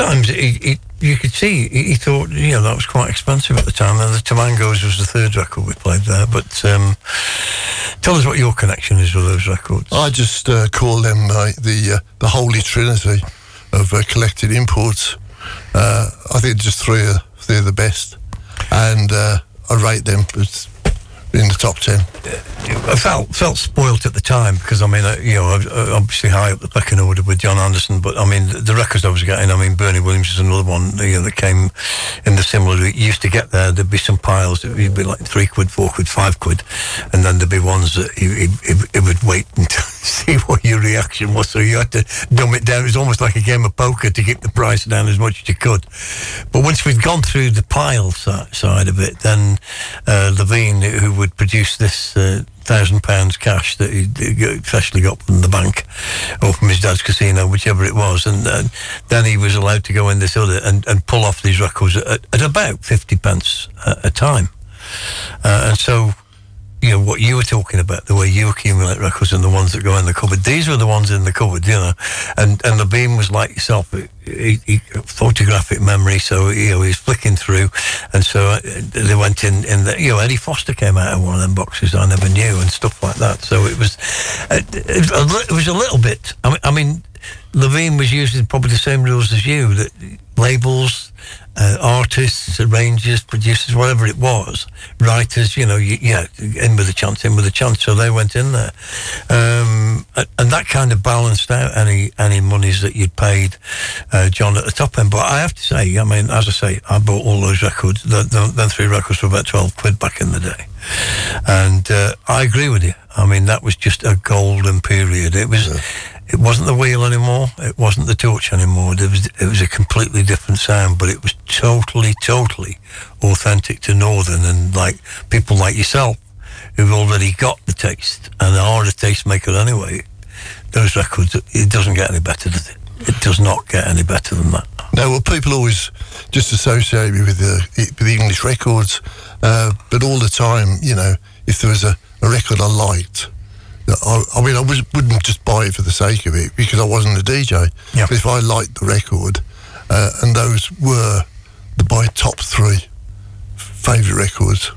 Sometimes he, you could see he, thought, you know, that was quite expensive at the time. And the Tomangoes was the third record we played there. But um, tell us what your connection is with those records. I just uh, call them uh, the uh, the holy trinity of uh, collected imports. Uh, I think just three are three are the best, and uh, I rate them as in the top ten. I felt felt spoilt at the time because I mean, uh, you know, uh, obviously high up the pecking order with John Anderson, but I mean, the, the records I was getting. I mean, Bernie Williams is another one you know, that came in the similar. It used to get there. There'd be some piles. It'd be like three quid, four quid, five quid, and then there'd be ones that he would wait until *laughs* see what your reaction was. So you had to dumb it down. It was almost like a game of poker to keep the price down as much as you could. But once we'd gone through the pile side of it, then uh, Levine, who would produce this uh, thousand pounds cash that he freshly got from the bank or from his dad's casino, whichever it was, and uh, then he was allowed to go in this other and, and pull off these records at, at about fifty pence a, a time, uh, and so you know what you were talking about, the way you accumulate records and the ones that go in the cupboard. These were the ones in the cupboard, you know. And and Levine was like yourself, he, he, photographic memory, so you know flicking through, and so uh, they went in. In the, you know, Eddie Foster came out of one of them boxes I never knew and stuff like that. So it was, uh, it, it was a little bit. I mean, I mean, Levine was using probably the same rules as you that labels, uh, artists, arrangers, producers, whatever it was, writers, you know, you, yeah, in with a chance, in with a chance. So they went in there, um, and that kind of balanced out any any monies that you'd paid uh, John at the top end. But I have to say, I mean, as I say, I bought all those records, the, the, them three records for about twelve quid back in the day, and uh, I agree with you. I mean, that was just a golden period. It was. It wasn't the wheel anymore. It wasn't the torch anymore. It was it was a completely different sound, but it was totally, totally authentic to Northern and like people like yourself who've already got the taste and are a tastemaker anyway. Those records, it doesn't get any better, does it? It does not get any better than that. No, well, people always just associate me with the with the English records, uh, but all the time, you know, if there was a, a record I liked, I, I mean, I was, wouldn't just buy it for the sake of it because I wasn't a DJ. Yeah. But if I liked the record, uh, and those were the my top three favourite records,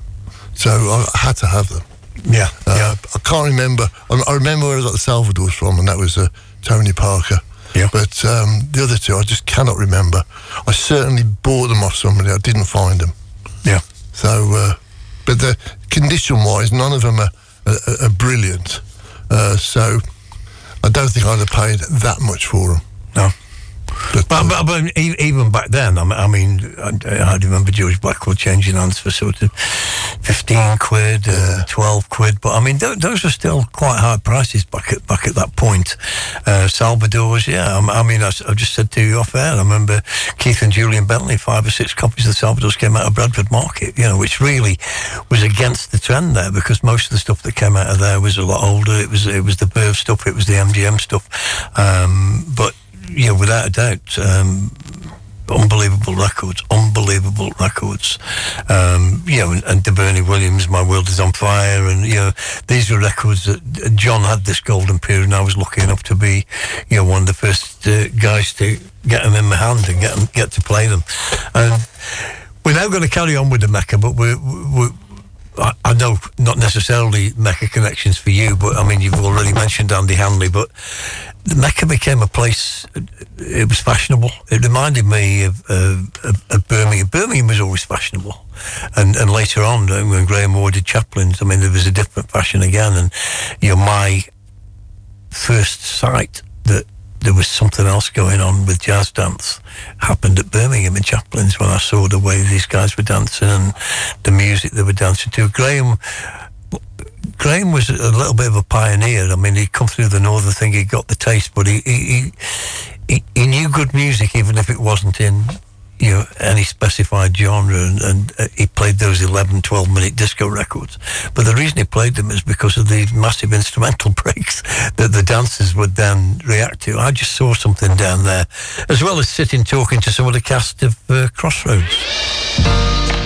so I had to have them. Yeah, Uh, I can't remember. I, I remember where I got the Salvadors from, and that was uh, Tony Parker. Yeah. But um, the other two, I just cannot remember. I certainly bought them off somebody. I didn't find them. Yeah. So, uh, but the condition-wise, none of them are, are, are brilliant. Uh, so, I don't think I'd have paid that much for them. No. But, But, but, but e- even back then, I mean, I, mean, I, I remember George Blackwell changing hands for sort of 15 quid, uh, 12 quid. But I mean, th- those were still quite high prices back at back at that point. Uh, Salvador's, yeah. I, mean, I mean, I, I just said to you off air, I remember Keith and Julian Bentley, five or six copies of the Salvador's came out of Bradford Market, you know, which really was against the trend there because most of the stuff that came out of there was a lot older. It was it was the Verve stuff, it was the MGM stuff. Um, but know, without a doubt, um, unbelievable records, unbelievable records. Um, you know, and, and Bernie Williams, My World Is on Fire, and you know, these were records that John had this golden period, and I was lucky enough to be, you know, one of the first uh, guys to get them in my hand and get 'em- get to play them. And we're now going to carry on with the Mecca, but we're. we're I, I know not necessarily Mecca connections for you, but I mean you've already mentioned Andy Hanley, but Mecca became a place. It was fashionable. It reminded me of, of, of, Birmingham. Birmingham was always fashionable, and and later on uh, when Graham Moore did Chaplains, I mean there was a different fashion again. And you know my first sight that there was something else going on with jazz dance happened at Birmingham in Chaplains when I saw the way these guys were dancing and the music they were dancing to. Graham Graham was a little bit of a pioneer. I mean, he'd come through the northern thing, he got the taste, but he, he, he, he knew good music even if it wasn't in you know, any specified genre, and, and uh, he played those 11, 12 minute disco records. But the reason he played them is because of the massive instrumental *laughs* breaks that the dancers would then react to. I just saw something down there, as well as sitting talking to some of the cast of uh, Crossroads.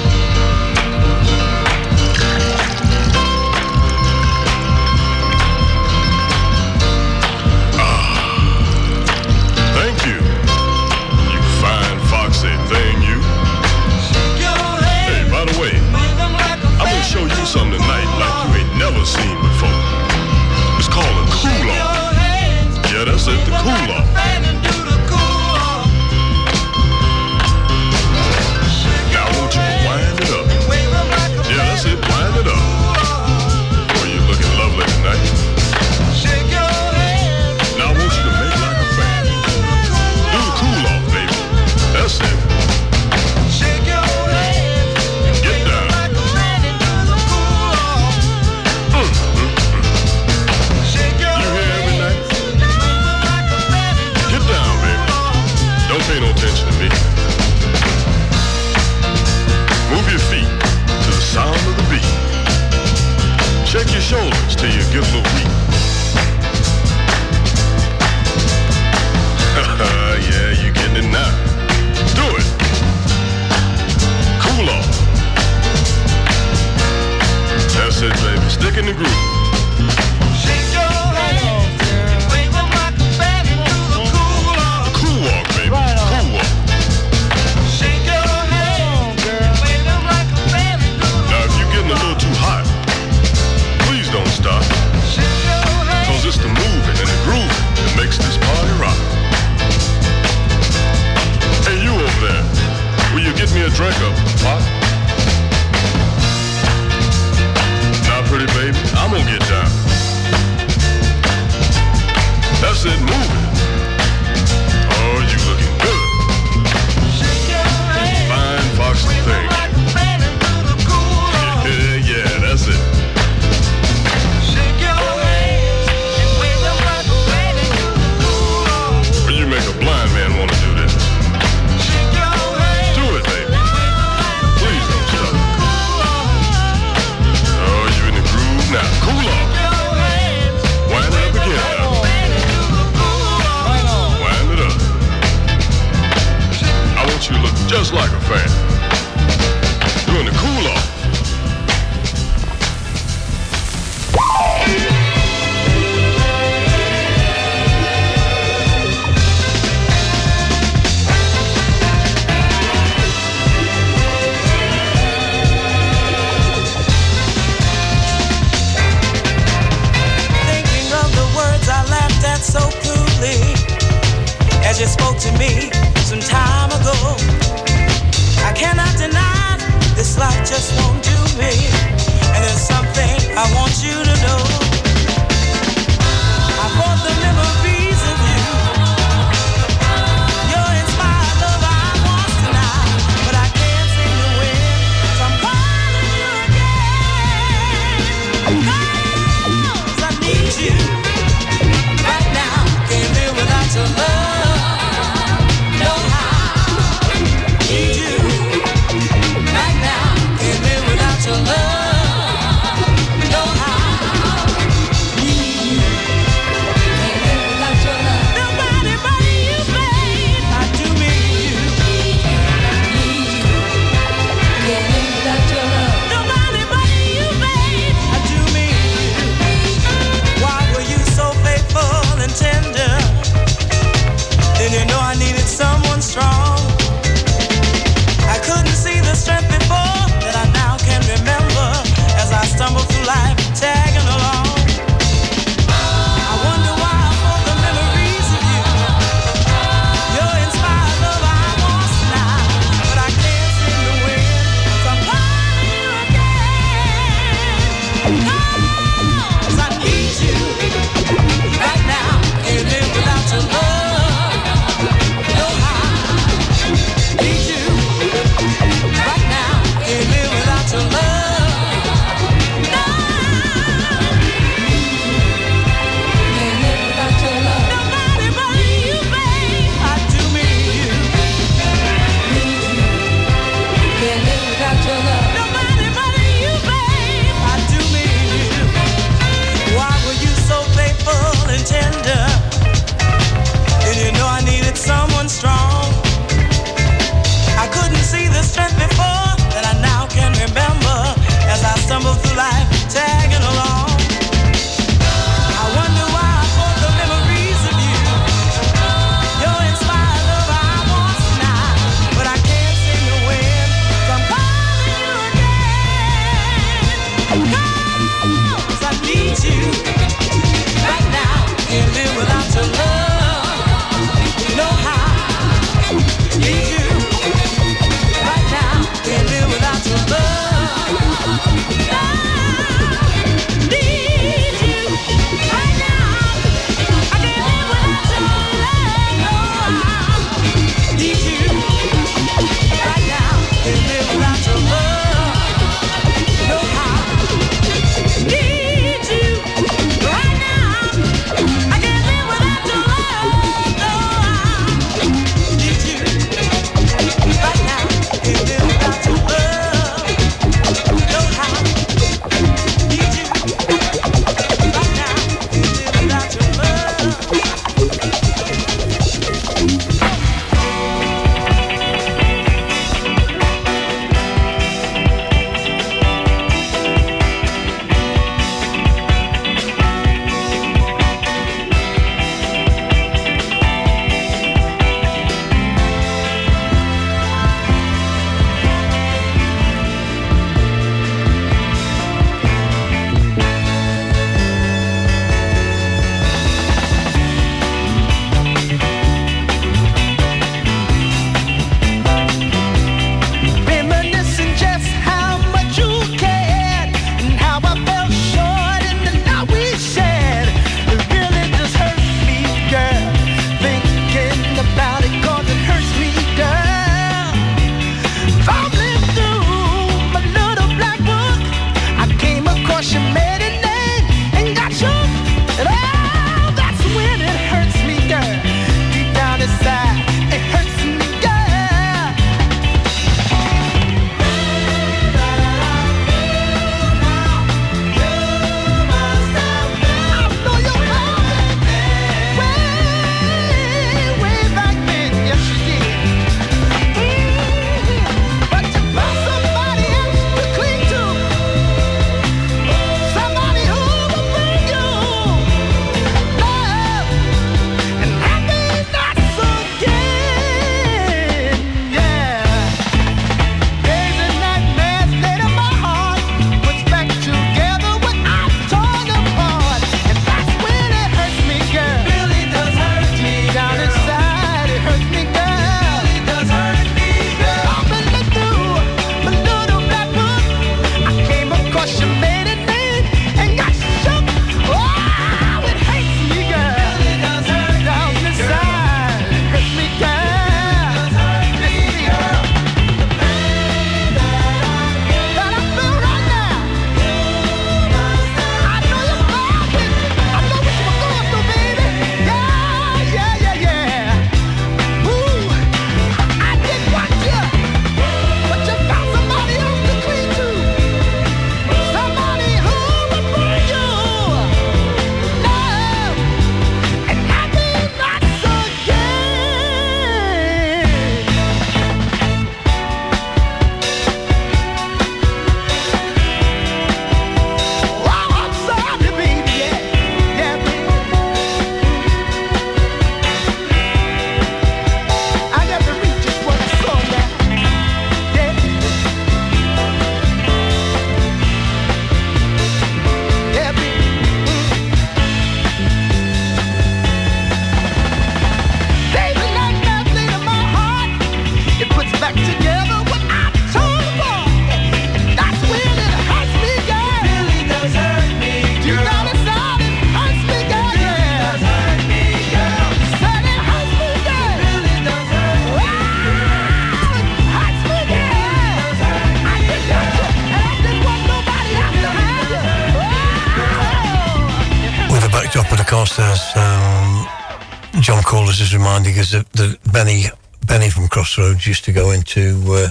Crossroads used to go into uh,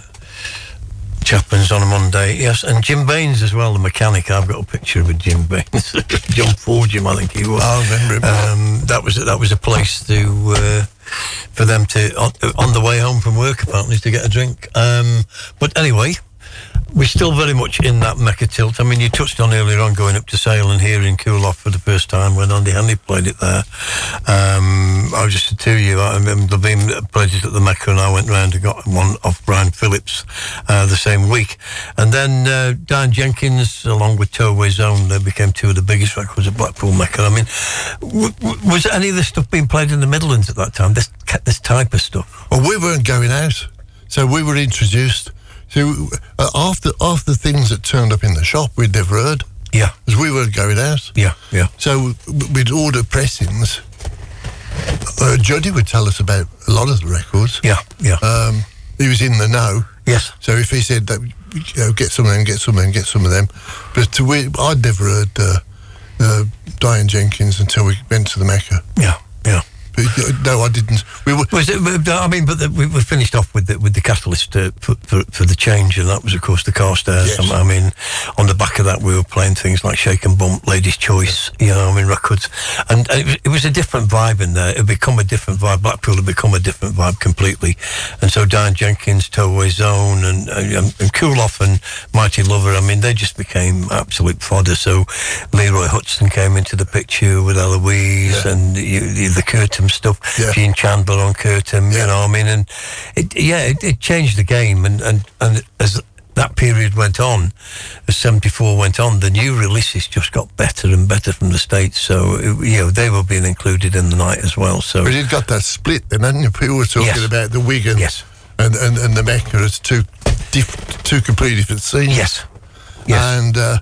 Chapman's on a Monday. Yes, and Jim Baines as well, the mechanic. I've got a picture of Jim Baines, *laughs* John Forgem, I think he was. I remember him. Um, that was that was a place to uh, for them to on, on the way home from work apparently to get a drink. Um, but anyway, we're still very much in that Mecca tilt. I mean, you touched on earlier on going up to Sale and hearing Cool Off for the first time when Andy Hanley played it there. Um, I was just to you, I remember being played at the Mecca and I went round and got one off Brian Phillips uh, the same week. And then uh, Dan Jenkins, along with Towaway Zone, they became two of the biggest records at Blackpool Mecca. I mean, w- w- was any of this stuff being played in the Midlands at that time? This, this type of stuff? Well, we weren't going out, so we were introduced. So uh, after after things that turned up in the shop, we'd never heard. Yeah, because we weren't going out. Yeah, yeah. So we'd order pressings. Uh, Juddy would tell us about a lot of the records. Yeah, yeah. Um, he was in the know. Yes. So if he said that, you know, get some of them, get some of them, get some of them, but we, I'd never heard uh, uh, Diane Jenkins until we went to the Mecca. Yeah, uh, no, I didn't. We were. Was it, I mean, but the, we, were finished off with the, with the catalyst uh, for, for, for the change, and that was, of course, the Carstairs. Yes. I mean, on the back of that, we were playing things like Shake and Bump, Ladies' Choice, you know, I mean, records. And, and it, was, it was a different vibe in there. It had become a different vibe. Blackpool had become a different vibe completely. And so Diane Jenkins, Towaway Zone, and, and, and Cool Off and Mighty Lover, I mean, they just became absolute fodder. So Leroy Hutson came into the picture with Eloise and the, the, the Stuff. Yeah. Gene Chandler on Curtom, you know, I mean, and it, yeah, it, it changed the game. And, and, and as that period went on, as 74 went on, the new releases just got better and better from the States. So, it- you know, they were being included in the night as well. So, But it got that split then, hadn't you? People were talking Yes. about the Wigan Yes. and, and, and the Mecca as two diff- two completely different scenes. Yes. Yes. And uh,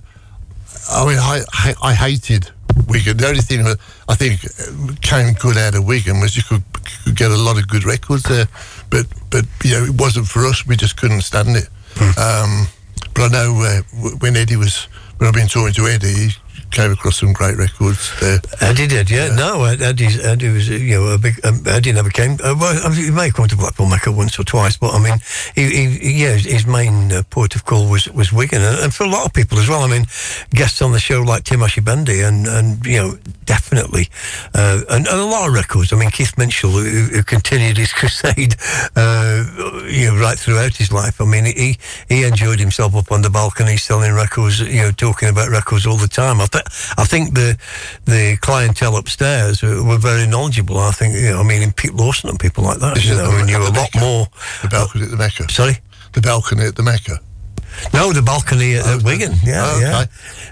I mean, I, I I hated Wigan. The only thing that I think uh, came good out of Wigan was you could, could get a lot of good records there, but but you know it wasn't for us. We just couldn't stand it. Hmm. Um, but I know uh, when Eddie was when I've been talking to Eddie, he came across some great records there. Eddie did, yeah. No, Eddie, Eddie was, you know, a big. Um, Eddie never came. Uh, well, I mean, he may have come to Blackpool Mecca once or twice, but I mean, he, he, yeah, his, his main uh, port of call was was Wigan, and, and for a lot of people as well. I mean, guests on the show like Tim Ashibende, and and you know, definitely, uh, and, and a lot of records. I mean, Keith Minshull, who, who continued his *laughs* crusade, uh, you know, right throughout his life. I mean, he he enjoyed himself up on the balcony selling records, you know, talking about records all the time. I, th- I think the the clientele upstairs were, were very knowledgeable. I think, you know, I mean, in Pete Lawson and people like that, you know, who knew a lot more. The balcony at the Mecca. Sorry. The balcony at the Mecca. No, the balcony at, at Wigan. Yeah, Oh, yeah.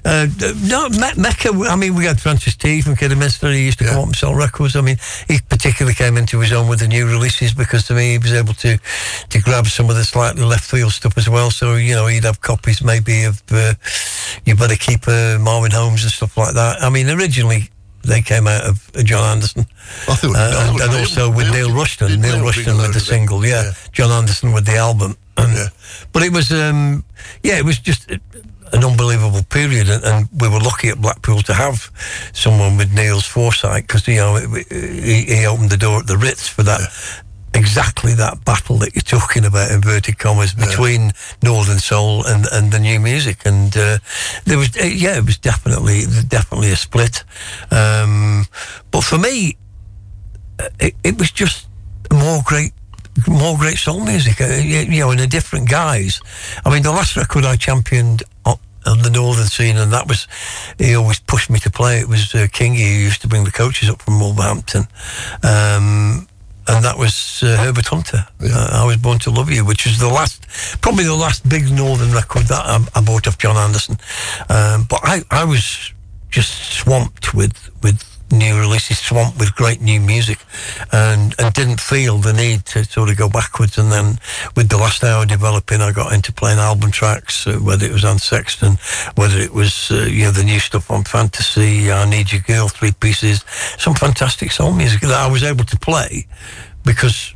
Uh, no, Me- Mecca. I mean, we had Francis T from Kidderminster. He used to come up and sell records. I mean, he particularly came into his own with the new releases because to me he was able to to grab some of the slightly left field stuff as well. So you know, he'd have copies maybe of uh, You Better Keep uh, Marvin Holmes and stuff like that. I mean, originally. They came out of uh, John Anderson, I thought- Uh, and, and also with Neil Rushton. Neil Rushton with the single, yeah. Yeah. John Anderson with the album. And, *coughs* But it was, um, yeah, it was just an unbelievable period, and, and we were lucky at Blackpool to have someone with Neil's foresight because you know it, he, he opened the door at the Ritz for that. Exactly that battle that you're talking about, inverted commas, between Northern Soul and, and the new music, and uh, there was, uh, yeah, it was definitely definitely a split. Um, but for me, uh, it, it was just more great more great soul music. Uh, you you know in a different guise i mean the last record i championed on, the northern scene and that was he always pushed me to play. It was uh, kingy who used to bring the coaches up from wolverhampton. Um, and that was uh, Herbert Hunter. Uh, I was born to love you, which was the last, probably the last big northern record that I, I bought off John Anderson. Um, but I, I was just swamped with with new releases, swamped with great new music, and and didn't feel the need to sort of go backwards. And then with the last hour developing, I got into playing album tracks, uh, whether it was on Sexton, whether it was uh, you know the new stuff on Fantasy, I Need Your Girl, three pieces, some fantastic soul music that I was able to play because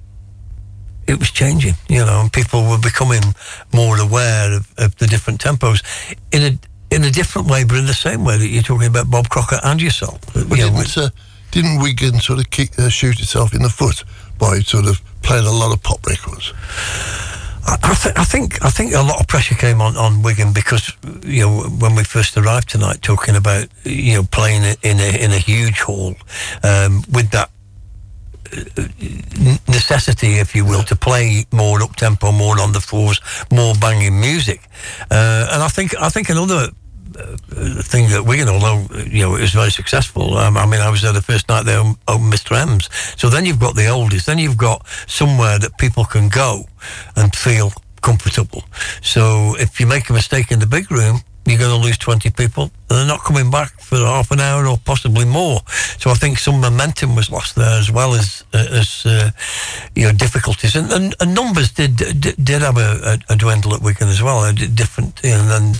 it was changing, you know, and people were becoming more aware of, of the different tempos in a in a different way, but in the same way that you're talking about Bob Crocker and yourself. But You didn't, uh, didn't Wigan sort of kick, uh, shoot itself in the foot by sort of playing a lot of pop records? I, I, th- I think I think a lot of pressure came on, on Wigan because you know when we first arrived tonight, talking about you know playing in a in a huge hall um, with that necessity, if you will, to play more up tempo, more on the fours, more banging music, uh, and I think I think another uh, thing that Wigan, although you know it was very successful. Um, I mean, I was there the first night there on, on Mr. M's. So then you've got the oldies. Then you've got somewhere that people can go and feel comfortable. So if you make a mistake in the big room, you're going to lose 20 people and they're not coming back for half an hour or possibly more. So I think some momentum was lost there as well as, uh, as uh, you know, difficulties. And, and, and numbers did, did did have a, a, dwindle at Wigan as well. Different, you know, than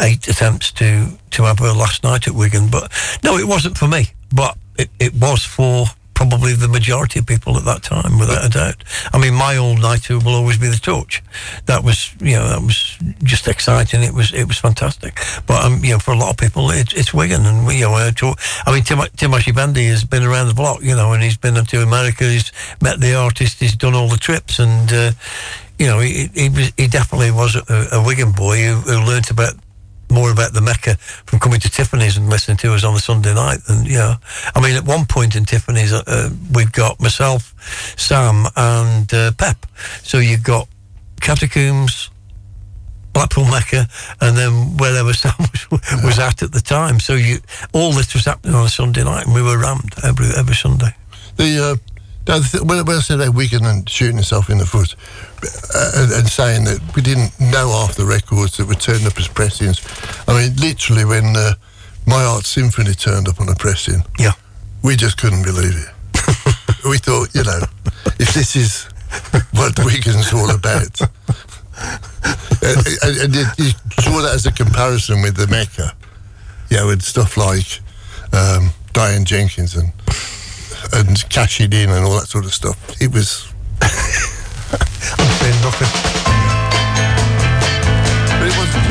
eight attempts to, to have a last night at Wigan. But no, it wasn't for me. But it, it was for probably the majority of people at that time, without a doubt. I mean, my old nighter will always be the torch. That was, you know, that was just exciting. It was, it was fantastic. But um, you know, for a lot of people, it's, it's Wigan, and we, you know, to, I mean, Tim, Bandy has been around the block, you know, and he's been to America. He's met the artist. He's done all the trips, and uh, you know, he, he was, he definitely was a, a Wigan boy who, who learnt about more about the Mecca from coming to Tiffany's and listening to us on the Sunday night. And you know, I mean, at one point in Tiffany's, uh, uh, we've got myself, Sam, and uh, Pep. So you've got Catacombs, Blackpool Mecca, and then wherever Sam was, *laughs* was at at the time. So you, all this was happening on a Sunday night, and we were rammed every every Sunday. The uh, the th- when, I said about Wigan and shooting himself in the foot, uh, and, and saying that we didn't know half the records that were turned up as pressings. I mean, literally, when uh, My Art Symphony turned up on a pressing, yeah, we just couldn't believe it. *laughs* we thought, you know, if this is what *laughs* Wigan's all about, and, and, and you, you saw that as a comparison with the Mecca, you know, with stuff like um, Diane Jenkins and and Cash It In and all that sort of stuff. It was. *laughs* I'm saying nothing. But it wasn't.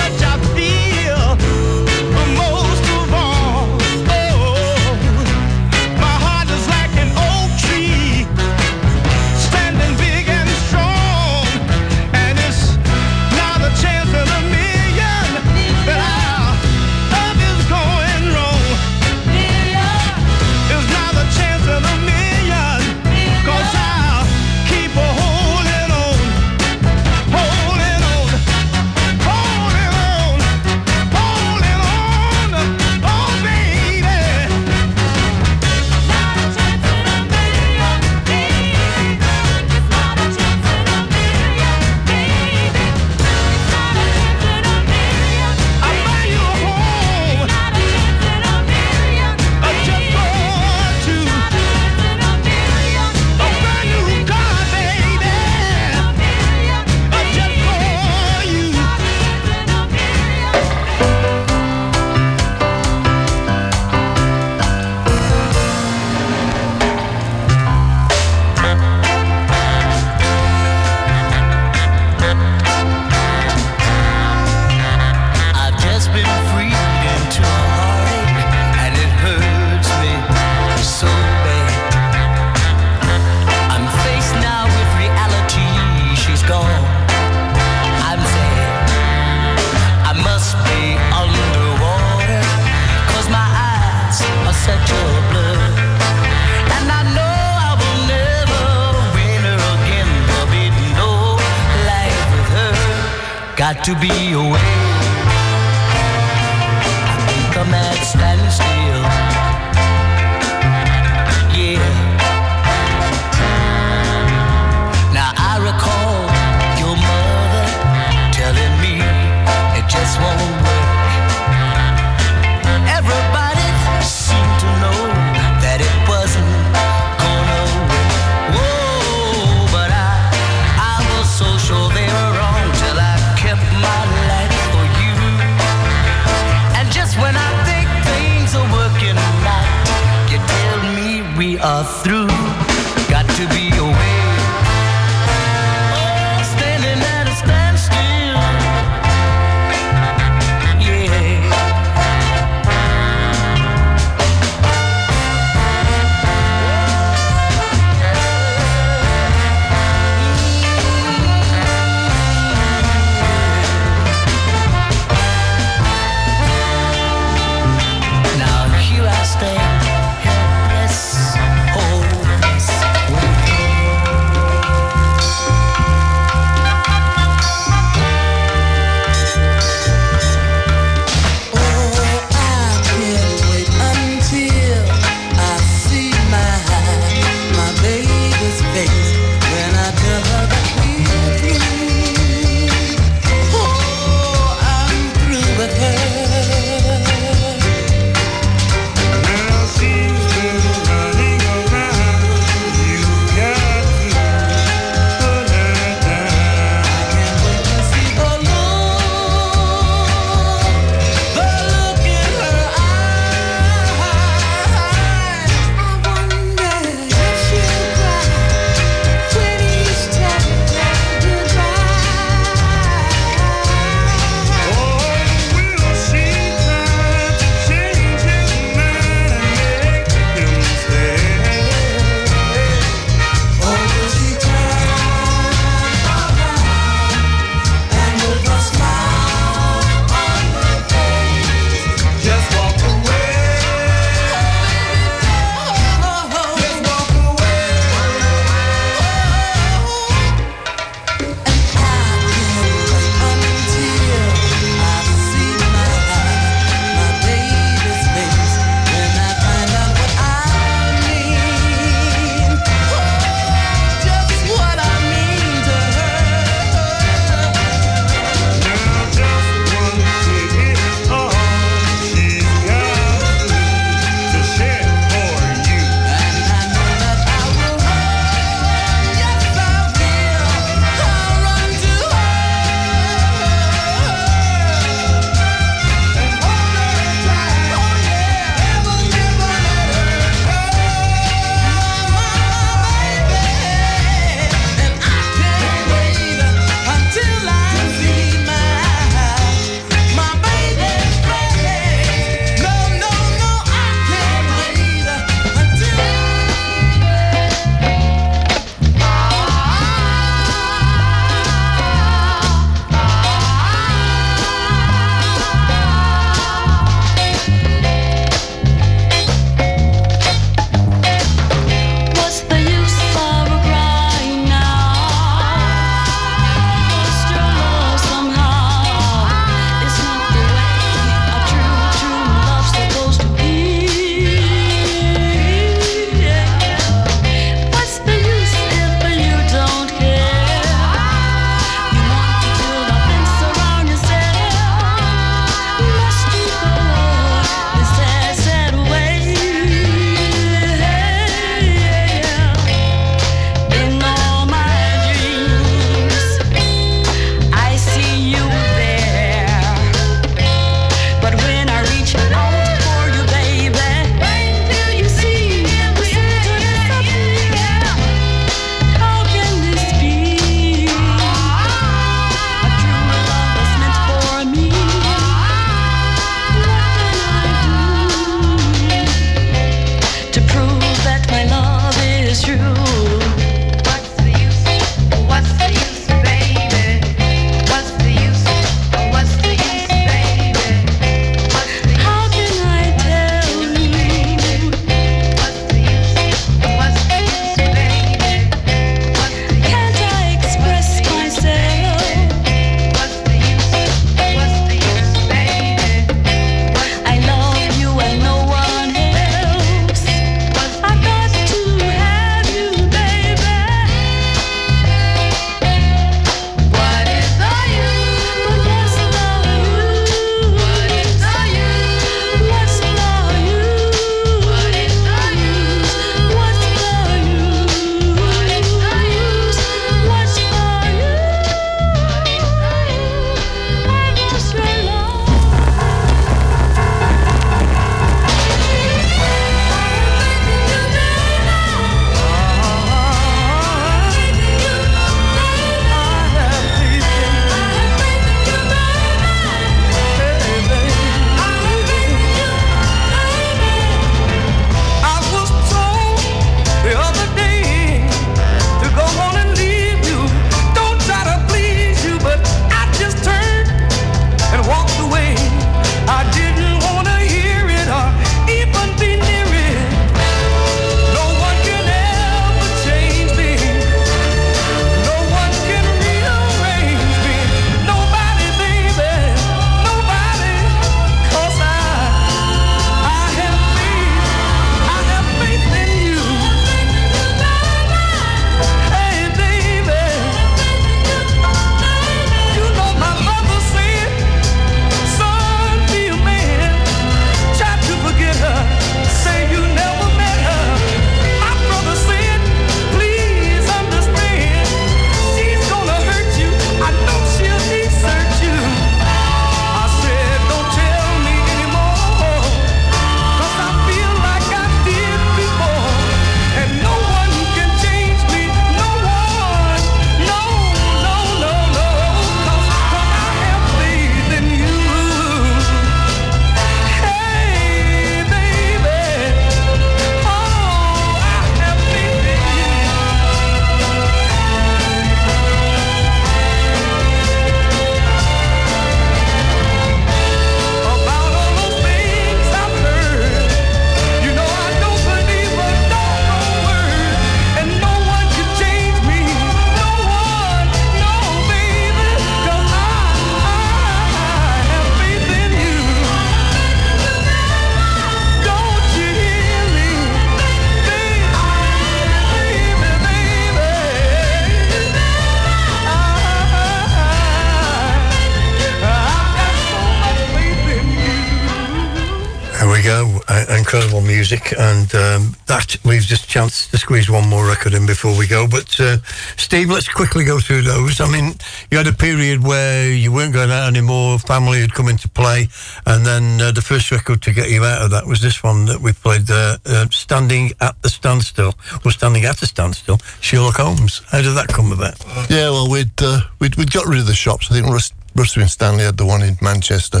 Music, and um, that leaves us a chance to squeeze one more record in before we go. But uh, Steve, let's quickly go through those. I mean, you had a period where you weren't going out anymore, family had come into play, and then uh, the first record to get you out of that was this one that we played there, uh, Standing at the Standstill, or Standing at a Standstill, Sherlock Holmes. How did that come about? Yeah, well, we'd, uh, we'd we'd got rid of the shops. I think Rus- Rusty and Stanley had the one in Manchester.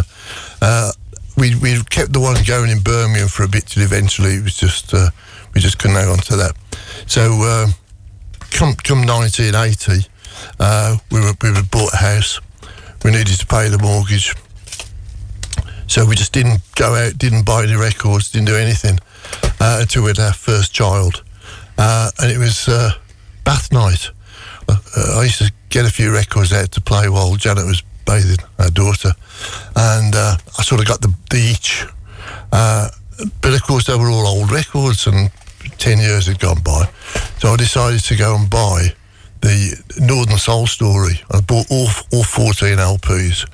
We we kept the one going in Birmingham for a bit till eventually it was just uh, we just couldn't hang on to that. So uh, come come 1980, uh, we were we were bought a house. We needed to pay the mortgage, so we just didn't go out, didn't buy any records, didn't do anything uh, until we had our first child, uh, and it was uh, bath night. I used to get a few records out to play while Janet was bathing our daughter, and uh, I sort of got the, the itch. Uh, but of course, they were all old records, and ten years had gone by, so I decided to go and buy the Northern Soul Story. I bought all all fourteen LPs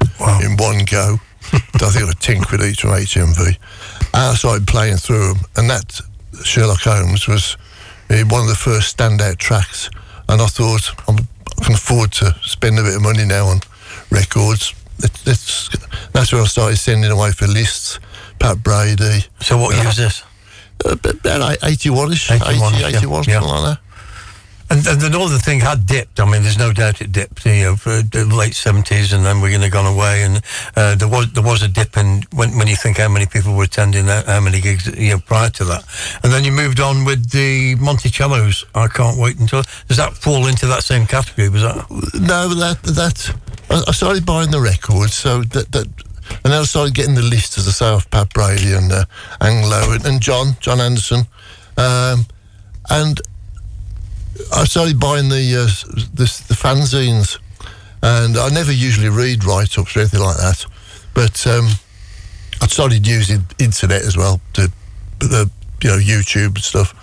in one go. *laughs* I think it was ten quid each from HMV. And I started playing through them, and that Sherlock Holmes was uh, one of the first standout tracks. And I thought I'm, I can afford to spend a bit of money now on records. Let, let's, that's when I started sending away for lists. Pat Brady. So what year was this? Uh, about 81ish, 81, 80, yeah, 81, yeah. something like that. And, and the Northern thing had dipped. I mean, there's no doubt it dipped. You know, for the late seventies, and then we're going to gone away. And uh, there was there was a dip in when when you think how many people were attending, how, how many gigs you know prior to that, and then you moved on with the Monticellos. I can't wait until does that fall into that same category? Was that No, that that I, I started buying the records, so that that, and then I started getting the list as I say of Pat Brady and uh, Anglo and, and John John Anderson, um, and I started buying the, uh, the the fanzines, and I never usually read write ups or anything like that, but um, I started using internet as well to the you know YouTube stuff.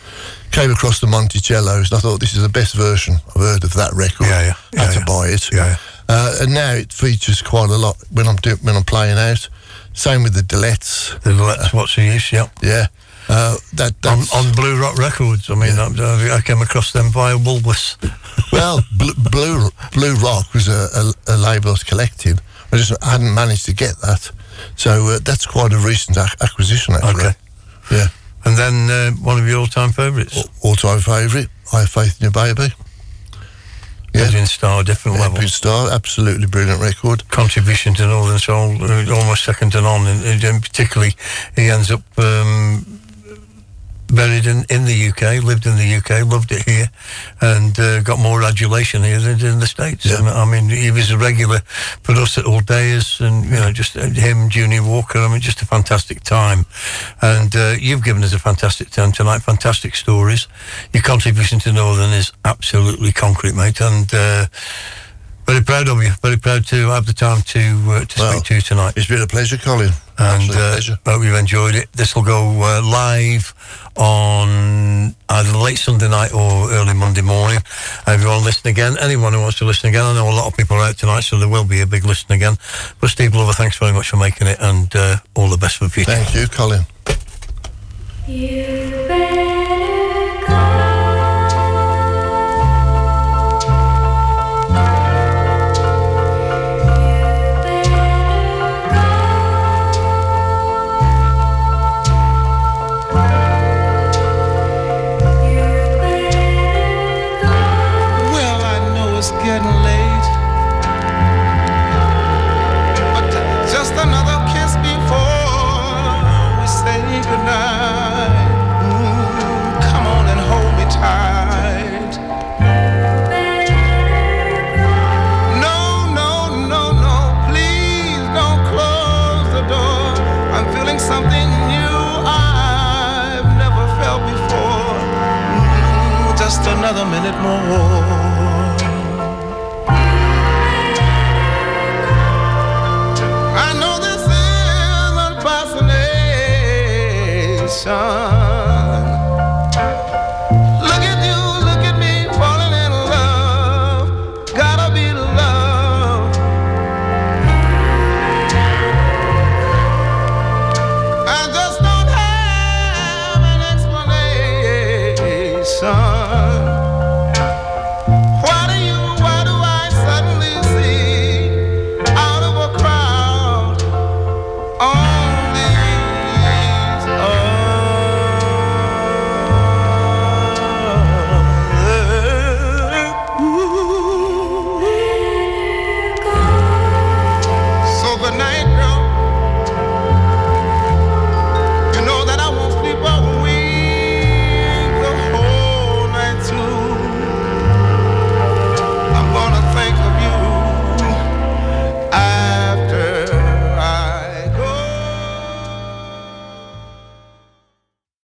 Came across the Monticellos, and I thought this is the best version I've heard of that record. Yeah, yeah. Had Yeah, to buy it. Yeah, Uh, and now it features quite a lot when I'm do- when I'm playing out. Same with the Delettes. the Let's What's the Use? Yeah. Yeah. Uh, that On, on Blue Rock Records. I mean, I, I came across them via Woolworths. *laughs* well, Blue, Blue Blue Rock was a, a, a label I was collecting. I just hadn't managed to get that, so uh, that's quite a recent ac- acquisition. Actually. Okay. Yeah. And then uh, one of your all-time favourites, All time favourite. I have faith in your baby. Yeah. Edwin Starr, different level. Edwin Starr, absolutely brilliant record. contribution to Northern Soul, uh, almost second to none. And, and particularly, he ends up um, buried in, in the UK, lived in the UK, loved it here, and uh, got more adulation here than in the States. Yeah. And, I mean, he was a regular for us at All Days, and, you know, just uh, him, Junior Walker, I mean, just a fantastic time. And uh, you've given us a fantastic time tonight, fantastic stories. Your contribution to Northern is absolutely concrete, mate, and... Uh, very proud of you. Very proud to have the time to uh, to Well, speak to you tonight. It's been a pleasure, Colin. And Absolute uh, pleasure. hope you've enjoyed it. This will go uh, live on either late Sunday night or early Monday morning. And if you want to listen again, anyone who wants to listen again, I know a lot of people are out tonight, so there will be a big listen again. But Steve Glover, thanks very much for making it, and uh, all the best for the future. Thank you, Colin. You I